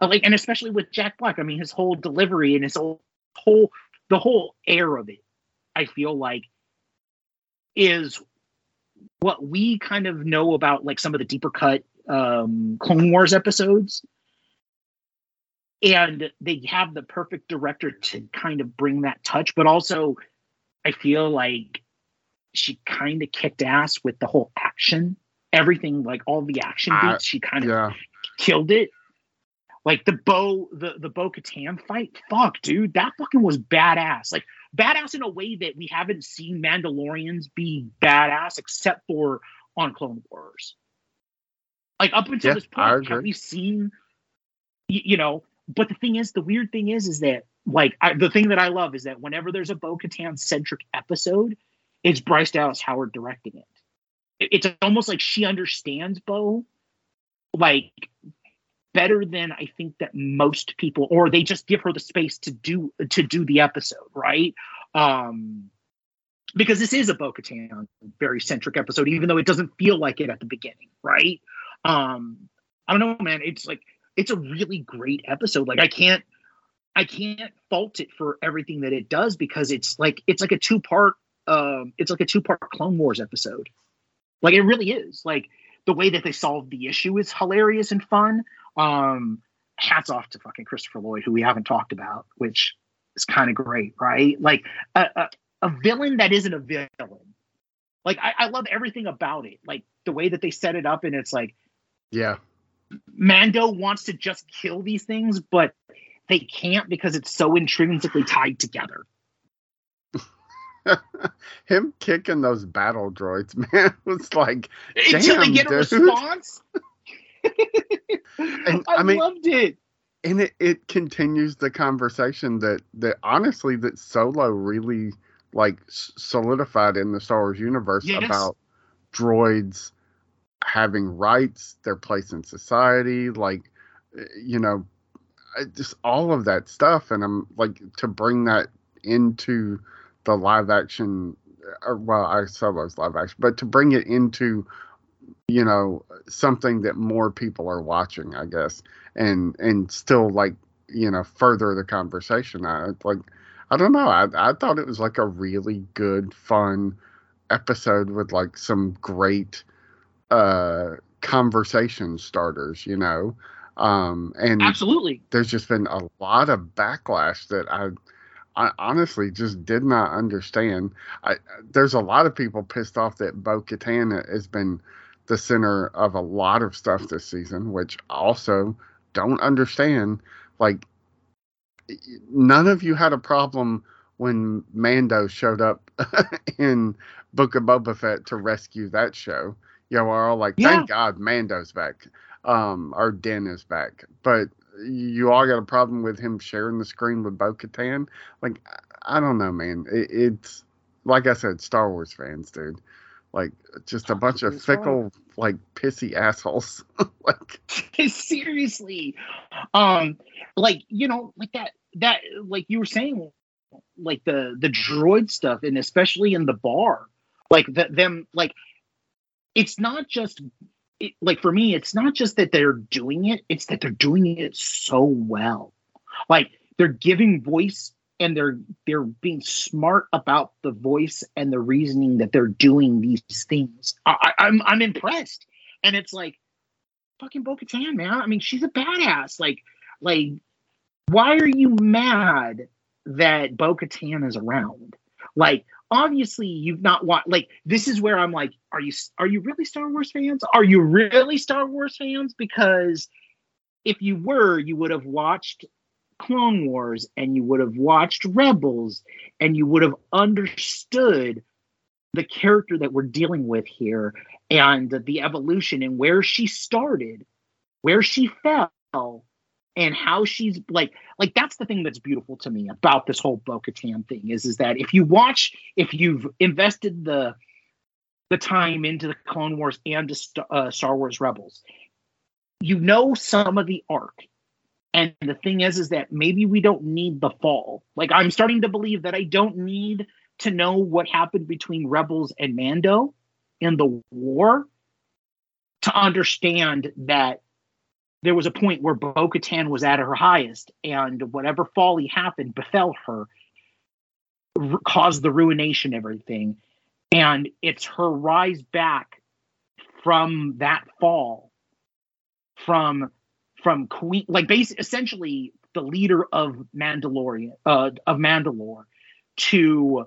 Like, and especially with Jack Black. I mean, his whole delivery and his whole, whole the whole air of it, I feel like, is what we kind of know about like some of the deeper cut um, Clone Wars episodes. And they have the perfect director to kind of bring that touch, but also I feel like she kind of kicked ass with the whole action, everything like all the action beats. Uh, she kind of yeah. killed it. Like the bow, the the Bo Katan fight, fuck, dude, that fucking was badass. Like badass in a way that we haven't seen Mandalorians be badass except for on Clone Wars. Like up until yeah, this point, have we seen, you, you know? But the thing is, the weird thing is, is that like I, the thing that I love is that whenever there's a Bo Katan centric episode, it's Bryce Dallas Howard directing it. It's almost like she understands Bo, like better than I think that most people, or they just give her the space to do to do the episode, right? Um, because this is a Bo Katan very centric episode, even though it doesn't feel like it at the beginning, right? Um, I don't know, man. It's like it's a really great episode. Like I can't I can't fault it for everything that it does because it's like it's like a two part um, it's like a two part Clone Wars episode. Like it really is. Like the way that they solved the issue is hilarious and fun. Um, hats off to fucking Christopher Lloyd, who we haven't talked about, which is kind of great, right? Like a, a, a, villain that isn't a villain. Like I, I love everything about it. Like the way that they set it up, and it's like, yeah, Mando wants to just kill these things, but they can't because it's so intrinsically tied together. <laughs> him kicking those battle droids, <laughs> man, was like until they get dude. a response. <laughs> and I, I mean, loved it. And it, it continues the conversation that that honestly that Solo really like solidified in the Star Wars universe yes. about droids having rights, their place in society, like eh, you know, just all of that stuff. And I'm like to bring that into the live action or, well i suppose live action but to bring it into you know something that more people are watching i guess and and still like you know further the conversation i like i don't know i, I thought it was like a really good fun episode with like some great uh conversation starters you know um and absolutely there's just been a lot of backlash that i I honestly just did not understand. I, there's a lot of people pissed off that Bo Katan has been the center of a lot of stuff this season, which also don't understand. Like, none of you had a problem when Mando showed up <laughs> in Book of Boba Fett to rescue that show. You know, we're all like, thank yeah. God Mando's back. Um, our Din is back. But you all got a problem with him sharing the screen with Bo Katan. Like, I don't know, man. It, it's like I said, Star Wars fans, dude. Like, just a bunch of fickle, like pissy assholes. <laughs> like, <laughs> seriously, um, like you know, like that, that, like you were saying, like the the droid stuff, and especially in the bar, like the, them, like it's not just it, like for me, it's not just that they're doing it; it's that they're doing it so well. Like they're giving voice and they're they're being smart about the voice and the reasoning that they're doing these things. I, am I'm, I'm impressed, and it's like fucking Bo-Katan, man. I mean, she's a badass. Like like why are you mad that Bo-Katan is around? Like obviously you've not watched like this is where i'm like are you are you really star wars fans? Are you really star wars fans? Because if you were you would have watched clone wars and you would have watched rebels and you would have understood the character that we're dealing with here and the evolution and where she started, where she fell, and how she's like like that's the thing that's beautiful to me about this whole Bo-Katan thing is is that if you watch if you've invested the the time into the Clone Wars and uh, Star Wars Rebels, you know some of the arc. And the thing is, is that maybe we don't need the fall. Like I'm starting to believe that I don't need to know what happened between Rebels and Mando in the war to understand that there was a point where Bo Katan was at her highest, and whatever folly happened befell her, r- caused the ruination everything. And it's her rise back from that fall, from from Queen, like basically, essentially the leader of Mandalorian, uh, of Mandalore, to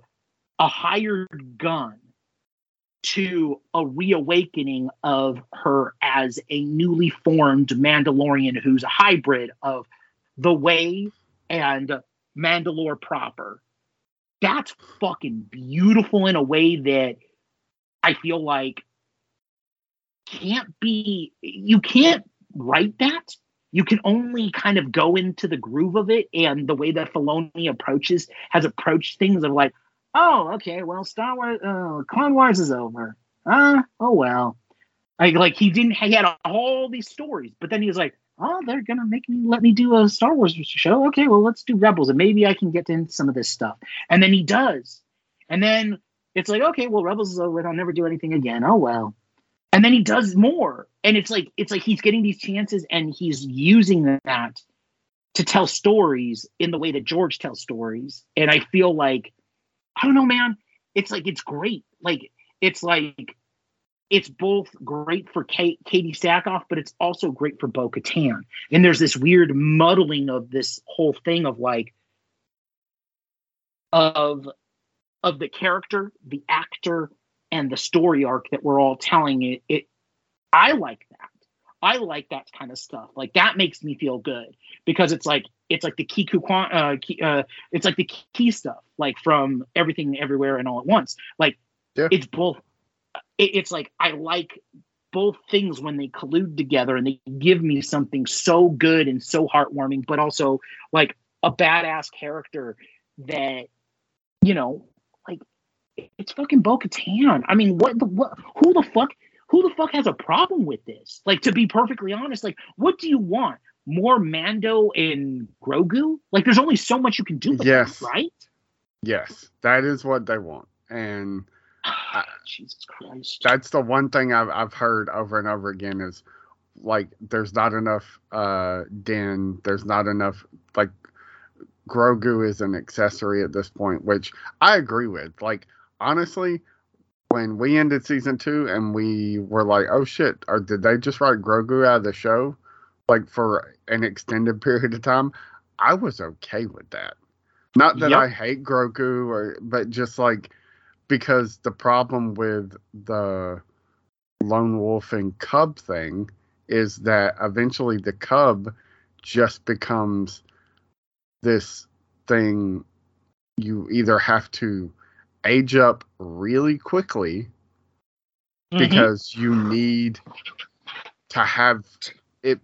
a hired gun to a reawakening of her as a newly formed Mandalorian who's a hybrid of the way and Mandalore proper. That's fucking beautiful in a way that I feel like can't be, you can't write that. You can only kind of go into the groove of it and the way that Filoni approaches has approached things of like, oh, okay, well, Star Wars, uh, Clone Wars is over. Uh, oh well. Like, like he didn't, he had all these stories, but then he was like, oh, they're gonna make me let me do a Star Wars show. Okay, well, let's do Rebels, and maybe I can get into some of this stuff. And then he does, and then it's like, okay, well, Rebels is over. I'll never do anything again. Oh well. And then he does more, and it's like it's like he's getting these chances, and he's using that to tell stories in the way that George tells stories. And I feel like I don't know, man. It's like it's great. Like it's like it's both great for Kate, Katee Sackhoff, but it's also great for Bo Katan. And there's this weird muddling of this whole thing of like of of the character, the actor, and the story arc that we're all telling it. It I like that. I like that kind of stuff. Like that makes me feel good because it's like it's like the key, uh, key uh, it's like the key stuff, like from everything, everywhere, and all at once. Like yeah. it's both. It, it's like I like both things when they collude together and they give me something so good and so heartwarming, but also like a badass character that you know, like it's fucking Bo Katan. I mean, what the what? Who the fuck? Who the fuck has a problem with this? Like, to be perfectly honest, like, what do you want? More Mando and Grogu? Like, there's only so much you can do. yes. Them, right? Yes, that is what they want, and <sighs> I, Jesus Christ, that's the one thing I've I've heard over and over again is like there's not enough uh Din, there's not enough like Grogu is an accessory at this point, which I agree with. Like honestly, when we ended season two and we were like, oh shit, or did they just write Grogu out of the show like for an extended <laughs> period of time? I was okay with that. Not that yep. I hate Grogu or but just like because the problem with the lone wolf and cub thing is that eventually the cub just becomes this thing you either have to age up really quickly mm-hmm. because you need to have it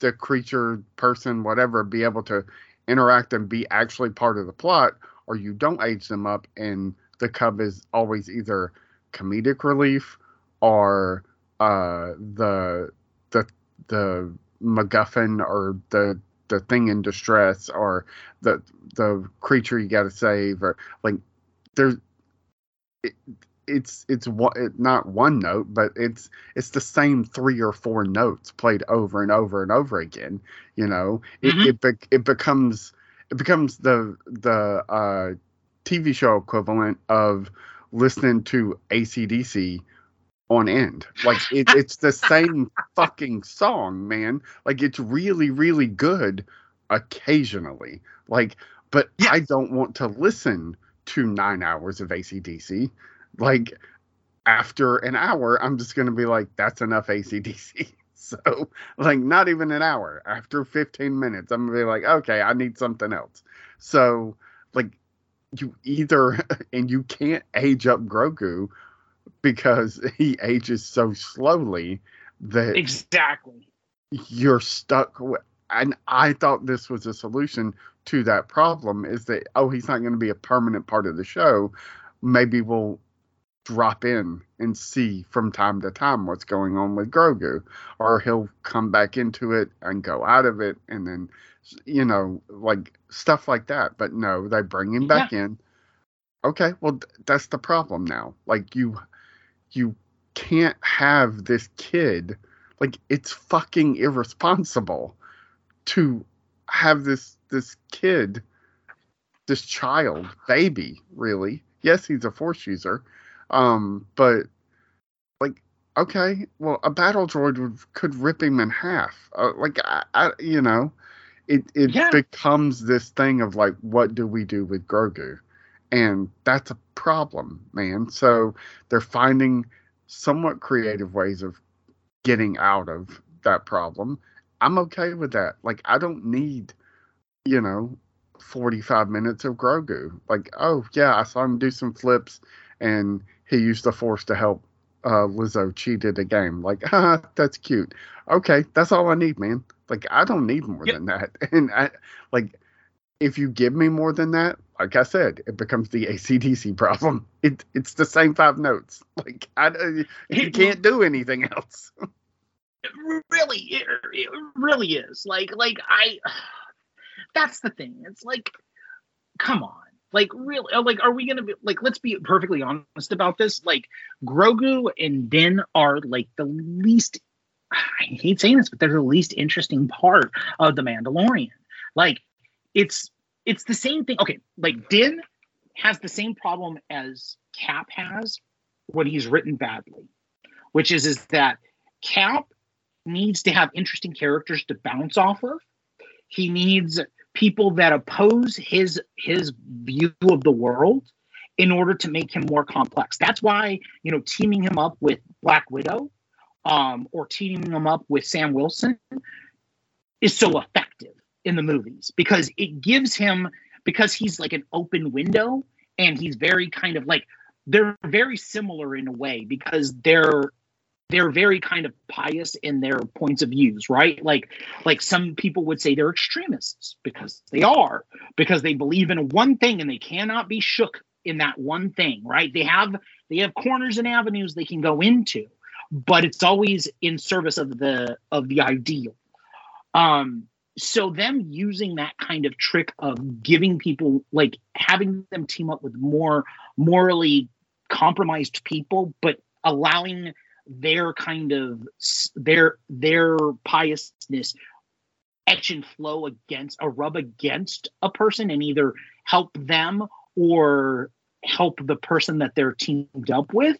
the creature person whatever be able to interact and be actually part of the plot or you don't age them up and the cub is always either comedic relief or uh the the the MacGuffin or the the thing in distress or the the creature you got to save or like there's it, it's it's it, not one note, but it's it's the same three or four notes played over and over and over again. You know, it mm-hmm. it, it becomes it becomes the the uh, TV show equivalent of listening to AC/DC on end. Like it, <laughs> it's the same fucking song, man. Like it's really really good occasionally. Like, but yes. I don't want to listen to nine hours of AC/DC. Like after an hour, I'm just gonna be like, that's enough AC/DC. <laughs> So like not even an hour. After 15 minutes, I'm gonna be like, okay, I need something else. So like you either <laughs> and you can't age up Grogu because <laughs> he ages so slowly that exactly you're stuck with, and I thought this was a solution to that problem is that oh he's not going to be a permanent part of the show. Maybe we'll drop in and see from time to time what's going on with Grogu or he'll come back into it and go out of it and then you know like stuff like that. But no they bring him back yeah. in. Okay well th- that's the problem now. Like you you can't have this kid like it's fucking irresponsible to have this this kid this child baby really. Yes he's a force user um but like okay well a battle droid would, could rip him in half. Uh, like I, I, you know it it yeah. becomes this thing of like what do we do with grogu? And that's a problem man. So they're finding somewhat creative ways of getting out of that problem i'm okay with that like i don't need you know 45 minutes of Grogu. Like, oh yeah, I saw him do some flips, and he used the Force to help uh, Lizzo cheated a game. Like, <laughs> ah, that's cute. Okay, that's all I need, man. Like, I don't need more yep. than that. <laughs> And I like, if you give me more than that, like I said, it becomes the <laughs> AC/DC problem. It it's the same five notes. Like, I you can't do anything else. It really, it, it really is. Like, like I <sighs> that's the thing. It's like, come on. Like really, uh, like are we gonna be like? Let's be perfectly honest about this. Like Grogu and Din are like the least. <sighs> I hate saying this, but they're the least interesting part of the Mandalorian. Like it's it's the same thing. Okay, like Din has the same problem as Cap has when he's written badly, which is is that Cap needs to have interesting characters to bounce off of. He needs people that oppose his his view of the world in order to make him more complex. That's why, you know, teaming him up with Black Widow um, or teaming him up with Sam Wilson is so effective in the movies because it gives him because he's like an open window and he's very kind of like they're very similar in a way because they're they're very kind of pious in their points of views right? Like like some people would say they're extremists because they are because they believe in one thing and they cannot be shook in that one thing right? They have they have corners and avenues they can go into but it's always in service of the of the ideal. Um so them using that kind of trick of giving people like having them team up with more morally compromised people but allowing their kind of their their piousness etch and flow against a rub against a person and either help them or help the person that they're teamed up with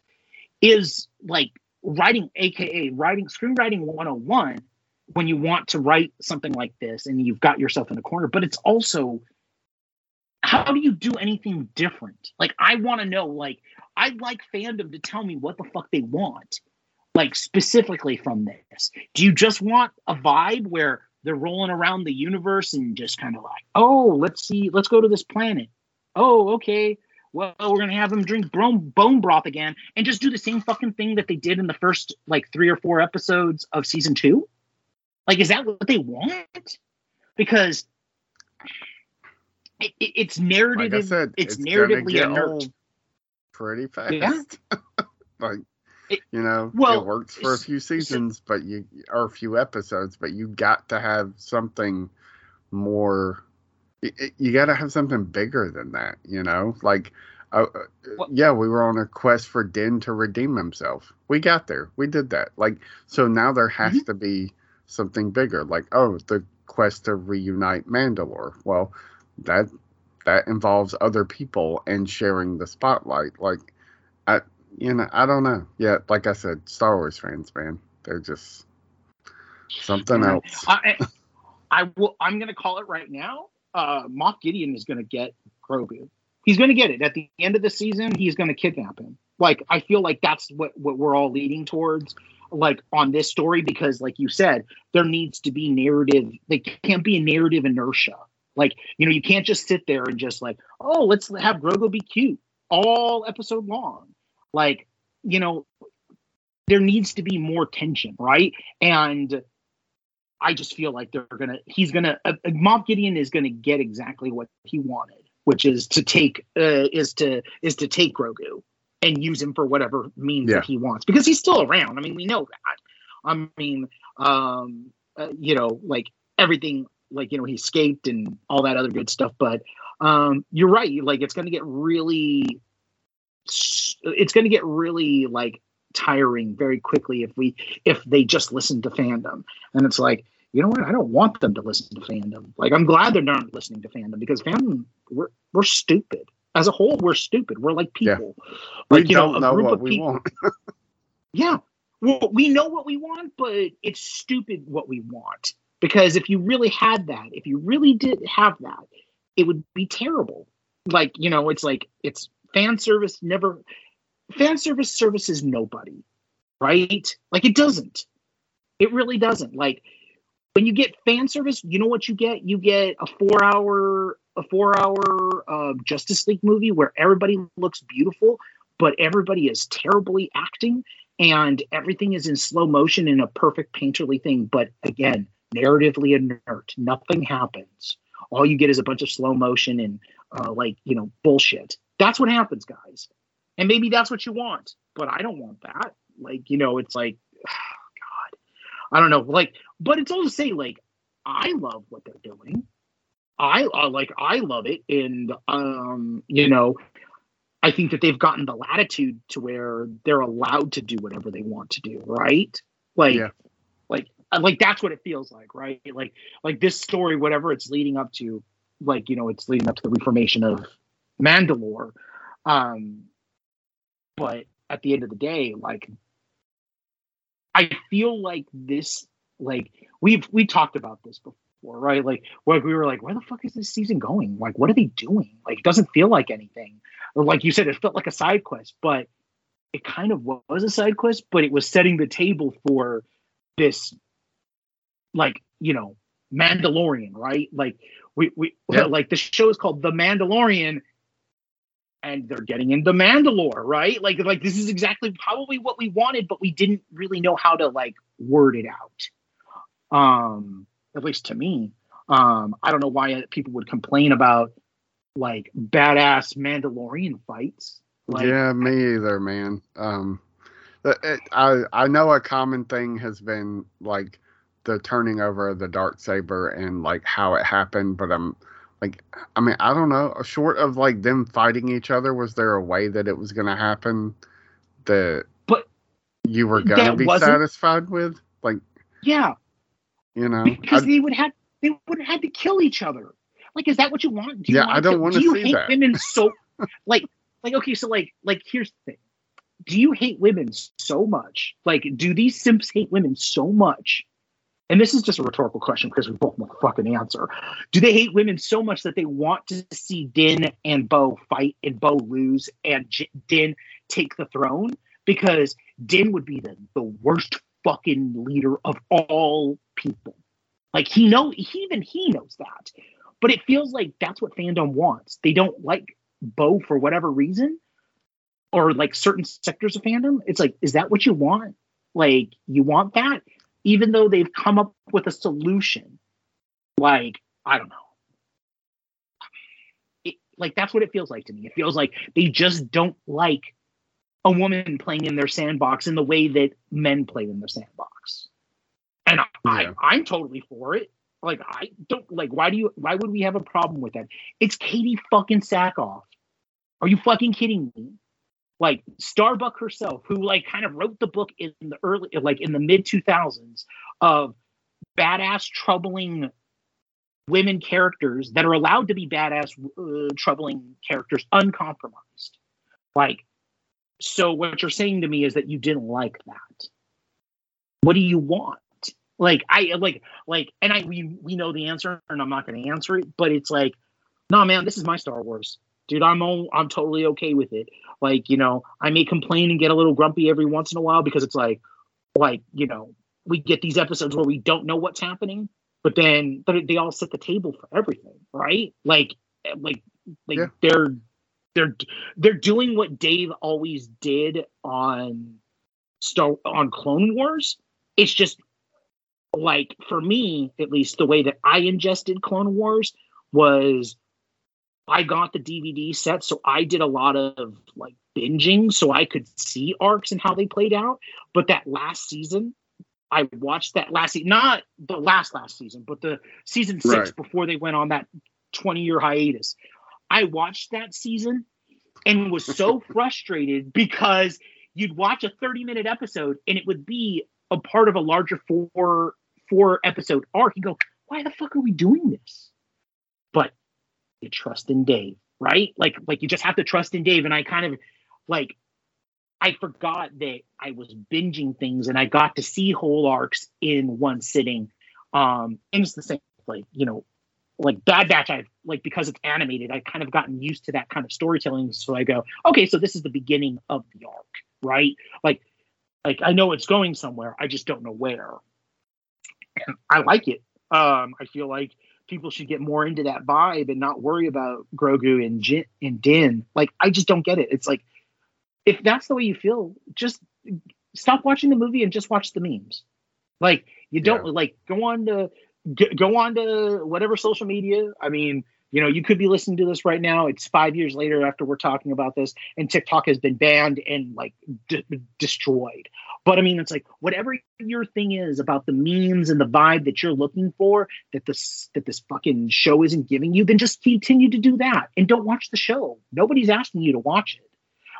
is like writing aka writing screenwriting 101 when you want to write something like this and you've got yourself in a corner but it's also how do you do anything different? Like i want to know like i'd like fandom to tell me what the fuck they want like specifically from this? Do you just want a vibe where they're rolling around the universe and just kind of like, oh, let's see, let's go to this planet. Oh, okay. Well, we're gonna have them drink bone, bone broth again and just do the same fucking thing that they did in the first like three or four episodes of season two. Like, is that what they want? Because it, it, it's narrative. Like said, it's, it's narratively inert. Pretty fast. Yeah. <laughs> like you know, well, it works for a few seasons, so, but you or a few episodes, but you got to have something more. You got to have something bigger than that, you know. Like, uh, uh, well, yeah, we were on a quest for Din to redeem himself. We got there. We did that. Like, so now there has mm-hmm. to be something bigger. Like, oh, the quest to reunite Mandalore. Well, that that involves other people and sharing the spotlight. Like, I, you know, I don't know. Yeah, like I said, Star Wars fans, man, they're just something else. I, I will. I'm going to call it right now. Uh, Moff Gideon is going to get Grogu. He's going to get it at the end of the season. He's going to kidnap him. Like I feel like that's what what we're all leading towards. Like on this story, because like you said, there needs to be narrative. There can't be a narrative inertia Like, you know, you can't just sit there and just like, oh, let's have Grogu be cute all episode long. Like, you know, there needs to be more tension, right? And I just feel like they're gonna, he's gonna, uh, uh Moff Gideon is gonna get exactly what he wanted, which is to take, uh, is to is to take Grogu and use him for whatever means Yeah. that he wants because he's still around. I mean, we know that. I mean, um, uh, you know, like everything, like you know, he escaped and all that other good stuff. But um, you're right. Like it's going to get really, it's going to get really like tiring very quickly if we if they just listen to fandom. And it's like, you know what? I don't want them to listen to fandom. Like I'm glad they're not listening to fandom because fandom we're we're stupid. As a whole, we're stupid. We're like Yeah. people. We Like you don't know, a know group what of we people. want. <laughs> Yeah. Well, we know what we want, but it's stupid what we want. Because if you really had that, if you really did have that, it would be terrible. Like, you know, it's like it's fan service never fan service services nobody, right? Like it doesn't. It really doesn't. Like when you get fan service, you know what you get? You get a four hour a four hour uh, Justice League movie where everybody looks beautiful, but everybody is terribly acting and everything is in slow motion in a perfect painterly thing. But again, narratively inert. Nothing happens. All you get is a bunch of slow motion and uh, like you know bullshit. That's what happens, guys. And maybe that's what you want, but I don't want that. Like you know, it's like, <sighs> God, I don't know. Like, but it's all to say, like, I love what they're doing. I uh, like, I love it, and um, you know, I think that they've gotten the latitude to where they're allowed to do whatever they want to do, right? Like, Yeah. like, uh, like that's what it feels like, right? Like, like this story, whatever it's leading up to, like you know, it's leading up to the reformation of Mandalore. Um, but at the end of the day, like, I feel like this, like we've we talked about this before, right? Like, like we were like, where the fuck is this season going? Like, what are they doing? Like, it doesn't feel like anything like you said, it felt like a side quest, but it kind of was a side quest, but it was setting the table for this, like you know, Mandalorian, right? Like we we Yeah. like the show is called The Mandalorian, and they're getting into Mandalore, right? Like like this is exactly probably what we wanted, but we didn't really know how to like word it out. Um, at least to me, um, I don't know why people would complain about like badass Mandalorian fights. Like, yeah, me either, man. Um, it, I I know a common thing has been like the turning over of the dark saber and like how it happened, but I'm like, I mean, I don't know. Short of like them fighting each other, was there a way that it was going to happen that But you were going to be satisfied with? Like, yeah, you know, because I- they would have they would have had to kill each other. Like, is that what you want? Do you Yeah, want I don't to- wanna Do you see hate that. women <laughs> so like like okay? So like like here's the thing. Do you hate women so much? Like, do these simps hate women so much? And this is just a rhetorical question because we both want to fucking answer. Do they hate women so much that they want to see Din and Bo fight and Bo lose and J- Din take the throne? Because Din would be the, the worst fucking leader of all people. Like he know he even he knows that. But it feels like that's what fandom wants. They don't like Bo for whatever reason, or like certain sectors of fandom. It's like, is that what you want? Like you want that? Even though they've come up with a solution. Like, I don't know. It, like that's what it feels like to me. It feels like they just don't like a woman playing in their sandbox in the way that men play in their sandbox. And I, Yeah. I I'm totally for it. Like I don't like why do you why would we have a problem with that? It's Katee fucking Sackhoff. Are you fucking kidding me? Like Starbuck herself, who like kind of wrote the book in the early like in the mid 2000s of badass troubling women characters that are allowed to be badass uh, troubling characters uncompromised. Like so what you're saying to me is that you didn't like that. What do you want? Like I like like and I we we know the answer and I'm not going to answer it, but it's like no man, this is my Star Wars. Dude, I'm all, I'm totally okay with it. Like, you know, I may complain and get a little grumpy every once in a while because it's like like, you know, we get these episodes where we don't know what's happening but then but they all set the table for everything, right? Like eh, like like Yeah. they're they're they're doing what Dave always did on Star on Clone Wars. It's just like for me, at least the way that I ingested Clone Wars was I got the DVD set, so I did a lot of like binging so I could see arcs and how they played out. But that last season, I watched that last season, not the last last season, but the season six Right. before they went on that 20 year hiatus. I watched that season and was so <laughs> frustrated because you'd watch a 30 minute episode and it would be a part of a larger four four episode arc. You go, why the fuck are we doing this? You trust in Dave, right? Like like you just have to trust in Dave. And I kind of like I forgot that I was binging things and I got to see whole arcs in one sitting. Um, and it's the same, like, you know, like Bad Batch, I've like because it's animated, I've kind of gotten used to that kind of storytelling. So I go, okay, so this is the beginning of the arc, right? Like, like I know it's going somewhere, I just don't know where. And I like it. Um, I feel like people should get more into that vibe and not worry about Grogu and Jin and Din. Like, I just don't get it. It's like if that's the way you feel, just stop watching the movie and just watch the memes. Like you don't like go on to go on to whatever social media. I mean, you know, you could be listening to this right now. It's five years later after we're talking about this, and TikTok has been banned and like d- destroyed. But I mean, it's like whatever your thing is about the memes and the vibe that you're looking for that this that this fucking show isn't giving you, then just continue to do that and don't watch the show. Nobody's asking you to watch it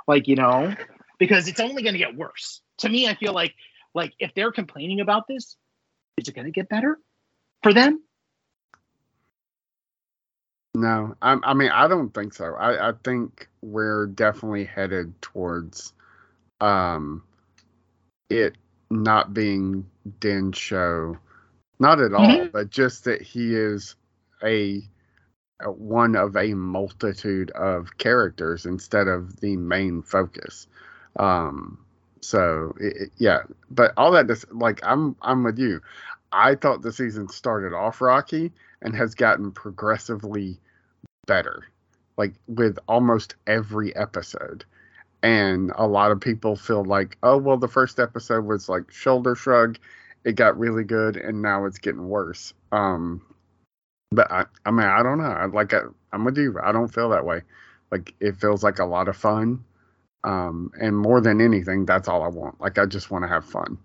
like you know because it's only going to get worse to me i feel like like if they're complaining about this is it going to get better for them No, I, I mean I don't think so. I, I think we're definitely headed towards um it not being Din's show, not at all, Mhm. but just that he is a, a one of a multitude of characters instead of the main focus. Um, so it, it- yeah, but all that just like I'm I'm with you. I thought the season started off rocky and has gotten progressively better, like with almost every episode. And a lot of people feel like, oh, well, the first episode was like shoulder shrug. It got really good, and now it's getting worse. Um, but I, I mean, I don't know. I like, I, I'm with you. I don't feel that way. Like, it feels like a lot of fun. Um, and more than anything, that's all I want. Like, I just want to have fun.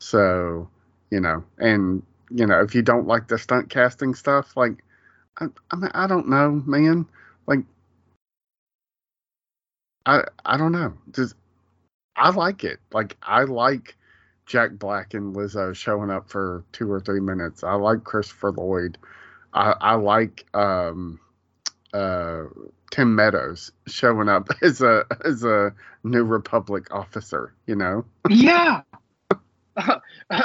So, you know, and you know, if you don't like the stunt casting stuff, like, I, I mean, I don't know, man. Like, I I don't know. Just I like it. Like, I like Jack Black and Lizzo showing up for two or three minutes. I like Christopher Lloyd. I I like um uh Tim Meadows showing up <laughs> as a as a New Republic officer. You know. yeah <laughs> a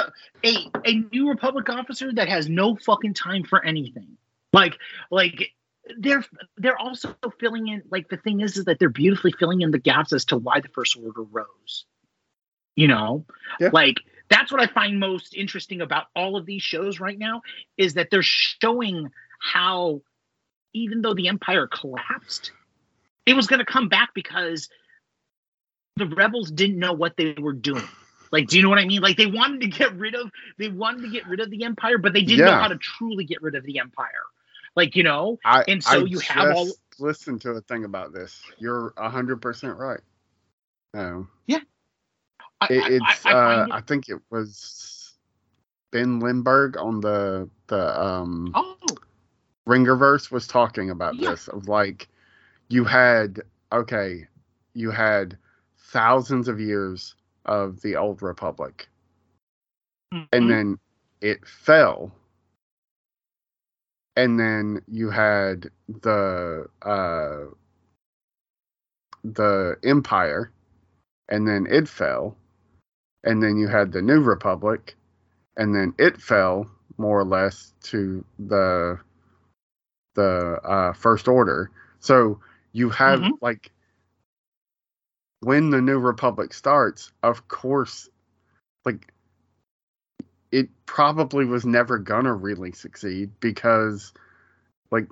a new republic officer that has no fucking time for anything. Like like they're they're also filling in like the thing is is that they're beautifully filling in the gaps as to why the first order rose. You know? Yeah. like that's what i find most interesting about all of these shows right now is that they're showing how even though the empire collapsed it was going to come back because the rebels didn't know what they were doing like do you know what i mean like they wanted to get rid of they wanted to get rid of the empire but they didn't know how to truly get rid of the empire like you know I And so I you have all- just listened to a thing about this. You're hundred percent right. No. I, It, it's I, uh, it, I think it was Ben Lindbergh on the the um oh Ringerverse was talking about Yeah. this of like you had okay, you had thousands of years of the old republic. Mhm. and then it fell. And then you had the uh the empire. And then it fell. And then you had the new republic. And then it fell more or less to the the uh first order. So you have Mhm. like when the new republic starts of course like it probably was never gonna really succeed because like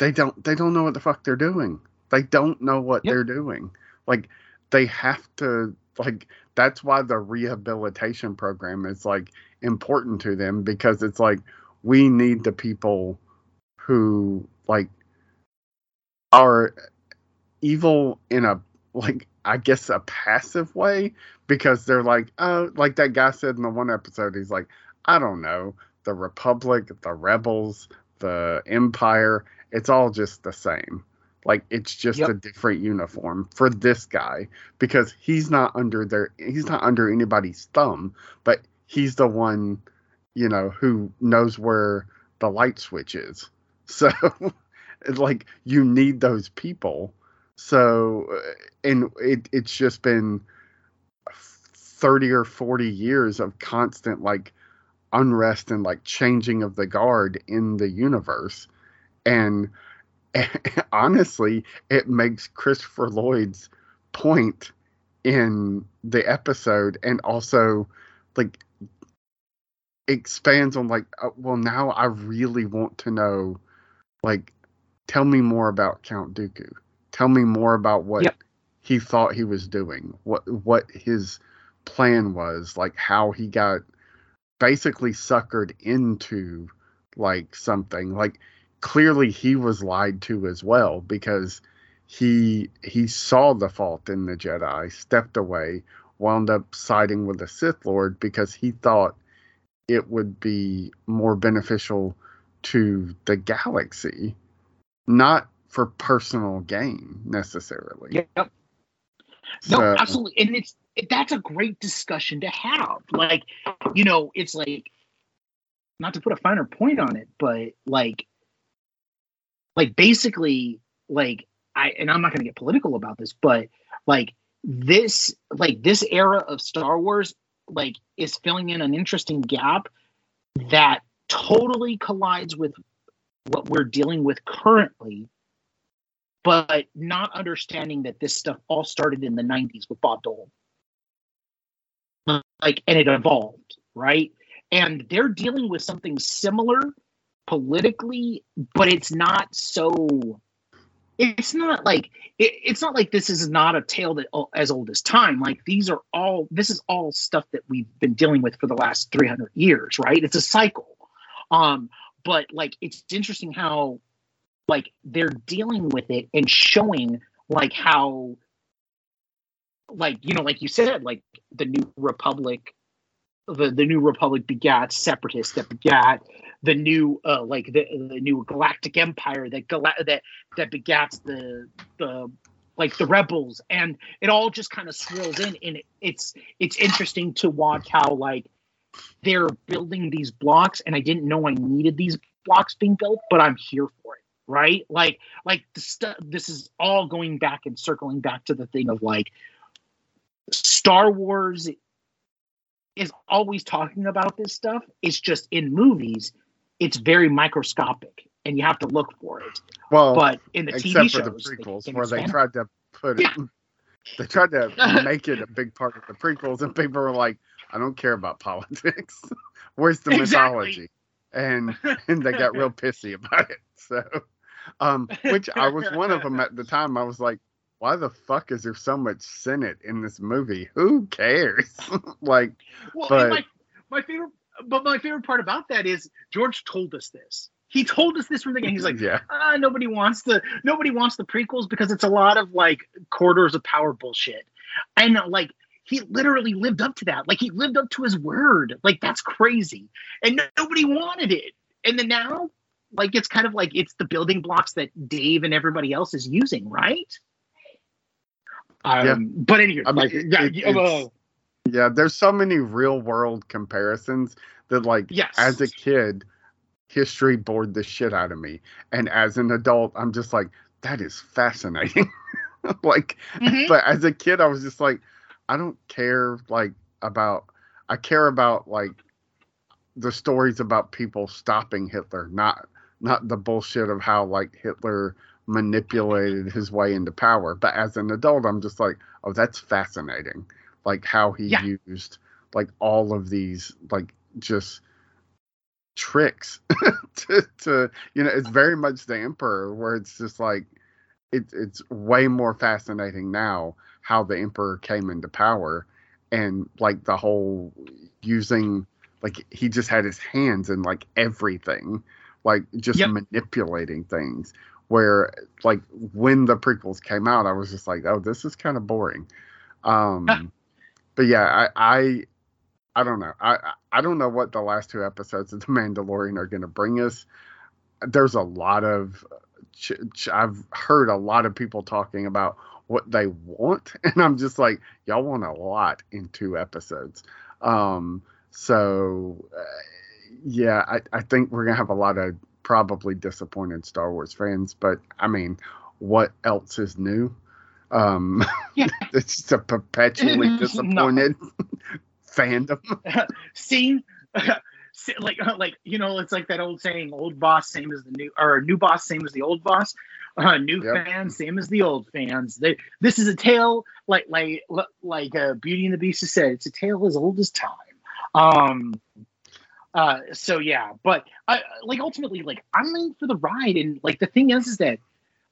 they don't they don't know what the fuck they're doing. They don't know what Yep. they're doing. Like they have to like that's why the rehabilitation program is like important to them because it's like we need the people who like are evil in a like I guess a passive way because they're like oh like that guy said in the one episode he's like I don't know the republic the rebels the empire it's all just the same like it's just Yep. a different uniform for this guy because he's not under their he's not under anybody's thumb but he's the one you know who knows where the light switch is <laughs> so it's like you need those people so uh, and it it's just been 30 or 40 years of constant like unrest and like changing of the guard in the universe. And <laughs> honestly it makes christopher lloyd's point in the episode and also like expands on like uh, well now i really want to know like tell me more about count dooku tell me more about what Yep. he thought he was doing what what his plan was like how he got basically suckered into like something like clearly he was lied to as well because he he saw the fault in the jedi stepped away wound up siding with the sith lord because he thought it would be more beneficial to the galaxy not for personal gain necessarily Yep. No, absolutely, and it's it, that's a great discussion to have. Like, you know, it's like not to put a finer point on it, but like, like basically, like I and I'm not going to get political about this, but like this, like this era of Star Wars, like is filling in an interesting gap that totally collides with what we're dealing with currently but not understanding that this stuff all started in the 90s with Bob Dole. Like, and it evolved, right? And they're dealing with something similar politically, but it's not so. It's not like it, it's not like this is not a tale that oh, as old as time. Like these are all this is all stuff that we've been dealing with for the last 300 years, right? It's a cycle. Um, but like it's interesting how like they're dealing with it and showing like how like you know like you said like the new republic the, the new republic begat separatists that begat the new uh like the, the new galactic empire that gala- that that begats the the like the rebels. And it all just kind of swirls in and it, it's it's interesting to watch how like they're building these blocks and i didn't know i needed these blocks being built but i'm here for it right? Like like the stuff this is all going back and circling back to the thing of like star wars is always talking about this stuff. It's just in movies it's very microscopic and you have to look for it. Well but in the except tv for shows the prequels can where they tried to put it <laughs> they tried to <laughs> make it a big part of the prequels and people were like i don't care about politics. <laughs> Where's the Exactly. mythology? And and they got real pissy about it so um which i was one of them at the <laughs> time i was like why the fuck is there so much senate in this movie who cares <laughs> like Well, But- my my favorite, but my favorite part about that is George told us this. He told us this from the beginning. He's like, yeah ah, nobody wants the nobody wants the prequels because it's a lot of like quarters of power bullshit, and like he literally lived up to that. Like he lived up to his word. Like that's crazy, and no- nobody wanted it. And then now, like it's kind of like it's the building blocks that Dave and everybody else is using, right? Um, Yeah. But anyway, I mean, like, it- yeah, it- uh, yeah there's so many real world comparisons that like yes, as a kid, history bored the shit out of me. And as an adult, I'm just like, that is fascinating. <laughs> like, Mhm. but as a kid, I was just like, I don't care like about I care about like the stories about people stopping Hitler, not not the bullshit of how like Hitler manipulated his way into power. But as an adult, I'm just like, oh, that's fascinating. Like how he Yeah. used like all of these like just tricks <laughs> to, to you know it's very much the emperor where it's just like it, it's way more fascinating now how the emperor came into power and like the whole using like he just had his hands in like everything like just Yep. manipulating things. Where like when the prequels came out i was just like oh this is kind of boring. Um but yeah i i i don't know. I I- don't know what the last two episodes of the mandalorian are going to bring us. There's a lot of ch- ch- i've heard a lot of people talking about what they want <laughs> and i'm just like y'all want a lot in two episodes. Um so uh, yeah I, I think we're gonna have a lot of probably disappointed star wars fans but i mean what else is new? Um Yeah. <laughs> it's just a perpetually <laughs> disappointed <laughs> fandom. Same like like you know it's like that old saying old boss same as the new or new boss same as the old boss. Uh, new Yep. fans same as the old fans. They this is a tale like like like uh, beauty and the beast has said it's a tale as old as time. Um uh so yeah but i like ultimately like i'm in for the ride and like the thing is is that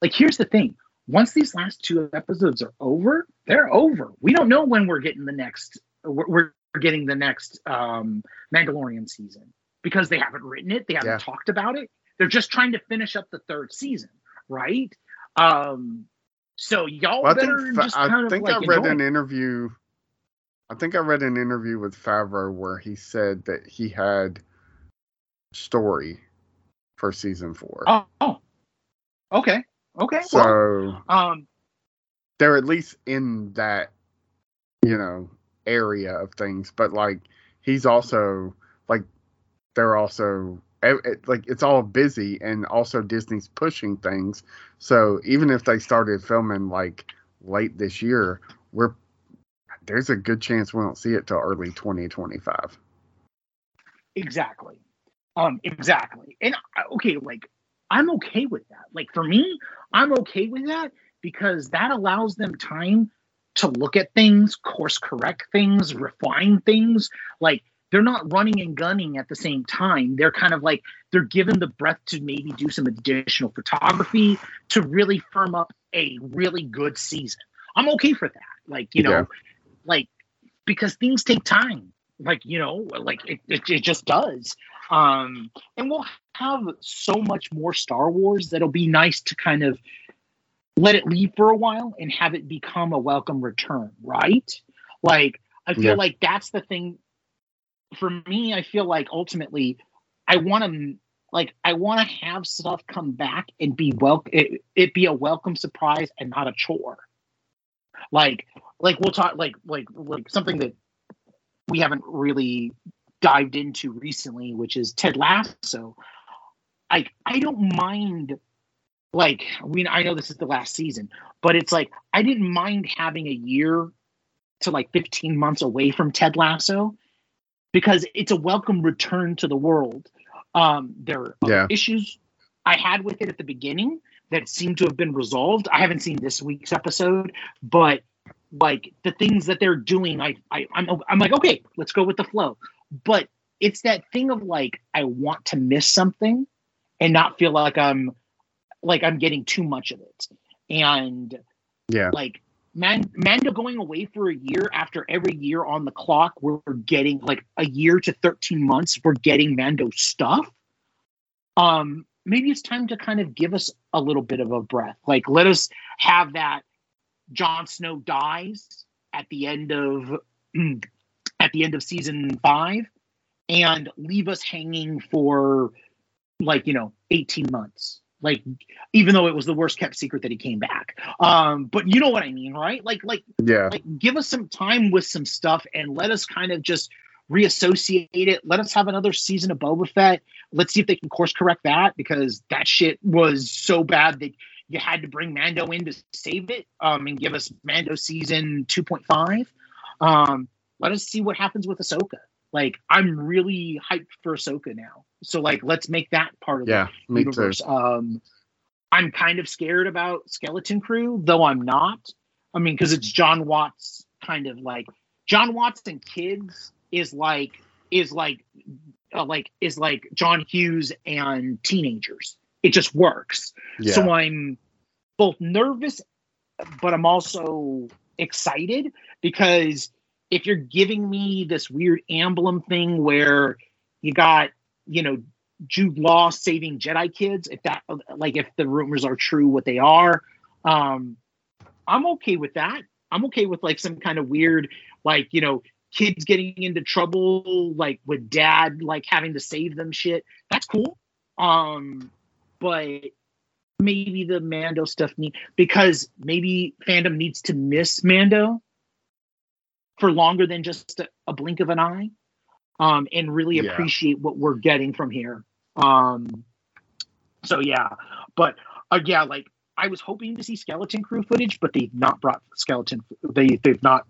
like here's the thing. Once these last two episodes are over they're over. We don't know when we're getting the next we're, we're getting the next um mandalorian season because they haven't written it. They haven't Yeah. talked about it. They're just trying to finish up the third season right? Um so y'all Well, I better think, Fa- just kind I, of think like I read an interview. I think I read an interview with Favreau where he said that he had story for season four. oh, oh okay okay well, so um they're at least in that, you know, area of things. But like, he's also like, they're also like it's all busy, and also Disney's pushing things. So even if they started filming like late this year, we're there's a good chance we won't see it till early 2025. Exactly. Um, exactly. And okay, like I'm okay with that. Like for me, I'm okay with that because that allows them time to look at things, course correct things, refine things. Like they're not running and gunning at the same time. They're kind of like they're given the breath to maybe do some additional photography to really firm up a really good season. I'm okay for that. Like, you know, Yeah. Like because things take time. Like, you know, like it, it, it just does. Um, and we'll have so much more Star Wars that'll be nice to kind of let it leave for a while and have it become a welcome return, right? Like, I feel Yeah. like that's the thing for me. I feel like ultimately, I want to like I want to have stuff come back and be wel- it, it be a welcome surprise and not a chore. Like, like we'll talk like like like something that we haven't really dived into recently, which is Ted Lasso. Like, I don't mind. Like, I mean I know this is the last season, but it's like I didn't mind having a year to like 15 months away from Ted Lasso because it's a welcome return to the world. Um, there are Yeah. issues I had with it at the beginning that seem to have been resolved. I haven't seen this week's episode, but like the things that they're doing, I, I I'm I'm like, okay, let's go with the flow. But it's that thing of like I want to miss something and not feel like I'm like I'm getting too much of it. And Yeah. like Man- Mando going away for a year after every year on the clock, we're getting like a year to 13 months, we're getting Mando stuff. Um, maybe it's time to kind of give us a little bit of a breath. Like, let us have that Jon Snow dies at the end of at the end of season five and leave us hanging for like you know 18 months. Like even though it was the worst kept secret that he came back. Um but you know what i mean right? Like like Yeah. like give us some time with some stuff and let us kind of just reassociate it. Let us have another season of boba fett. Let's see if they can course correct that because that shit was so bad that you had to bring mando in to save it um and give us mando season 2.5 um let us see what happens with ahsoka like i'm really hyped for ahsoka now so like let's make that part of the Yeah. Too. universe. Um, I'm kind of scared about Skeleton Crew, though I'm not. I mean, because it's Jon Watts, kind of like Jon Watts and Kids is like is like uh, like is like John Hughes and teenagers. It just works. Yeah. So I'm both nervous, but I'm also excited because if you're giving me this weird emblem thing where you got, you know, Jude Law saving Jedi kids, if that like if the rumors are true, what they are, um, I'm okay with that. I'm okay with like some kind of weird, like, you know, kids getting into trouble, like with dad like having to save them shit. That's cool. Um, but maybe the Mando stuff need because maybe fandom needs to miss Mando for longer than just a, a blink of an eye. Um, and really Yeah. appreciate what we're getting from here. Um, so yeah, but uh, yeah, like I was hoping to see skeleton crew footage, but they've not brought skeleton. They they've not.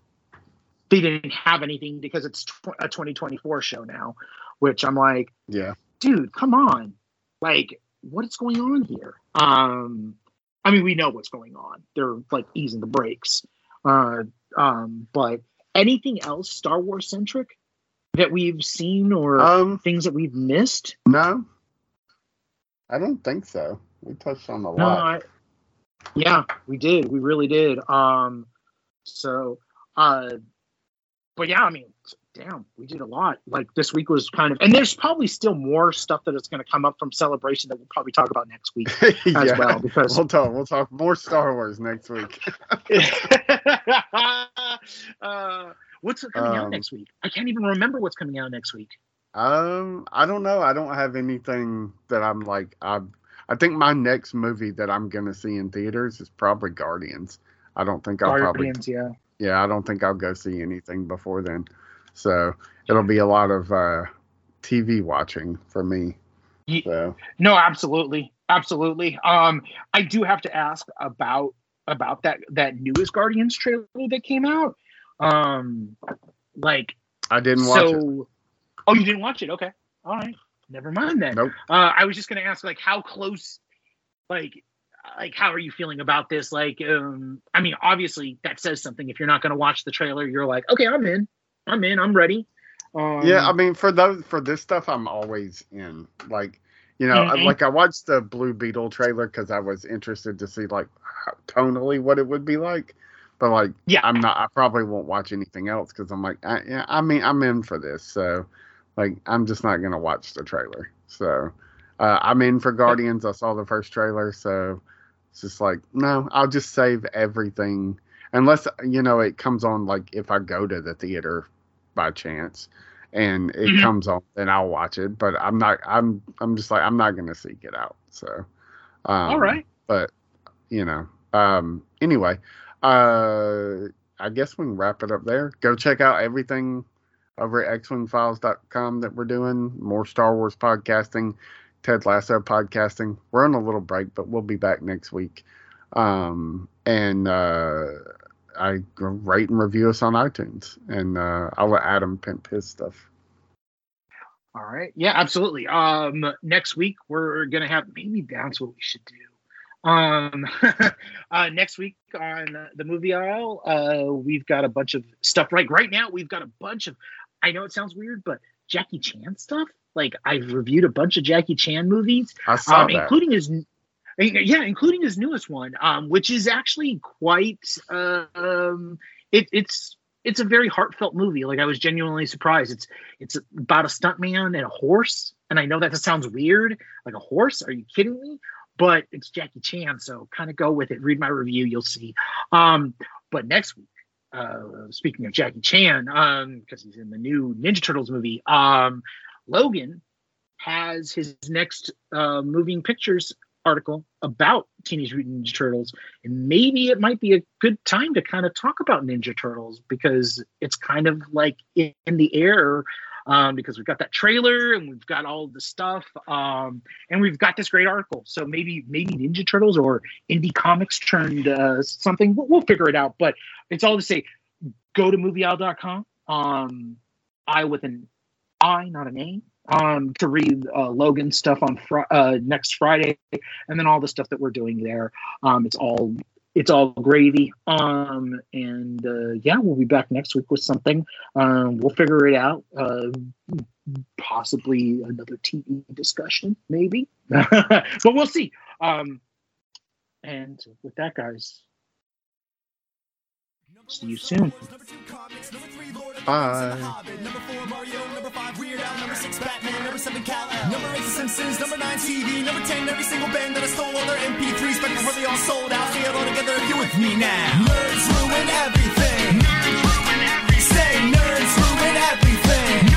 They didn't have anything because it's tw- a 2024 show now, which I'm like, yeah. dude, come on, like what is going on here? Um, I mean, we know what's going on. They're like easing the brakes. Uh, um, but anything else Star Wars centric that we've seen or Um, things that we've missed? no, I don't think so. We touched on a No, lot. I, yeah, we did. We really did. Um, so, uh, but yeah, I mean, damn, we did a lot. Like this week was kind of, and there's probably still more stuff that is going to come up from Celebration that we'll probably talk about next week <laughs> as yeah. well because We'll talk. We'll talk more Star Wars next week. <laughs> uh, what's coming out Um, next week? I can't even remember what's coming out next week. Um, I don't know. I don't have anything that I'm like. I I think my next movie that I'm gonna see in theaters is probably Guardians. I don't think I'll probably. Guardians, yeah. Yeah, I don't think I'll go see anything before then. So it'll be a lot of uh, TV watching for me. So No, absolutely, absolutely. Um, I do have to ask about about that that newest Guardians trailer that came out. Um, like I didn't watch it. Oh, you didn't watch it? Okay, all right. Never mind then. Nope. Uh, I was just gonna ask, like, how close, like, like, how are you feeling about this? Like, um, I mean, obviously that says something. If you're not gonna watch the trailer, you're like, okay, I'm in, I'm in, I'm ready. Um, Yeah, I mean, for those for this stuff, I'm always in. Like, you know, Mhm. like I watched the Blue Beetle trailer because I was interested to see like how, tonally what it would be like. But like, Yeah. I'm not. I probably won't watch anything else because I'm like, I, yeah, I mean, I'm in for this. So, like, I'm just not gonna watch the trailer. So, uh, I'm in for Guardians. I saw the first trailer, so it's just like, no, I'll just save everything unless you know it comes on like if I go to the theater by chance and it Mhm. comes on and I'll watch it but I'm not I'm I'm just like I'm not going to seek it out so um all right. but you know um anyway uh I guess we can wrap it up there go check out everything over at xwingfiles.com that we're doing more Star Wars podcasting Ted Lasso podcasting we're on a little break but we'll be back next week um and uh I write and review us on iTunes, and uh, I'll let Adam pimp his stuff. All right. Yeah, absolutely. Um, next week we're gonna have maybe that's what we should do. Um, <laughs> uh, next week on the Movie Isle, uh, we've got a bunch of stuff. Like right now, we've got a bunch of. I know it sounds weird, but Jackie Chan stuff. Like I've reviewed a bunch of Jackie Chan movies, um, including his. Yeah, including his newest one, um, which is actually quite. Um, it, it's it's a very heartfelt movie. Like I was genuinely surprised. It's it's about a stuntman and a horse. And I know that sounds weird, like a horse. Are you kidding me? But it's Jackie Chan, so kind of go with it. Read my review, you'll see. Um, but next week, uh, speaking of Jackie Chan, um, because he's in the new Ninja Turtles movie, um, Logan has his next uh, moving pictures article about Teenage Mutant Ninja Turtles, and maybe it might be a good time to kind of talk about Ninja Turtles because it's kind of like in, the air. Um, because we've got that trailer and we've got all the stuff, um, and we've got this great article. So maybe maybe Ninja Turtles or Indie Comics turned uh, something. We'll, we'll figure it out. But it's all to say, go to movieisle.com. Um, I with an I, not an A, um, to read uh, Logan's stuff on fr- uh, next Friday, and then all the stuff that we're doing there. Um, it's all it's all gravy. Um, and uh, yeah, we'll be back next week with something. Um, we'll figure it out. Uh, possibly another TV discussion, maybe, <laughs> but we'll see. Um, and with that, guys, see you soon. Bye seven Cal Number eight, The Simpsons. Number nine, TV. Number ten, every single band that I stole all their MP3s back before they all sold out. See it all together if you with me now. Nerds ruin everything. Nerds ruin everything. Say nerds ruin everything.